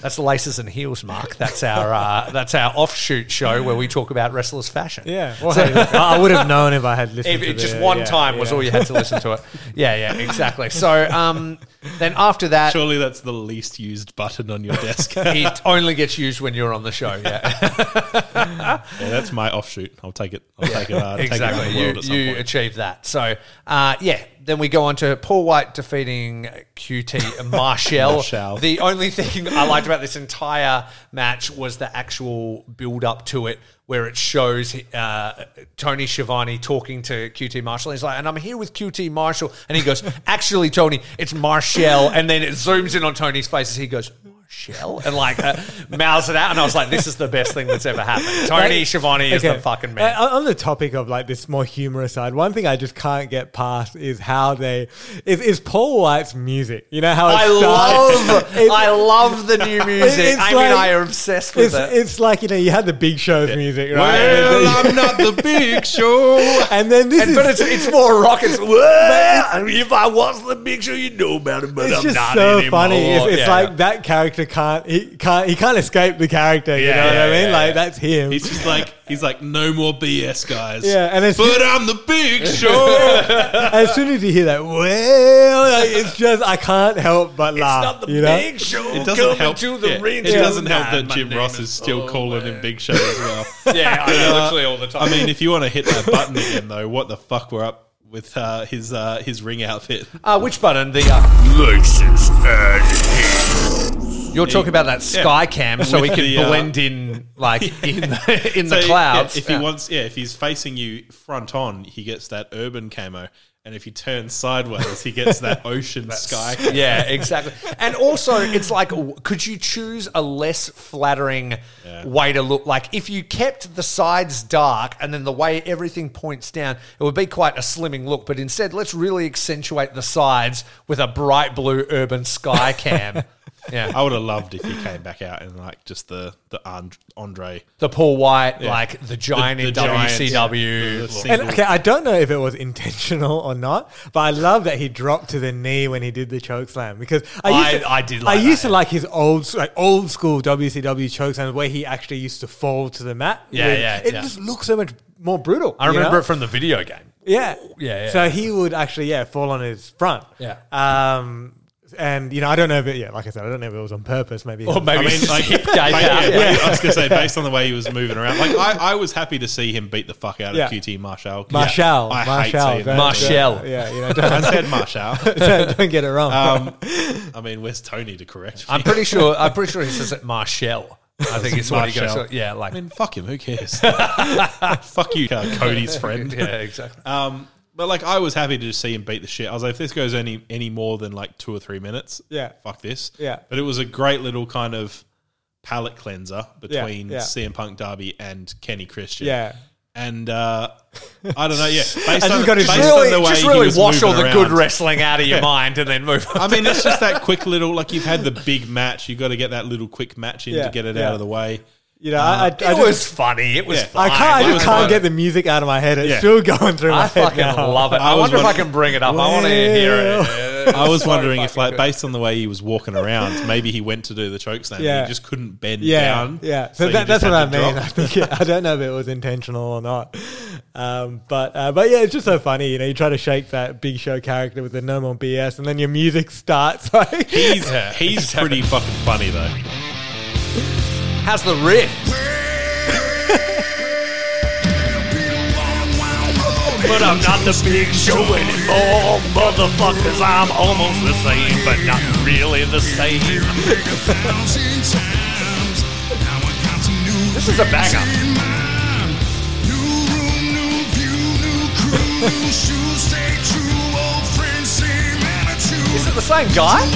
That's the laces and heels, Mark. That's our uh, that's our offshoot show where we talk about wrestlers' fashion. Yeah, well, hey, I I would have known if I had listened. If to it, the, just one yeah, time was yeah. all you had to listen to it. Yeah, yeah, exactly. So um, then after that, Surely that's the least used button on your desk. it only gets used when you're on the show. Yeah, Yeah, that's my offshoot. I'll take it. I'll take it. Uh, Take it exactly. You, world you point. achieved that. So uh, yeah, then we go on to Paul White defeating QT Marshall. Marshall. The only thing I liked about this entire match was the actual build up to it, where it shows uh, Tony Schiavone talking to QT Marshall. He's like, "And I'm here with QT Marshall," and he goes, "Actually, Tony, it's Marshall." And then it zooms in on Tony's face as he goes. Marshall and like uh, mouths it out, and I was like, "This is the best thing that's ever happened." Tony Like, Schiavone is the fucking man. uh, on the topic of like this more humorous side, one thing I just can't get past is how they is, is Paul White's music. You know how it I love, I love the new music. Amy like- and I are obsessed with It's, it. it's like you know you had the Big Show's music, right? Well, I'm not the big show. and then this And- is but it's it's more rock. It's well, if I was the big show, you know about it, but it's I'm just not so anymore. funny. It's, it's Yeah, like that character can't he can't he can't escape the character. You Yeah, know what I mean? yeah, like yeah. that's him. He's just like he's like no more BS guys. Yeah, and it's- but I'm the big show. as soon as you hear that, well, like, it's just I can't help but It's laugh. not the you know? big show. It doesn't coming help. to the yeah, ring. it doesn't help that Jim Ross is still oh, calling him. Big Show as well. Yeah, I know, literally all the time. I mean, if you want to hit that button again, though, what the fuck we're up with uh, his uh, his ring outfit? uh, which button? The uh, Laces and heels. You're talking about that sky cam, so he can the, uh, blend in like in the, in the So, clouds. yeah, if he wants, yeah, if he's facing you front on, he gets that urban camo, and if he turns sideways, he gets that ocean sky. camo. Yeah, exactly. And also, it's like, w- could you choose a less flattering way to look? Like, if you kept the sides dark and then the way everything points down, it would be quite a slimming look. But instead, let's really accentuate the sides with a bright blue urban sky cam. Yeah. I would have loved if he came back out in like just the the Andre. The Paul White, like the giant The- in giant, WCW. the single- And okay, I don't know if it was intentional or not, but I love that he dropped to the knee when he did the choke slam because I used I- to, I did like I used that, to like his old like old school WCW choke slams where he actually used to fall to the mat. Yeah, With- yeah, It yeah. just looks so much more brutal. I you remember know? it from the video game. Yeah. Yeah, yeah. So he would actually, yeah, fall on his front. Yeah. Um, and you know, I don't know if it, yeah, like I said, I don't know if it was on purpose. Maybe, Or maybe I mean, like, hip gave out. yeah, Yeah. I was gonna say based on the way he was moving around, like I, I was happy to see him beat the fuck out of Yeah. QT Marshall. 'cause Marshall, I hate Marshall, saying that. don't- Marshall. don't- Yeah, you know, I don't, said Marshall. don't, don't get it wrong. Um, I mean, where's Tony to correct me? I'm pretty sure. I'm pretty sure he says it Marshall. I think it's what he goes. Marshall. Yeah, like I mean, fuck him. Who cares? fuck you, uh, Cody's friend. yeah, exactly. Um, but like, I was happy to just see him beat the shit. I was like, if this goes any any more than like two or three minutes, Yeah. fuck this. Yeah. But it was a great little kind of palate cleanser between yeah. CM Punk Darby and Kenny Christian. yeah. And uh, I don't know. Yeah, based just on, got based Just on the way just he really was wash all moving the good around. wrestling out of your mind and then move on. I mean, it's just that quick little. Like you've had the big match, you got to get that little quick match in Yeah, to get it yeah. out of the way. You know, I, I, I it just, was funny. It was Yeah. fine. I can't, I just can't fun. get the music out of my head. It's Yeah. still going through my I head fucking now. love it. I, I was wonder if I wondering- can bring it up. I want to hear it. I was So wondering if, like, good. based on the way he was walking around, maybe he went to do the choke slam. Yeah. and he just couldn't bend Yeah, down. yeah. So, he that, just that's what I had to mean. drop. I think it, I don't know if it was intentional or not. Um, but uh, but yeah, it's just so funny. You know, you try to shake that Big Show character with the no more BS, and then your music starts. Like, He's he's pretty fucking funny though. How's the riff? but I'm not the big show anymore. Motherfuckers, I'm almost the same, but not really the same. This is a banger. Is it the same guy?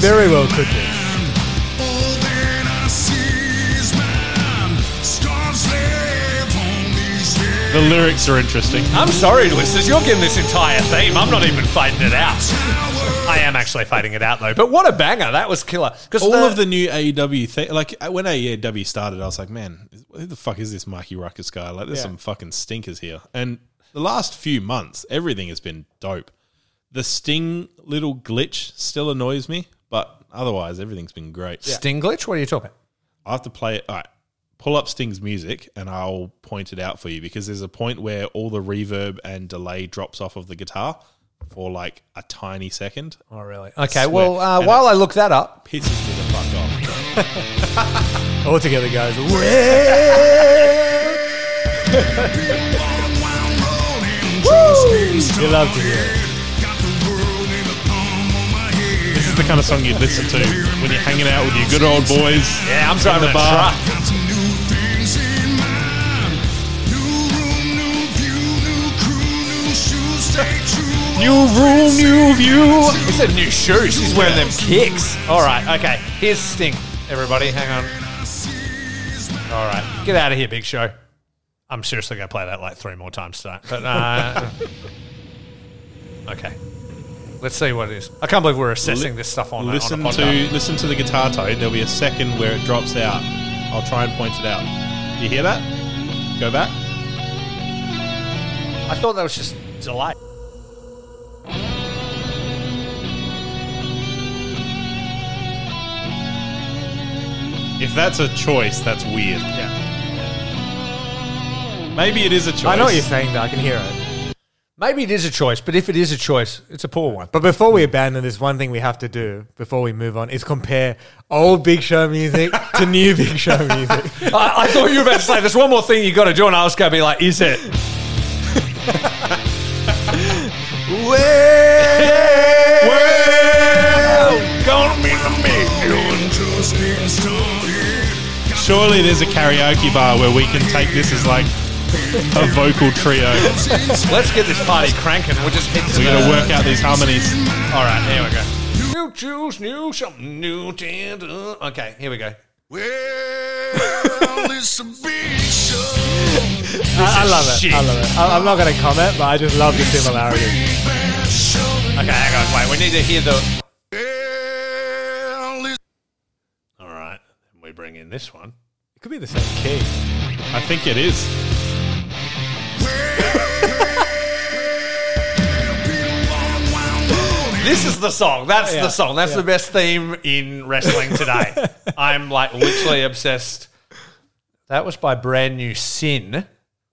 Very well could be. The lyrics are interesting. I'm sorry, listeners. You're getting this entire theme. I'm not even fading it out. I am actually fading it out though. But what a banger! That was killer. Because All of the new AEW thing, like when AEW started, I was like, man, who the fuck is this Mikey Rukus guy? Like, there's Yeah. some fucking stinkers here. And the last few months, everything has been dope. The Sting little glitch still annoys me, but otherwise, everything's been great. Sting glitch. What are you talking about? I have to play it. All right, pull up Sting's music, and I'll point it out for you because there's a point where all the reverb and delay drops off of the guitar for like a tiny second. Oh, really? Okay. Well, uh, And while I look that up, Pisses me the fuck off. All together, guys. You love to hear it. This is the kind of song you'd listen to when you're hanging out with your good old boys. yeah, I'm in driving the a bar. New room, new view. He said new shoes. He's wearing them kicks. All right. Okay. Here's Sting. Everybody, hang on. All right. Get out of here, Big Show. I'm seriously going to play that like three more times tonight. But uh, okay. Let's see what it is. I can't believe we're assessing Li- this stuff on, listen on a to listen to the guitar tone. There'll be a second where it drops out. I'll try and point it out. You hear that? Go back. I thought that was just delay. If that's a choice, that's weird. Yeah. Maybe it is a choice. I know what you're saying, though. I can hear it. Maybe it is a choice, but if it is a choice, it's a poor one. But before we abandon this, one thing we have to do before we move on is compare old Big Show music to new Big Show music. I, I thought you were about to say there's one more thing you got to do, and I was going to be like, is it? Surely there's a karaoke bar where we can take this as like a vocal trio. Let's get this party cranking. We'll just hit. We're gonna work out these harmonies. All right, here we go. New choose new something new. tender. Okay, here we go. Well, it's a big show. I, I love it. Shit. I love it. I, I'm not going to comment, but I just love the similarity. Okay, hang on. Wait, we need to hear the. Well, it's All right, we bring in this one. It could be the same key. I think it is. This is the song. That's Yeah, the song. That's yeah. the best theme in wrestling today. I'm like literally obsessed. That was by Brand New Sin.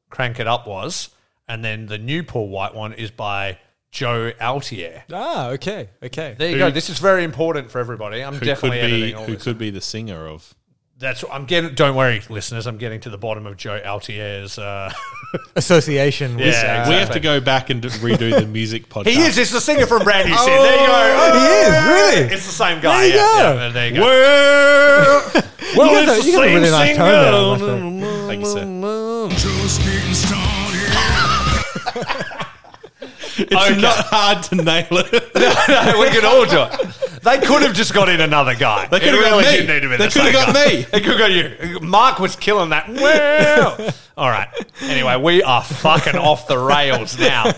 Crank It Up was. And then the new Paul White one is by Joe Altier. Ah, okay. Okay. There you go. This is very important for everybody. I'm Who could definitely be editing all who this. could be the singer of? That's I'm getting. Don't worry, listeners. I'm getting to the bottom of Joe Altier's. Uh, Association with. Yeah, uh, exactly. We have to go back and redo the music podcast. he is. It's the singer from Brand New Sin. there you go. He is, really? It's the same guy. There you yeah, go. yeah, there you go. Well, well, You got a- you got a really nice tone there, I must say. Thank you, sir. Just getting started. It's Okay. not hard to nail it. no, we can all do it. They could have just got in another guy. They could have got really me. didn't need to be They the could have got guy. me. They could have got you. Mark was killing that. Wow. All right. Anyway, we are fucking off the rails now.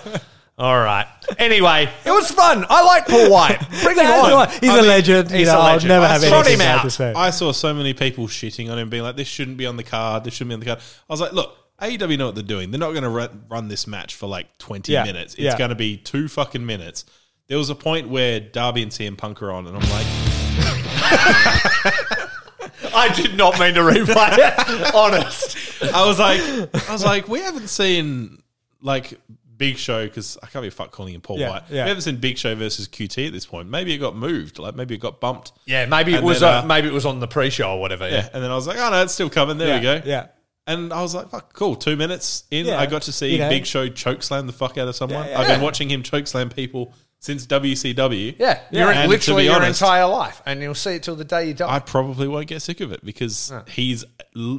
All right. Anyway, it was fun. I like Paul White. Bring him on. He's I a mean, legend. You he's know, a I'll legend. never I have trot anything him out. to say. I saw so many people shitting on him, being like, "This shouldn't be on the card. This shouldn't be on the card." I was like, "Look, AEW know what they're doing. They're not going to run, run this match for like twenty Yeah, minutes. It's yeah. going to be two fucking minutes." There was a point where Darby and CM Punk are on, and I'm like, I did not mean to replay it. Honest. I was like, I was like, we haven't seen like Big Show because I can't be fuck calling him Paul Yeah, White. yeah. We haven't seen Big Show versus QT at this point. Maybe it got moved, like maybe it got bumped. Yeah, maybe it And was then, uh, uh, maybe it was on the pre-show or whatever. Yeah, and then I was like, oh no, it's still coming. There we go. Yeah. And I was like, fuck, cool. Two minutes in, Yeah. I got to see You know. Big Show chokeslam the fuck out of someone. Yeah, yeah. I've been watching him chokeslam people since WCW. Yeah, you're And literally be your honest, entire life, and you'll see it till the day you die. I probably won't get sick of it because he's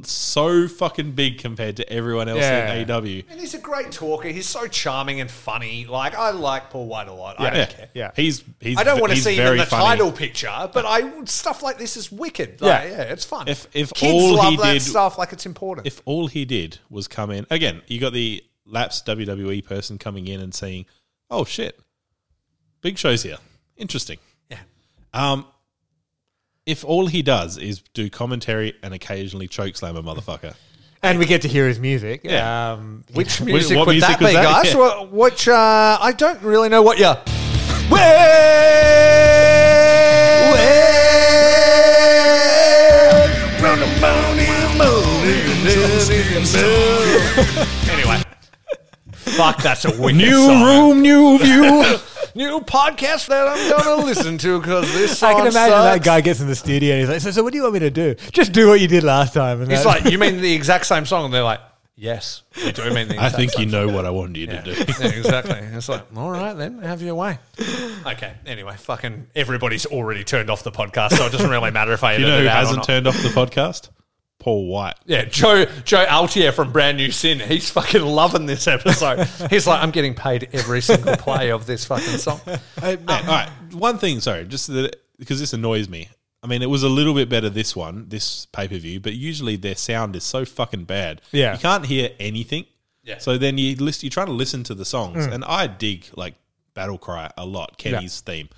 so fucking big compared to everyone else Yeah. in AEW. and he's a great talker. He's so charming and funny. Like I like Paul White a lot. I don't Yeah, care. Yeah. He's he's. I don't want to see him in the funny. title picture, but I stuff like this is wicked. Like, Yeah. yeah. it's fun. If- if kids all love he that did- stuff, like it's important. If all he did was come in again, you got the lapsed WWE person coming in and saying, "Oh shit, Big Show's here. Interesting." yeah, Um, if all he does is do commentary and occasionally chokeslam a motherfucker, and we get to hear his music. Yeah. Um, which Wh- music what would music that was be, that? guys? Yeah. Wh- Which uh, I don't really know what you. anyway, fuck, that's a wicked new song. room, new view. New podcast that I'm going to listen to because this I can imagine that guy gets in the studio and he's like, so, so what do you want me to do? Just do what you did last time. And He's that- like, you mean the exact same song? And they're like, yes, we do mean the I exact think same you know what I wanted you to do. Yeah, exactly. It's like, all right, then, have your way. Okay. Anyway, fucking everybody's already turned off the podcast, so it doesn't really matter if I You edit know it who out or hasn't not. turned off the podcast? Paul White. Yeah, Joe Joe Altier from Brand New Sin. He's fucking loving this episode. He's like, I'm getting paid every single play of this fucking song. Hey, man, um, all right, one thing. Sorry, just that, because this annoys me. I mean, it was a little bit better this one, this pay per view, but usually their sound is so fucking bad. Yeah. you can't hear anything. Yeah. So then you list, you're trying to listen to the songs, mm. and I dig like Battle Cry a lot. Kenny's theme.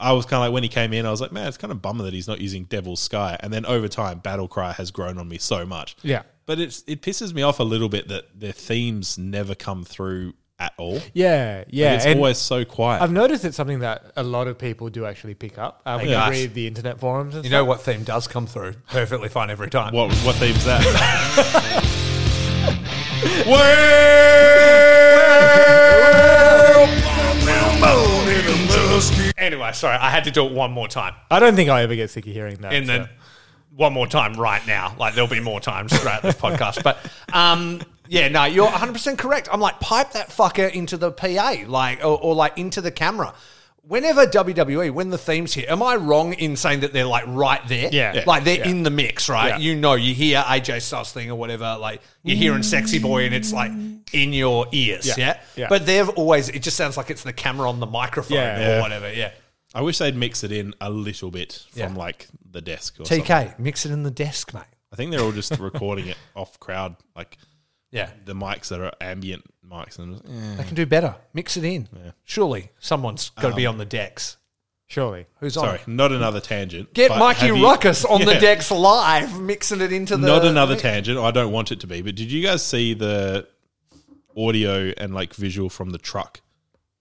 I was kind of like when he came in, I was like, man, it's kind of bummer that he's not using Devil's Sky. And then over time, Battle Cry has grown on me so much. Yeah. but it's it pisses me off a little bit that their themes never come through at all. yeah, yeah. it's and always so quiet. I've noticed it's something that a lot of people do actually pick up. Um, when guys. you read the internet forums and You stuff. know what theme does come through? Perfectly fine every time. What what theme's that? Anyway, sorry, I had to do it one more time. I don't think I'll ever get sick of hearing that. and so. then one more time right now. Like there'll be more times throughout this podcast. But um, yeah, no, you're 100 percent correct. I'm like pipe that fucker into the PA, like or, or like into the camera. Whenever WWE, when the themes here, am I wrong in saying that they're like right there? Yeah. Yeah. like they're Yeah. in the mix, right? Yeah. You know, you hear AJ Styles thing or whatever, like you're hearing "Sexy Boy" and it's like in your ears, yeah. Yeah. Yeah. But they've always, it just sounds like it's the camera on the microphone Yeah. or Yeah. whatever, yeah. I wish they'd mix it in a little bit from Yeah. like the desk. Or something. TK, mix it in the desk, mate. I think they're all just recording it off crowd, like Yeah. the mics that are ambient mics. And just, eh. They can do better. Mix it in. Surely someone's got to be on the decks. surely. Who's on? Sorry, it? not another tangent. Get but Mikey have you- Rukus on the Yeah. decks live, mixing it into the. Not another tangent. I don't want it to be. But did you guys see the audio and like visual from the truck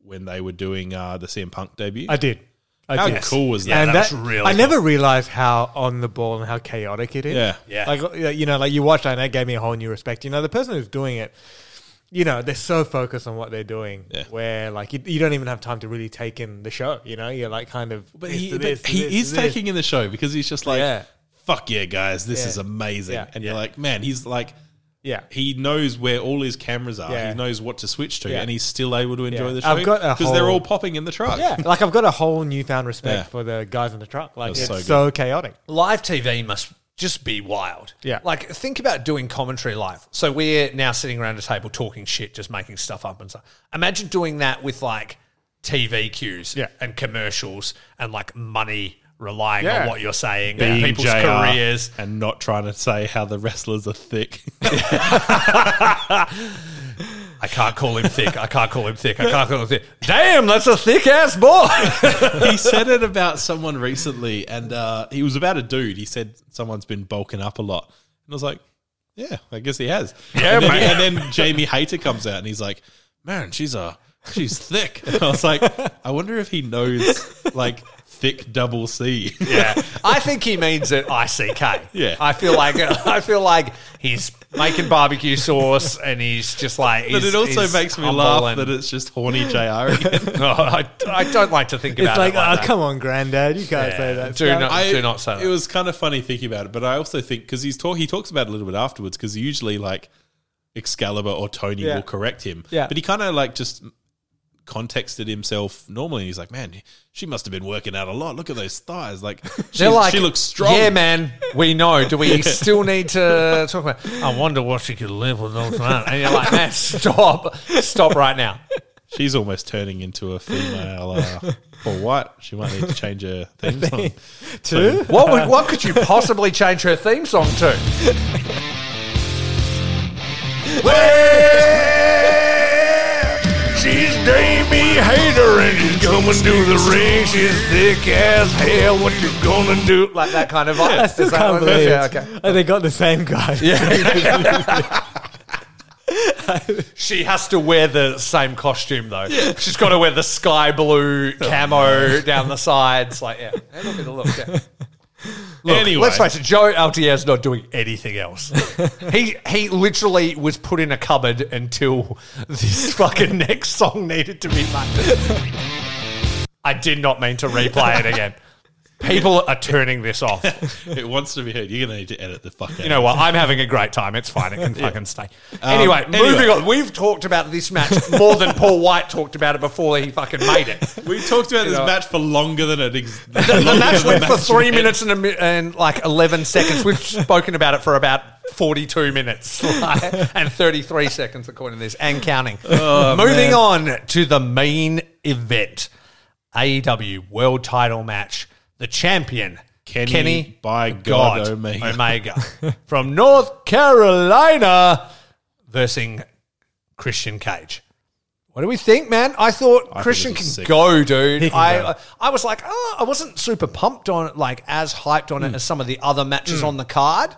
when they were doing uh, the CM Punk debut? I did. I How did. cool was that? Yeah, and that that, was really I cool. never realized how on the ball and how chaotic it is. Yeah. Yeah. Like you know, like you watch that and that gave me a whole new respect. You know, the person who's doing it, you know, they're so focused on what they're doing, Yeah. where like you, you don't even have time to really take in the show. You know, you're like kind of. But he, to but he this is this. taking in the show because he's just like, Yeah. fuck yeah, guys, this Yeah. is amazing. Yeah. And you're like, man, he's like, Yeah. he knows where all his cameras are. Yeah. He knows what to switch to, Yeah. and he's still able to enjoy Yeah. the show I've got a because they're all popping in the truck. Yeah, like I've got a whole newfound respect Yeah. for the guys in the truck. Like it's so so, chaotic. Live TV must just be wild. Yeah. Like, think about doing commentary live. So we're now sitting around a table talking shit, just making stuff up and stuff. Imagine doing that with like TV cues Yeah. and commercials and like money relying Yeah. on what you're saying and people's JR careers. and not trying to say how the wrestlers are thick. I can't call him thick. I can't call him thick. I can't call him thick. Damn, that's a thick ass boy. he said it about someone recently, and uh, he was about a dude. He said someone's been bulking up a lot, and I was like, "Yeah, I guess he has." Yeah, and then, mate. and then Jamie Hayter comes out, and he's like, "Man, she's a she's thick." And I was like, "I wonder if he knows like thick double C." yeah, I think he means it. I C K. Yeah. I feel like I feel like he's making barbecue sauce, and he's just like. But it also makes me laugh and- that it's just horny JR again. No, I, I don't like to think It's about like, it like oh, that. come on, granddad, you can't Yeah, say that. do stuff." not- I, do not say that. It was kind of funny thinking about it, but I also think because he's talk, he talks about it a little bit afterwards because usually like Excalibur or Tony Yeah. will correct him. Yeah. but he kind of like just contexted himself normally. He's like, man, she must have been working out a lot. Look at those thighs. Like, she, They're like, she looks strong. Yeah, man, we know. Do we still need to talk about? I wonder what she could live with those. And you're like, man, stop, stop right now. She's almost turning into a female uh, Paul White. She might need to change her theme song. Two? What would, what could you possibly change her theme song to? Well, she's Jamie Hayter and she's coming to the ring. She's thick as hell. What you gonna do? Like that kind of vibe. I still Is that can't what it is? believe Yeah, it. okay. Oh, they got the same guy. She has to wear the same costume though. She's got to wear the sky blue camo down the sides. Like, yeah, have a bit of look. Yeah. Look, Anyway. let's face it, Joe Altier's not doing anything else. he he literally was put in a cupboard until this fucking next song needed to be made. I did not mean to replay it again. People are turning this off. it wants to be heard. You're gonna need to edit the fuck out. You know what? I'm having a great time. It's fine. It can fucking stay. Um, anyway, anyway. moving on. We've talked about this match more than Paul White talked about it before he fucking made it. we talked about this know. match for longer than it. Ex- The, the match went for three minutes and, a, mi- and like 11 seconds. We've spoken about it for about 42 minutes like, and 33 seconds, according to this, and counting. Oh, Moving on to the main event AEW World Title match. The champion, Kenny, by God, Omega. Omega from North Carolina versus Christian Cage. What do we think, man? I thought think Christian this can sick. go, dude. Can I go. I was like, oh, I wasn't super pumped on it, like as hyped Hmm. on it as some of the other matches on the card.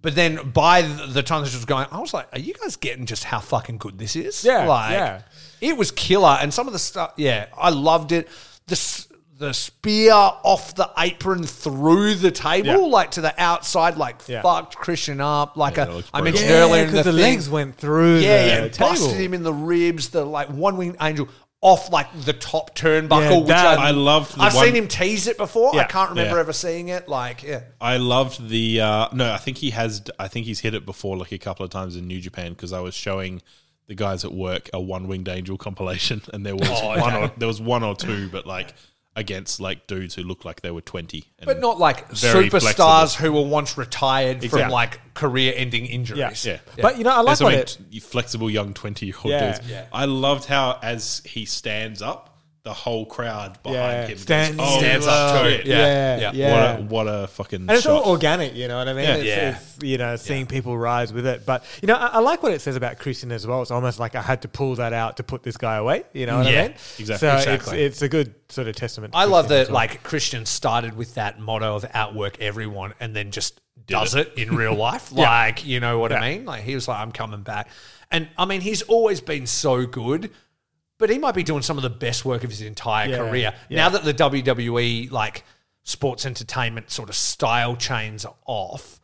But then by the the time this was going, I was like, are you guys getting just how fucking good this is? Yeah, like yeah. it was killer, and some of the stuff, yeah, I loved it. The s- the spear off the apron through the table, Yeah. like to the outside, like Yeah. fucked Christian up. Like Yeah, that a, looks I brutal. mentioned Yeah, earlier in the, because the, thing. legs went through Yeah, the yeah, table. busted him in the ribs. The like one winged angel off like the top turnbuckle. Yeah, which that- I, I loved the I've one- seen him tease it before. I Yeah. can't remember Yeah. ever seeing it. Like, yeah, I loved the uh, no. I think he has. I think he's hit it before, like a couple of times in New Japan, because I was showing the guys at work a one winged angel compilation, and there was Oh, one or there was one or two, but like against like dudes who look like they were twenty, and but not like Very superstars flexible. who were once retired Exactly. from like career-ending injuries. Yeah. Yeah. But you know, I like what it. t- flexible young twenty year old Yeah. dudes. Yeah. I loved how as he stands up, the whole crowd behind Yeah, him stands- goes, oh, Stands up to it. Yeah, Yeah, yeah. yeah. What a what a fucking And it's shot. all organic, you know what I mean? Yeah. It's, Yeah. it's, you know, seeing people rise with it. But, you know, I, I like what it says about Christian as well. It's almost like I had to pull that out to put this guy away, you know what Yeah, I mean? exactly. So Exactly. It's, it's a good sort of testament. I love Christian as that well. like Christian started with that motto of outwork everyone and then just does it. it. in real life. Yeah. Like, you know what I mean? Like he was like, I'm coming back. And I mean, he's always been so good, but he might be doing some of the best work of his entire Yeah. career. Yeah. Now that the WWE like sports entertainment sort of style chains are off.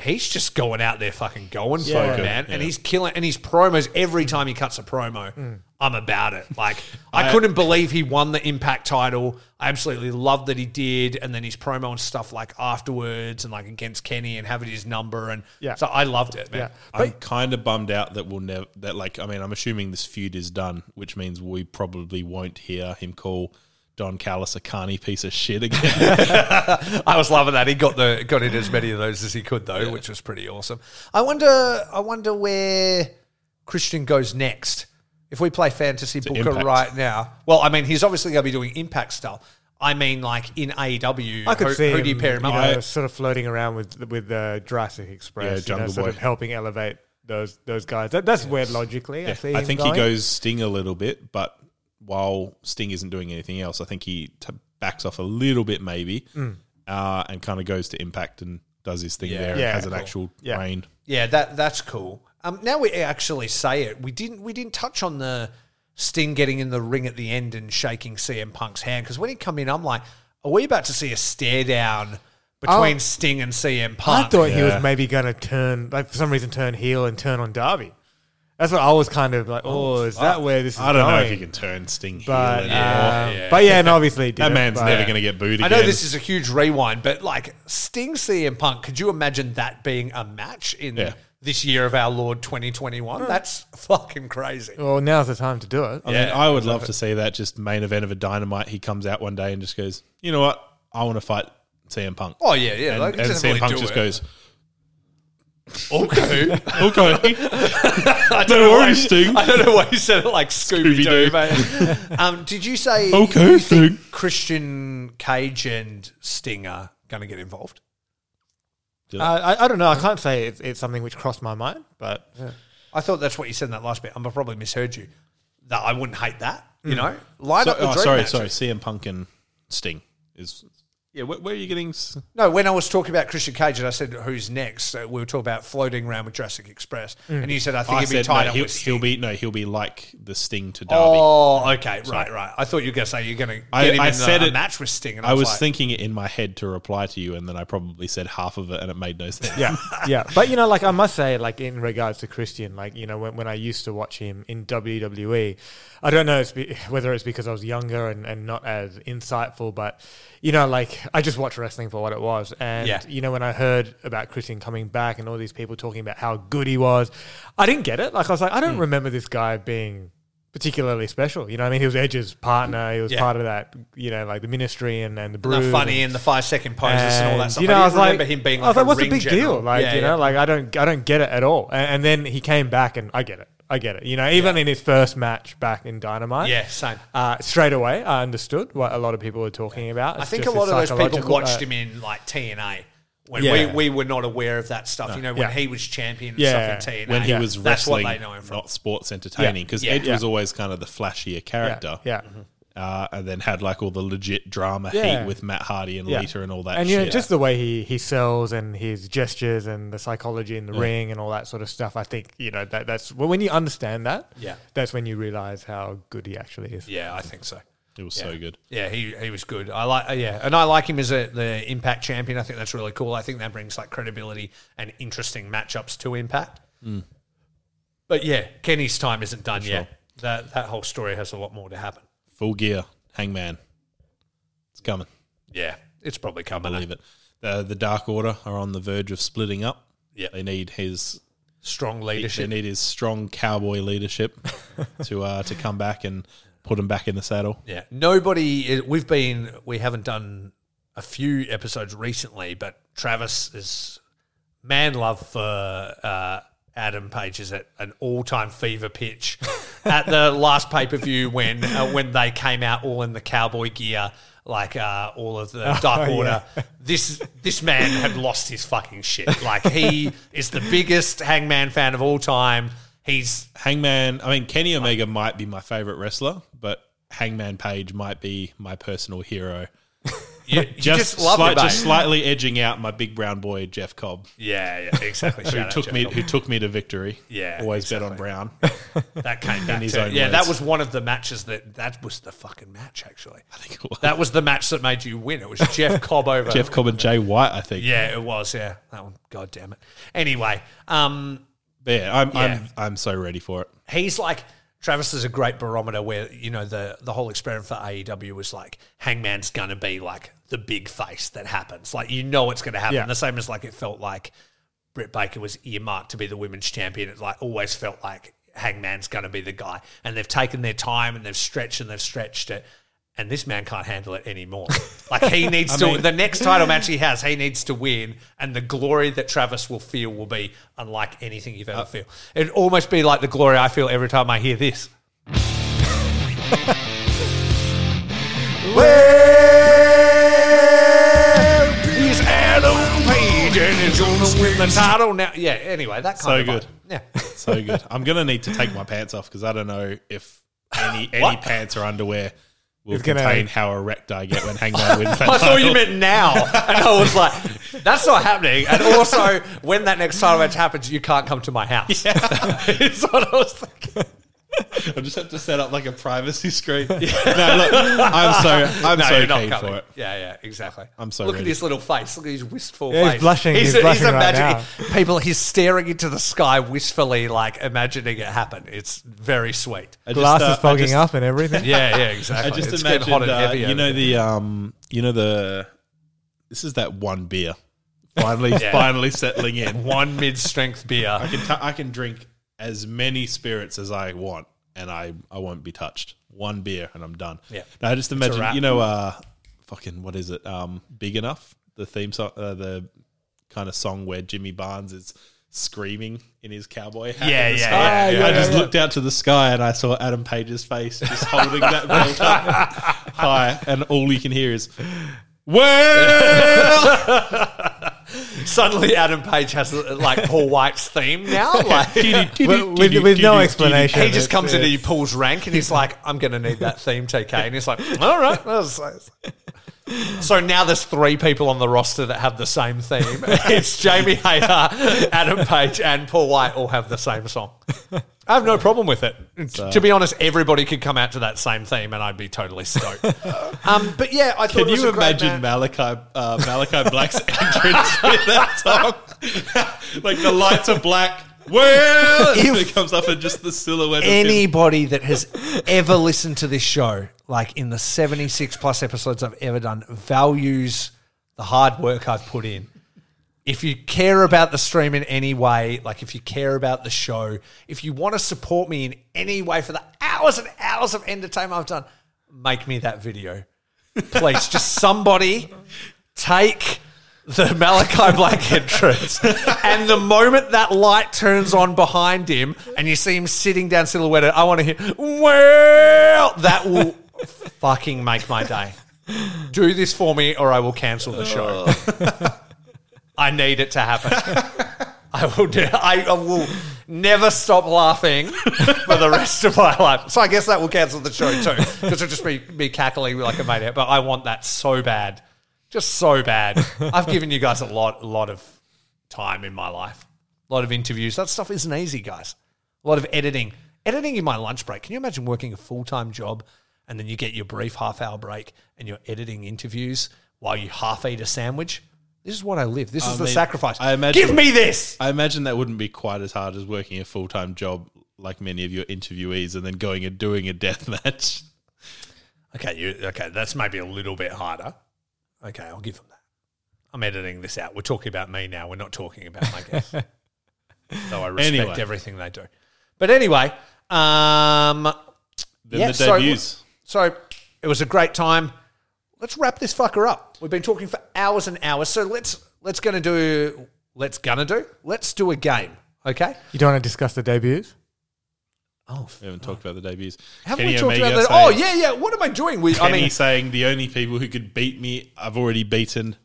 He's just going out there fucking going for it, man. And he's killing and his promos every time he cuts a promo, mm. I'm about it. Like I, I- couldn't believe he won the Impact title. I absolutely loved that he did, and then his promo and stuff like afterwards and like against Kenny and having his number, and Yeah. so I loved it, man. Yeah. I'm kind of bummed out that we'll never that like I mean I'm assuming this feud is done, which means we probably won't hear him call Don Callis a carny piece of shit again. I was loving that. He got the got in as many of those as he could though, which was pretty awesome. I wonder I wonder where Christian goes next. If we play fantasy booker Impact. right now, well, I mean, he's obviously going to be doing impact stuff. I mean, like in AEW, I could who, see who him, you pair him you know, sort of floating around with with uh, Jurassic Express, Yeah, you know, sort of helping elevate those those guys. That, that's where logically I see. I think going. he goes Sting a little bit, but while Sting isn't doing anything else, I think he t- backs off a little bit maybe, uh, and kind of goes to Impact and does his thing there Yeah, and has an actual Yeah. reign. Yeah, that that's cool. Um, now we actually say it. We didn't we didn't touch on the Sting getting in the ring at the end and shaking CM Punk's hand because when he come in, I'm like, are we about to see a stare down between Oh. Sting and CM Punk. I thought he was maybe going to turn, like for some reason, turn heel and turn on Darby. That's what I was kind of like. Oh, is that where this is I don't know going? if you can turn Sting heel But anymore. um, yeah. but yeah, and obviously he that didn't, man's but- never going to get booed I know this is a huge rewind, but like Sting CM Punk, could you imagine that being a match in Yeah. this year of our Lord 2021? That's fucking crazy. Well, now's the time to do it. I mean, I would love to see that just main event of a dynamite. He comes out one day and just goes, you know what? I want to fight CM Punk. Oh yeah, yeah. and, they could and definitely CM Punk do just it. goes, okay. okay. I don't No worries, Sting. I don't know why you said it like Scooby Doo. Scooby-Doo. mate. um, did you say Okay, you think Sting. Christian Cage and Sting are going to get involved? Uh, I, I don't know. I can't say it's, it's something which crossed my mind, but I thought that's what you said in that last bit. I probably misheard you. That I wouldn't hate that. You know, line So- up the oh, dream sorry, matches. sorry. CM Punk and Sting is. Yeah, where, where are you getting? s- No, when I was talking about Christian Cage and I said who's next, uh, we were talking about floating around with Jurassic Express, and you said I think I he'd be said tied no, up he'll, with Sting. he'll be no, he'll be like the Sting to Darby. Oh, okay, right, right. I thought you were going to say you're going to get I- him I in said a, a it- match with Sting, and I, I was like, thinking it in my head to reply to you, and then I probably said half of it, and it made no sense. yeah, yeah. But you know, like I must say, like in regards to Christian, like you know, when, when I used to watch him in WWE, I don't know it's be, whether it's because I was younger and, and not as insightful, but you know, like I just watched wrestling for what it was, and Yeah. you know, when I heard about Christian coming back and all these people talking about how good he was, I didn't get it. Like I was like, I don't hmm. remember this guy being. Particularly special, you know. what I mean, he was Edge's partner. He was Yeah. part of that, you know, like the ministry and, and the and brood. the funny and the five second poses and, all that stuff. You know, I, I, was remember like, him being I was like, a what's the big general. deal? Like, Yeah, you yeah. know, like I don't, I don't get it at all. And, and then he came back, and I get it, I get it. You know, even in his first match back in Dynamite, yeah, same. uh, straight away I understood what a lot of people were talking about. I think a lot of those people watched uh, him in like TNA when Yeah. we, we were not aware of that stuff. You know, when Yeah. he was champion and Yeah. stuff in TNA. when he was that's what wrestling, they know him from. not sports entertaining, because Yeah. Edge Yeah. was always kind of the flashier character. Yeah, Uh, and then had like all the legit drama Yeah. heat with Matt Hardy and yeah. Lita and all that And shit. you know, just the way he he sells and his gestures and the psychology in the ring and all that sort of stuff. I think you know that that's well, when you understand that. Yeah. that's when you realize how good he actually is. Yeah, I think so. it was so good. Yeah, he, he was good. I like uh, yeah, and I like him as a the Impact champion. I think that's really cool. I think that brings like credibility and interesting matchups to Impact. But yeah, Kenny's time isn't done yet. That that whole story has a lot more to happen. Full gear, Hangman. It's coming. Yeah, it's probably coming. Believe it. The the Dark Order are on the verge of splitting up. Yeah. They need his Strong leadership. they need his strong cowboy leadership to uh, to come back and put him back in the saddle. Yeah, nobody. We've been. We haven't done a few episodes recently, but Travis is man love for uh, Adam Page is at an all time fever pitch at the last pay per view when uh, when they came out all in the cowboy gear. Like uh, all of the Dark Oh, Order, this this man had lost his fucking shit. Like he is the biggest Hangman fan of all time. He's Hangman, I mean Kenny Omega might be my favorite wrestler, but Hangman Page might be my personal hero. You, you Just, just, slight- just slightly edging out my big brown boy Jeff Cobb, Yeah, yeah, exactly. who took Jeff me Cobb. who took me to victory. Yeah, always bet on. Brown. That came back to own yeah. words. That was one of the matches that that was the fucking match. Actually, I think it was. that was the match that made you win. It was Jeff Cobb over Jeff Cobb and Jay White. I think. Yeah, it was. Yeah, that one. God damn it. Anyway, um, yeah, I'm Yeah. I'm I'm so ready for it. he's like Travis is a great barometer where you know the the whole experiment for AEW was like Hangman's gonna be like the big face that happens. Like you know it's gonna happen. Yeah. The same as like it felt like Britt Baker was earmarked to be the women's champion. It like always felt like Hangman's gonna be the guy. And they've taken their time and they've stretched and they've stretched it. And this man can't handle it anymore. Like he needs to. mean- the next title match he has, he needs to win, and the glory that Travis will feel will be unlike anything you've ever uh, feel. It'd almost be like the glory I feel every time I hear this. Well, he's Adam Page and he's gonna win The title now, yeah. Anyway, that kind So of good. vibe. Yeah, So good. I'm gonna need to take my pants off because I don't know if any any pants or underwear will It's gonna- contain how erect I get when Hangman wins that I thought you title. meant now, and I was like, "That's not happening." And also, when that next title match happens, you can't come to my house. Yeah, is what I was thinking. I just have to set up like a privacy screen. No, look, I'm so I'm No, so you're not coming. for it. Yeah, yeah, exactly. I'm so Look at ready. his little face. Look at his wistful Yeah, he's blushing. He's he's blushing right imagining people. He's staring into the sky wistfully, like imagining it happen. It's very sweet. I just, Glass uh, is I fogging just- up and everything. Yeah, yeah, I exactly. just it's getting hot imagined, and uh, you know the um, you know the this is that one beer finally finally settling in. one mid-strength beer. I can t- I can drink as many spirits as I want, and I I won't be touched. One beer and I'm done. Yeah. Now just imagine you know uh, fucking what is it? Um, big enough the theme song, uh, the kind of song where Jimmy Barnes is screaming in his cowboy hat. Yeah, yeah, yeah, yeah, I just yeah. looked out to the sky and I saw Adam Page's face just holding that belt up high, and all you can hear is. Well, Suddenly, Adam Page has like Paul White's theme now. Like with, with, with no explanation. he just comes in and he pulls rank, and he's like, "I'm going to need that theme, TK." And he's like, "All right." So now there's three people on the roster that have the same theme. It's Jamie Hayter, Adam Page, and Paul White all have the same song. I have no problem with it. to be honest, everybody could come out to that same theme, and I'd be totally stoked. um, but yeah, I thought Can it was you imagine. Malakai uh, Malakai Black's entrance with that song? like the lights are black. Well, If- it comes up and just the silhouette. anybody that has ever listened to this show, like in the 76 plus episodes I've ever done, values the hard work I've put in. If you care about the stream in any way, like if you care about the show, if you want to support me in any way for the hours and hours of entertainment I've done, make me that video. Please, just somebody take the Malakai Black entrance, and the moment that light turns on behind him, and you see him sitting down silhouetted, I want to hear, well, that will fucking make my day. Do this for me, or I will cancel the show. Oh. I need it to happen. I will do. I, I will never stop laughing for the rest of my life. So I guess that will cancel the show too, because it'll just be me cackling like a maniac. But I want that so bad, just so bad. I've given you guys a lot, a lot of time in my life, a lot of interviews. That stuff isn't easy, guys. A lot of editing, editing in my lunch break. Can you imagine working a full time job and then you get your brief half hour break and you're editing interviews while you half eat a sandwich? This is what I live. This is the mean, sacrifice. I imagine- Give me this. I imagine that wouldn't be quite as hard as working a full time job like many of your interviewees, and then going and doing a death match. Okay, you okay? That's maybe a little bit harder. Okay, I'll give them that. I'm editing this out. We're talking about me now. We're not talking about my guests. so I respect Anyway. everything they do. But anyway, um, Then Yeah, the so- So it was a great time. Let's wrap this fucker up. We've been talking for hours and hours. So let's let's gonna do let's gonna do let's do a game. Okay. You don't want to discuss the debuts? Oh, we haven't talked about the debuts. haven't Kenny we talked Omega about that? Oh yeah, yeah. What am I doing? We, I Kenny mean, saying the only people who could beat me, I've already beaten.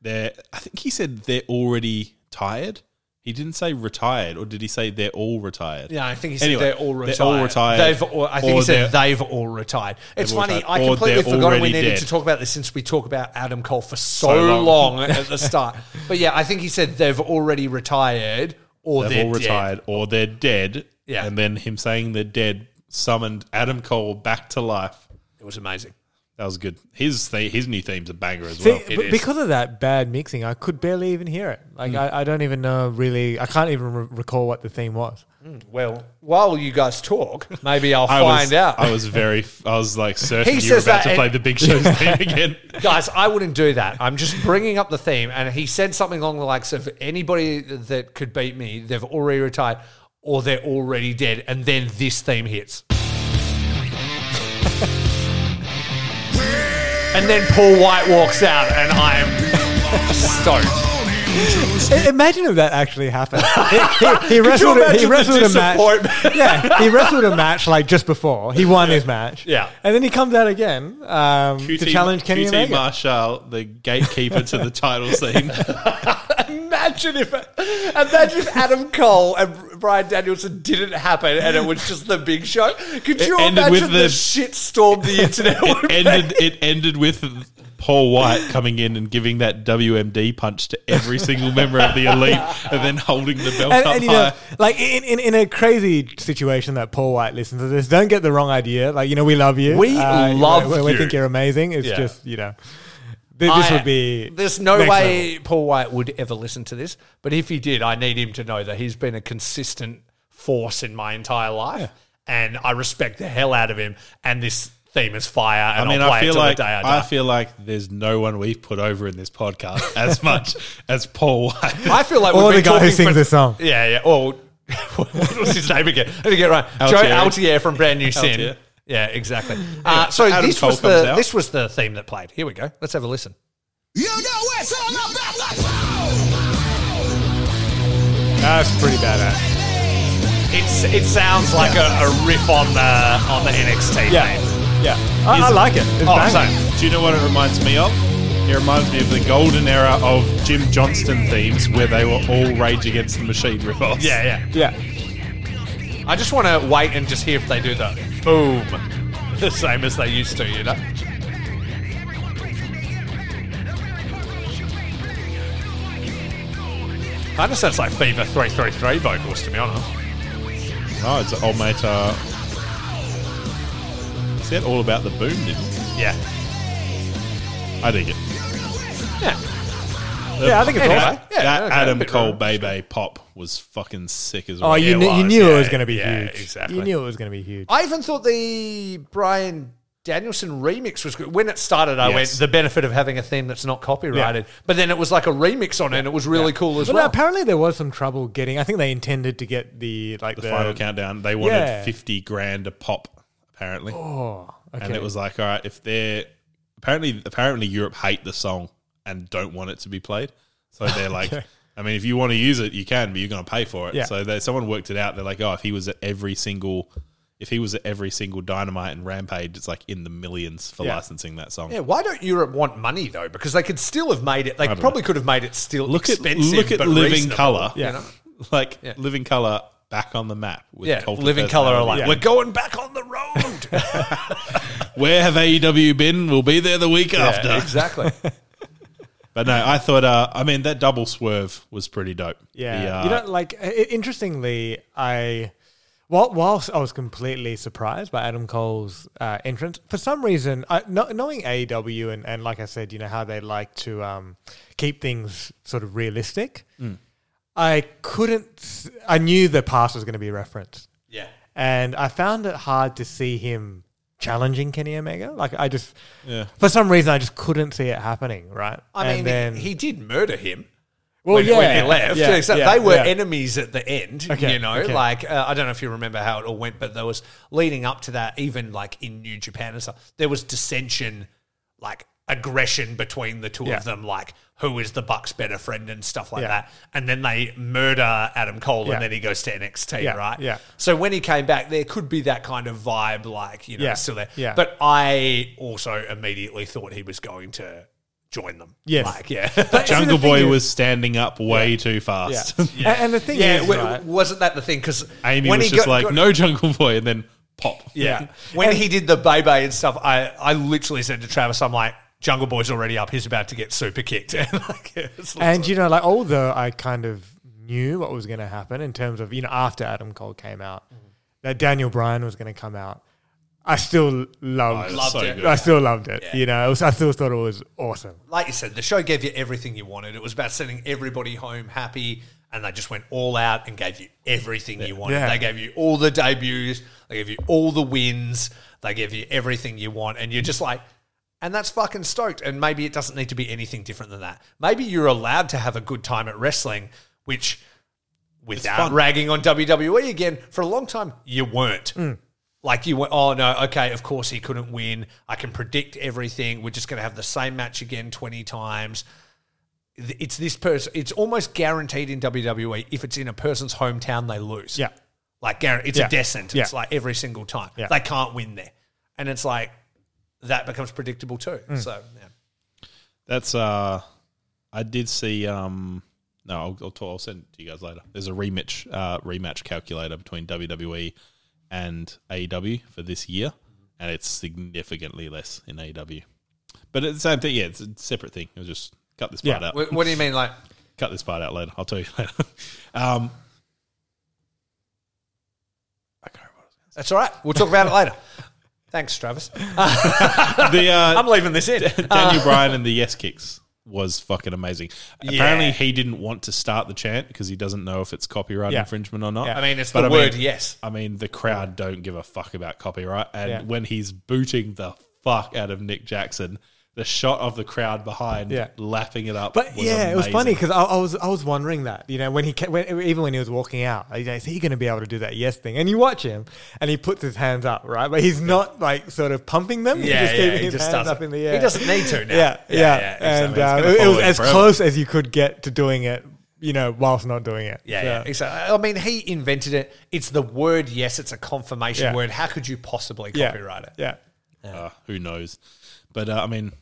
They're, I think he said they're already tired. He didn't say retired, or did he say they're all retired? yeah, I think he said Anyway, they're all they're retired. all retired, They've, all, I think or he said they've all retired. It's all funny. retired, I or completely they're forgot we already needed dead. to talk about this since we talk about Adam Cole for so, long. long. at the start. But yeah, I think he said they've already retired or They've they're all dead. retired, or they're dead. Yeah. and then him saying they're dead summoned Adam Cole back to life. It was amazing. That was good. His th- his new theme's a banger as See, well. it b- because of that bad mixing, I could barely even hear it. Like mm. I, I don't even know really. I can't even re- recall what the theme was. Mm, well, while you guys talk, maybe I'll I find was, out. I was very. I was like certain He you were says about that to play the Big Show's theme again. Guys, I wouldn't do that. I'm just bringing up the theme, and he said something along the likes of anybody that could beat me, they've already retired or they're already dead, and then this theme hits. and then Paul White walks out, and I'm stoked. Imagine if that actually happened. he, he, he wrestled. a- He wrestled a match. Yeah, he wrestled a match like just before. He won his match. Yeah. and then he comes out again um, to challenge Kenny QT Omega. Marshall, the gatekeeper to the title scene. Imagine if, imagine if Adam Cole and Bryan Danielson didn't happen, and it was just the Big Show. Could you ended imagine with the, the- shit storm the internet would It ended. It ended with Paul White coming in and giving that WMD punch to every single member of the elite, and then holding the belt and, up and, you high. know, like in, in, in a crazy situation that Paul White listens to this, don't get the wrong idea. Like, you know, we love you. We Uh, love we, we think you're amazing. It's Yeah. just, you know, this I- would be. There's no way Paul White would ever listen to this, but if he did, I need him to know that he's been a consistent force in my entire life, and I respect the hell out of him. And this theme is fire, I and mean, I'll play I feel like I. I feel like there's no one we've put over in this podcast as much as Paul White. I feel like Or we've the guy who sings for- the song. Yeah, yeah. Or what was his name again? I didn't get it right. Joe Altier from Brand New Sin. Altier. Yeah, exactly. Uh, so Adam this Cole was comes the out. this was the theme that played. Here we go. Let's have a listen. You know it's all about the That's pretty badass. It's it sounds like a, a riff on the on the NXT Yeah. theme. Yeah. I, I Is- like it. It's Oh, banging. same. Do you know what it reminds me of? It reminds me of the golden era of Jim Johnston themes where they were all Rage Against the Machine ripoffs. Yeah, yeah. Yeah. I just want to wait and just hear if they do the boom the same as they used to, you know? Kind of sounds like Fever 333 vocals, to be honest. Oh, it's an old mate. Uh, that all about the boom, didn't he? Yeah. I dig it. Yeah. Yeah, I think it's Anyway, awesome. yeah, that okay, Adam Cole wrong. Bay Bay pop was fucking sick as oh, well. Oh, you, it knew, you was, knew it was going to be yeah, huge. exactly. You knew it was going to be huge. I even thought the Bryan Danielson remix was good. When it started, I Yes. went, the benefit of having a theme that's not copyrighted. But then it was like a remix on it, and it was really cool as But well. apparently there was some trouble getting. I think they intended to get the like the, the, final countdown. They wanted Yeah. fifty grand a pop, apparently, Oh, okay. and it was like, all right, if they're apparently apparently Europe hate the song and don't want it to be played, so they're like. Okay. I mean, if you want to use it, you can, but you're going to pay for it. Yeah. So they, someone worked it out. They're like, oh, if he was at every single, if he was at every single Dynamite and Rampage, it's like in the millions for Yeah. licensing that song. Yeah, why don't Europe want money though? Because they could still have made it. They don't probably could have made it still look at expensive. look at but Living reasonable, Color, you Yeah. know? like Yeah. Living Colour back on the map. With Yeah, Cult Living Colour are like, Personality. we're going back on the road. Where have AEW been? We'll be there the week after. exactly. But no, I thought. Uh, I mean, that double swerve was pretty dope. Yeah, The, uh, you know, like interestingly, I while whilst I was completely surprised by Adam Cole's uh, entrance, for some reason, I, kno- knowing AEW and, and like I said, you know how they like to um, keep things sort of realistic. I couldn't. I knew the past was going to be referenced, yeah. and I found it hard to see him challenging Kenny Omega. Like I just, Yeah. for some reason, I just couldn't see it happening. Right? I And mean, then, he did murder him. well, when, yeah, when he left. yeah, So yeah, they were yeah. enemies at the end, Okay, you know. okay. Like uh, I don't know if you remember how it all went, but there was leading up to that, even like in New Japan and stuff, there was dissension, like aggression between the two Yeah. of them, like who is the Buck's better friend and stuff like Yeah. that. And then they murder Adam Cole, Yeah. and then he goes to NXT, Yeah, right? yeah. So when he came back, there could be that kind of vibe, like you know, Yeah, still there. yeah. But I also immediately thought he was going to join them. Yes. like yeah. But Jungle Boy is- was standing up way too Yeah. fast. And, and the thing Yeah, is, w- right, wasn't that the thing? Because Amy when was he just got- like, got- "No Jungle Boy," and then pop. yeah. When he did the Bay Bay and stuff, I, I literally said to Travis, I'm like, Jungle Boy's already up. He's about to get super kicked. And like, And you know, like although I kind of knew what was going to happen in terms of you know after Adam Cole came out, mm-hmm. that Daniel Bryan was going to come out. I still loved, Oh, Loved so it. good. I still loved it. You know, was, I still thought it was awesome. like you said, the show gave you everything you wanted. It was about sending everybody home happy, and they just went all out and gave you everything you wanted. Yeah. They gave you all the debuts, they gave you all the wins, they gave you everything you want, and you're just like, and that's fucking stoked. And maybe it doesn't need to be anything different than that. Maybe you're allowed to have a good time at wrestling, which without ragging on WWE again, for a long time, you weren't. Mm. Like you went, oh no, okay, of course he couldn't win. I can predict everything. We're just going to have the same match again 20 times. It's this person, it's almost guaranteed in WWE if it's in a person's hometown, they lose. Yeah. Like, it's Yeah. a sentence, Yeah. like every single time. Yeah. They can't win there. And it's like, that becomes predictable too. Mm. So, yeah. That's uh, I did see. Um, no, I'll, I'll, talk, I'll send it to you guys later. There's a rematch uh, rematch calculator between WWE and AEW for this year, and it's significantly less in AEW. But it's the same thing. Yeah, it's a separate thing. I'll just cut this part Yeah. out. What, what do you mean, like? Cut this part out later. I'll tell you later. um, I can't remember what I was gonna That's all right. We'll talk about it later. Thanks, Travis. the uh, I'm leaving this in. Daniel Bryan and the yes kicks was fucking amazing. Apparently, he didn't want to start the chant because he doesn't know if it's copyright Yeah. infringement or not. Yeah. I mean, it's But the I mean- word yes. I mean, the crowd don't give a fuck about copyright. And Yeah. when he's booting the fuck out of Nick Jackson, the shot of the crowd behind Yeah. lapping it up. But was yeah, it was funny because I, I was I was wondering that you know when he ca- when, even when he was walking out, you know, is he going to be able to do that yes thing? And you watch him, and he puts his hands up, right? But he's not like sort of pumping them. he's Yeah, just yeah, keeping he his just hands doesn't. up in the air. He doesn't need to now. Yeah, Yeah, yeah, yeah, and exactly. It's um, it, it was as forever. close as you could get to doing it, you know, whilst not doing it. Yeah, So- yeah, exactly. I mean, he invented it. It's the word yes. It's a confirmation Yeah. word. How could you possibly yeah, copyright it? Yeah, Uh, who knows? But uh, I mean,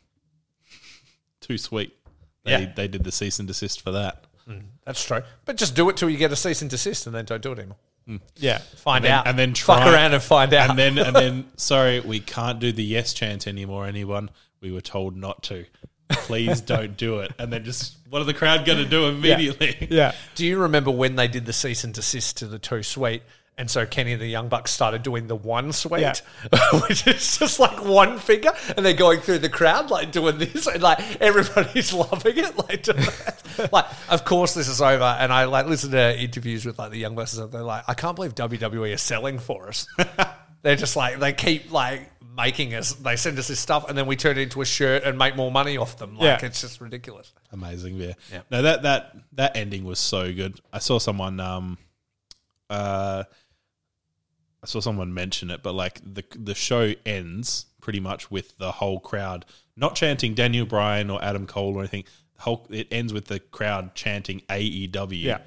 too sweet. They, Yeah. they did the cease and desist for that. Mm, that's true. But just do it till you get a cease and desist, and then don't do it anymore. Mm. yeah. Find then- out, and then try, fuck around and find out. And then, and then, sorry, we can't do the yes chant anymore. Anyone? We were told not to. Please don't do it. And then just what are the crowd going to do immediately? Yeah. Do you remember when they did the cease and desist to the too sweet? And so Kenny and the Young Bucks started doing the one sweet, Yeah. which is just like one finger, and they're going through the crowd like doing this, and like everybody's loving it. Like, doing like of course this is over, and I like listen to interviews with like the Young Bucks, and they're like, I can't believe WWE is selling for us. they're just like they keep like making us. They send us this stuff, and then we turn it into a shirt and make more money off them. Like Yeah. it's just ridiculous. Amazing, yeah. Yeah. No, that that that ending was so good. I saw someone um uh I saw someone mention it, but like the the show ends pretty much with the whole crowd not chanting Daniel Bryan or Adam Cole or anything. The whole it ends with the crowd chanting AEW Yeah.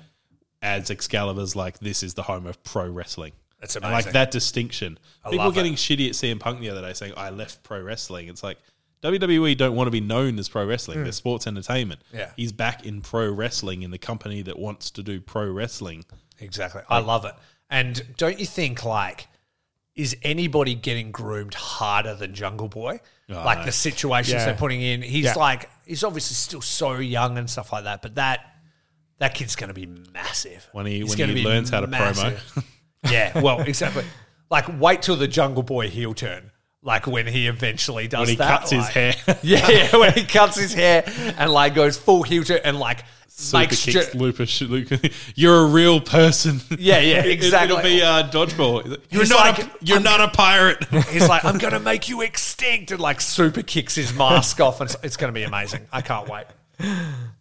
as Excalibur's like this is the home of pro wrestling. That's And amazing. like that distinction. People love were getting shitty at CM Punk the other day saying, I left pro wrestling. It's like WWE don't want to be known as pro wrestling. They're mm. sports entertainment. Yeah. He's back in pro wrestling in the company that wants to do pro wrestling. Exactly. I love it. And don't you think like is anybody getting groomed harder than Jungle Boy? like the situations Yeah. they're putting in. He's Yeah. like he's obviously still so young and stuff like that, but that that kid's going to be massive When he- He's when he learns how to promo. yeah, well, exactly. Like wait till the Jungle Boy heel turn. Like when he eventually does When he that, cuts his hair. Yeah, yeah, when he cuts his hair and like goes full heel turn and like Super makes kicks. Luke, You're a real person. Yeah, yeah, exactly. It'll be uh, dodgeball. You're He's not. like, a, you're I'm- not a pirate. He's like, I'm going to make you extinct. And like super kicks his mask off. And it's, it's going to be amazing. I can't wait.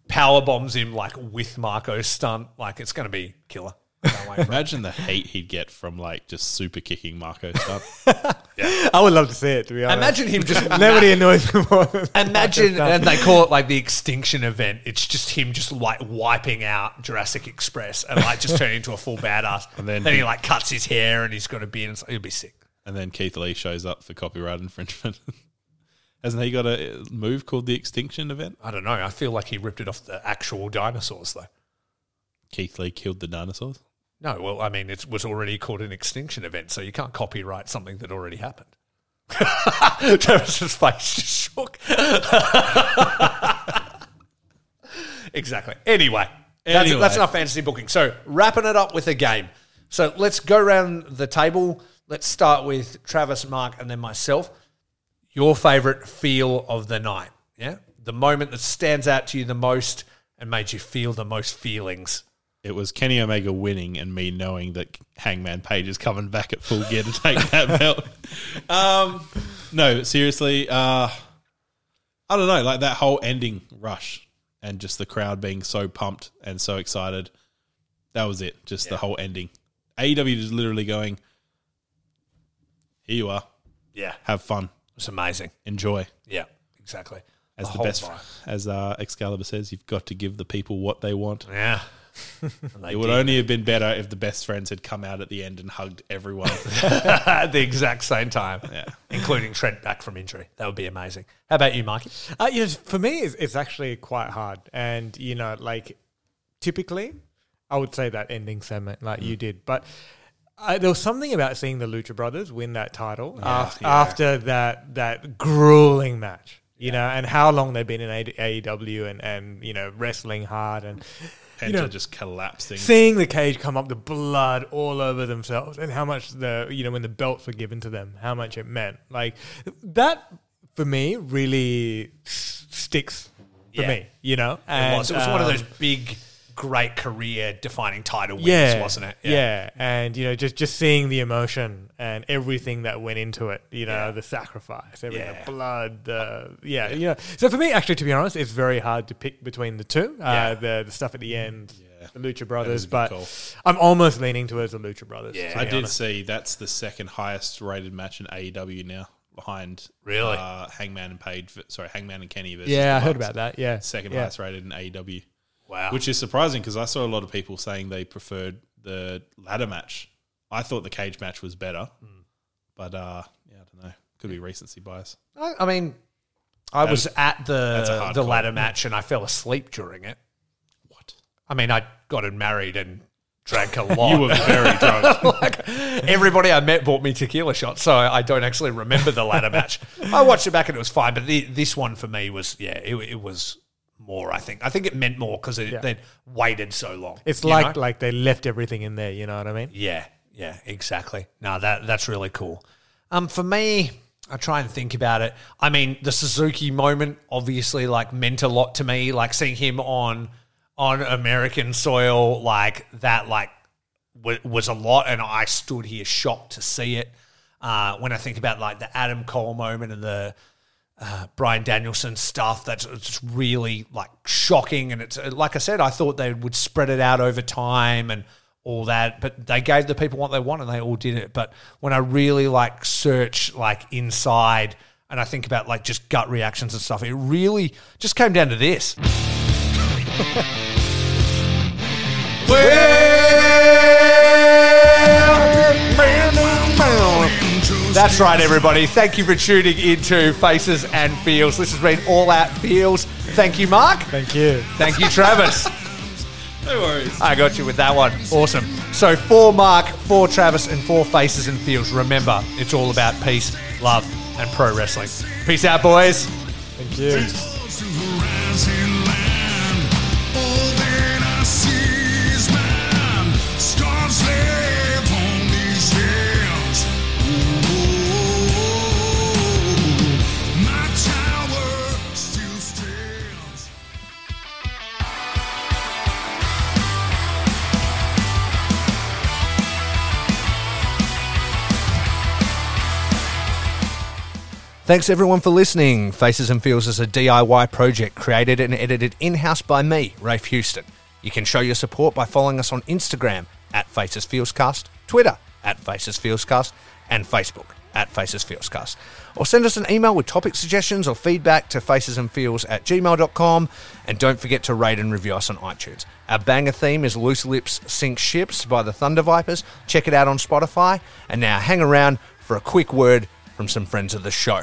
Power bombs him like with Marko Stunt. Like it's going to be killer. I can't wait. for it. Imagine the hate he'd get from like just super kicking Marko Stunt. I would love to see it. To be honest, Imagine him just. nobody annoys me more. Than Imagine, and they call it like the extinction event. It's just him just like wiping out Jurassic Express and like just turning into a full badass. And then then, he- he like cuts his hair and he's got a beard. And so, it'll be sick. and then Keith Lee shows up for copyright infringement. Hasn't he got a move called the Extinction Event? I don't know. I feel like he ripped it off the actual dinosaurs though. Keith Lee killed the dinosaurs. No, well, I mean, it was already called an extinction event, so you can't copyright something that already happened. Travis's face just shook. exactly. Anyway, that's, Anyway. that's enough fantasy booking. So, wrapping it up with a game. So, let's go around the table. Let's start with Travis, Mark, and then myself. Your favorite feel of the night. Yeah? The moment that stands out to you the most and made you feel the most feelings. It was Kenny Omega winning and me knowing that Hangman Page is coming back at full gear to take that belt. Um, no, seriously, uh, I don't know, like that whole ending rush and just the crowd being so pumped and so excited. That was it. Just the whole ending. AEW is literally going, here you are, Yeah. have fun, It's amazing. enjoy. Yeah, exactly. As the, whole best, as uh, Excalibur says, you've got to give the people what they want. Yeah. And they It would did. only have been better if the best friends had come out at the end and hugged everyone. at the exact same time, Yeah. including Trent back from injury. That would be amazing. How about you, Mikey? Uh, you know, for me, it's, it's actually quite hard. And, you know, like typically, I would say that ending segment like you did. But uh, there was something about seeing the Lucha Brothers win that title after, yeah. after that, that grueling match. You know, and how long they've been in AEW and, and you know wrestling hard and Penta know, just collapsing. seeing the cage come up, the blood all over themselves, and how much the you know when the belts were given to them, how much it meant. Like that for me really s- sticks for Yeah. me. You know, It and, was. It was one of um, those big, great career defining title wins, yeah, wasn't it? Yeah. and you know, just just seeing the emotion and everything that went into it. You know, Yeah. the sacrifice, everything, Yeah. the blood, the yeah, you know. So for me, actually, to be honest, it's very hard to pick between the two, uh, the the stuff at the end, the Lucha Brothers, but call. I'm almost leaning towards the Lucha Brothers. Yeah. I did honest. see that's the second highest rated match in AEW now, behind Really? uh, Hangman and Page. Sorry, Hangman and Kenny versus Yeah, I the heard about that. Yeah, Second yeah. highest rated in AEW, Wow. which is surprising because I saw a lot of people saying they preferred the ladder match. I thought the cage match was better, Hmm. but uh, yeah, I don't know. Could be recency bias. I, I mean, I was at that's the hard the call. ladder match and I fell asleep during it. What? I mean, I got married and drank a lot. You were very drunk. like everybody I met bought me tequila shots, so I don't actually remember the ladder match. I watched it back and it was fine, but the, this one for me was yeah, it, it was more. I think I think it meant more because Yeah. they'd waited so long. It's like know? like they left everything in there. You know what I mean? yeah, yeah, exactly. No, that that's really cool. Um, for me, I try and think about it. I mean, the Suzuki moment obviously like meant a lot to me. Like seeing him on on American soil, like that, like wa- was a lot, and I stood here shocked to see it. Uh, when I think about like the Adam Cole moment and the uh, Bryan Danielson stuff, that's it's really like shocking. And it's like I said, I thought they would spread it out over time and all that, but they gave the people what they want and they all did it. But when I really like search like inside and I think about like just gut reactions and stuff, it really just came down to this. That's right, everybody. Thank you for tuning into Faces and Feels. This has been All Out Feels. Thank you, Mark. Thank you. Thank you, Travis. no worries. I got you with that one. Awesome. So, for Mark, for Travis, and for Faces and Feels, remember, it's all about peace, love, and pro wrestling. Peace out, boys. Thank you. Thanks everyone for listening. Faces and Feels is a DIY project created and edited in house by me, Rafe Houston. You can show your support by following us on Instagram at Faces Feelscast, Twitter at Faces Feelscast, and Facebook at Faces Feelscast. Or send us an email with topic suggestions or feedback to facesandfeels at gmail.com. And don't forget to rate and review us on iTunes. Our banger theme is Loose Lips Sink Ships by the Thunder Vipers. Check it out on Spotify. And now hang around for a quick word from some friends of the show.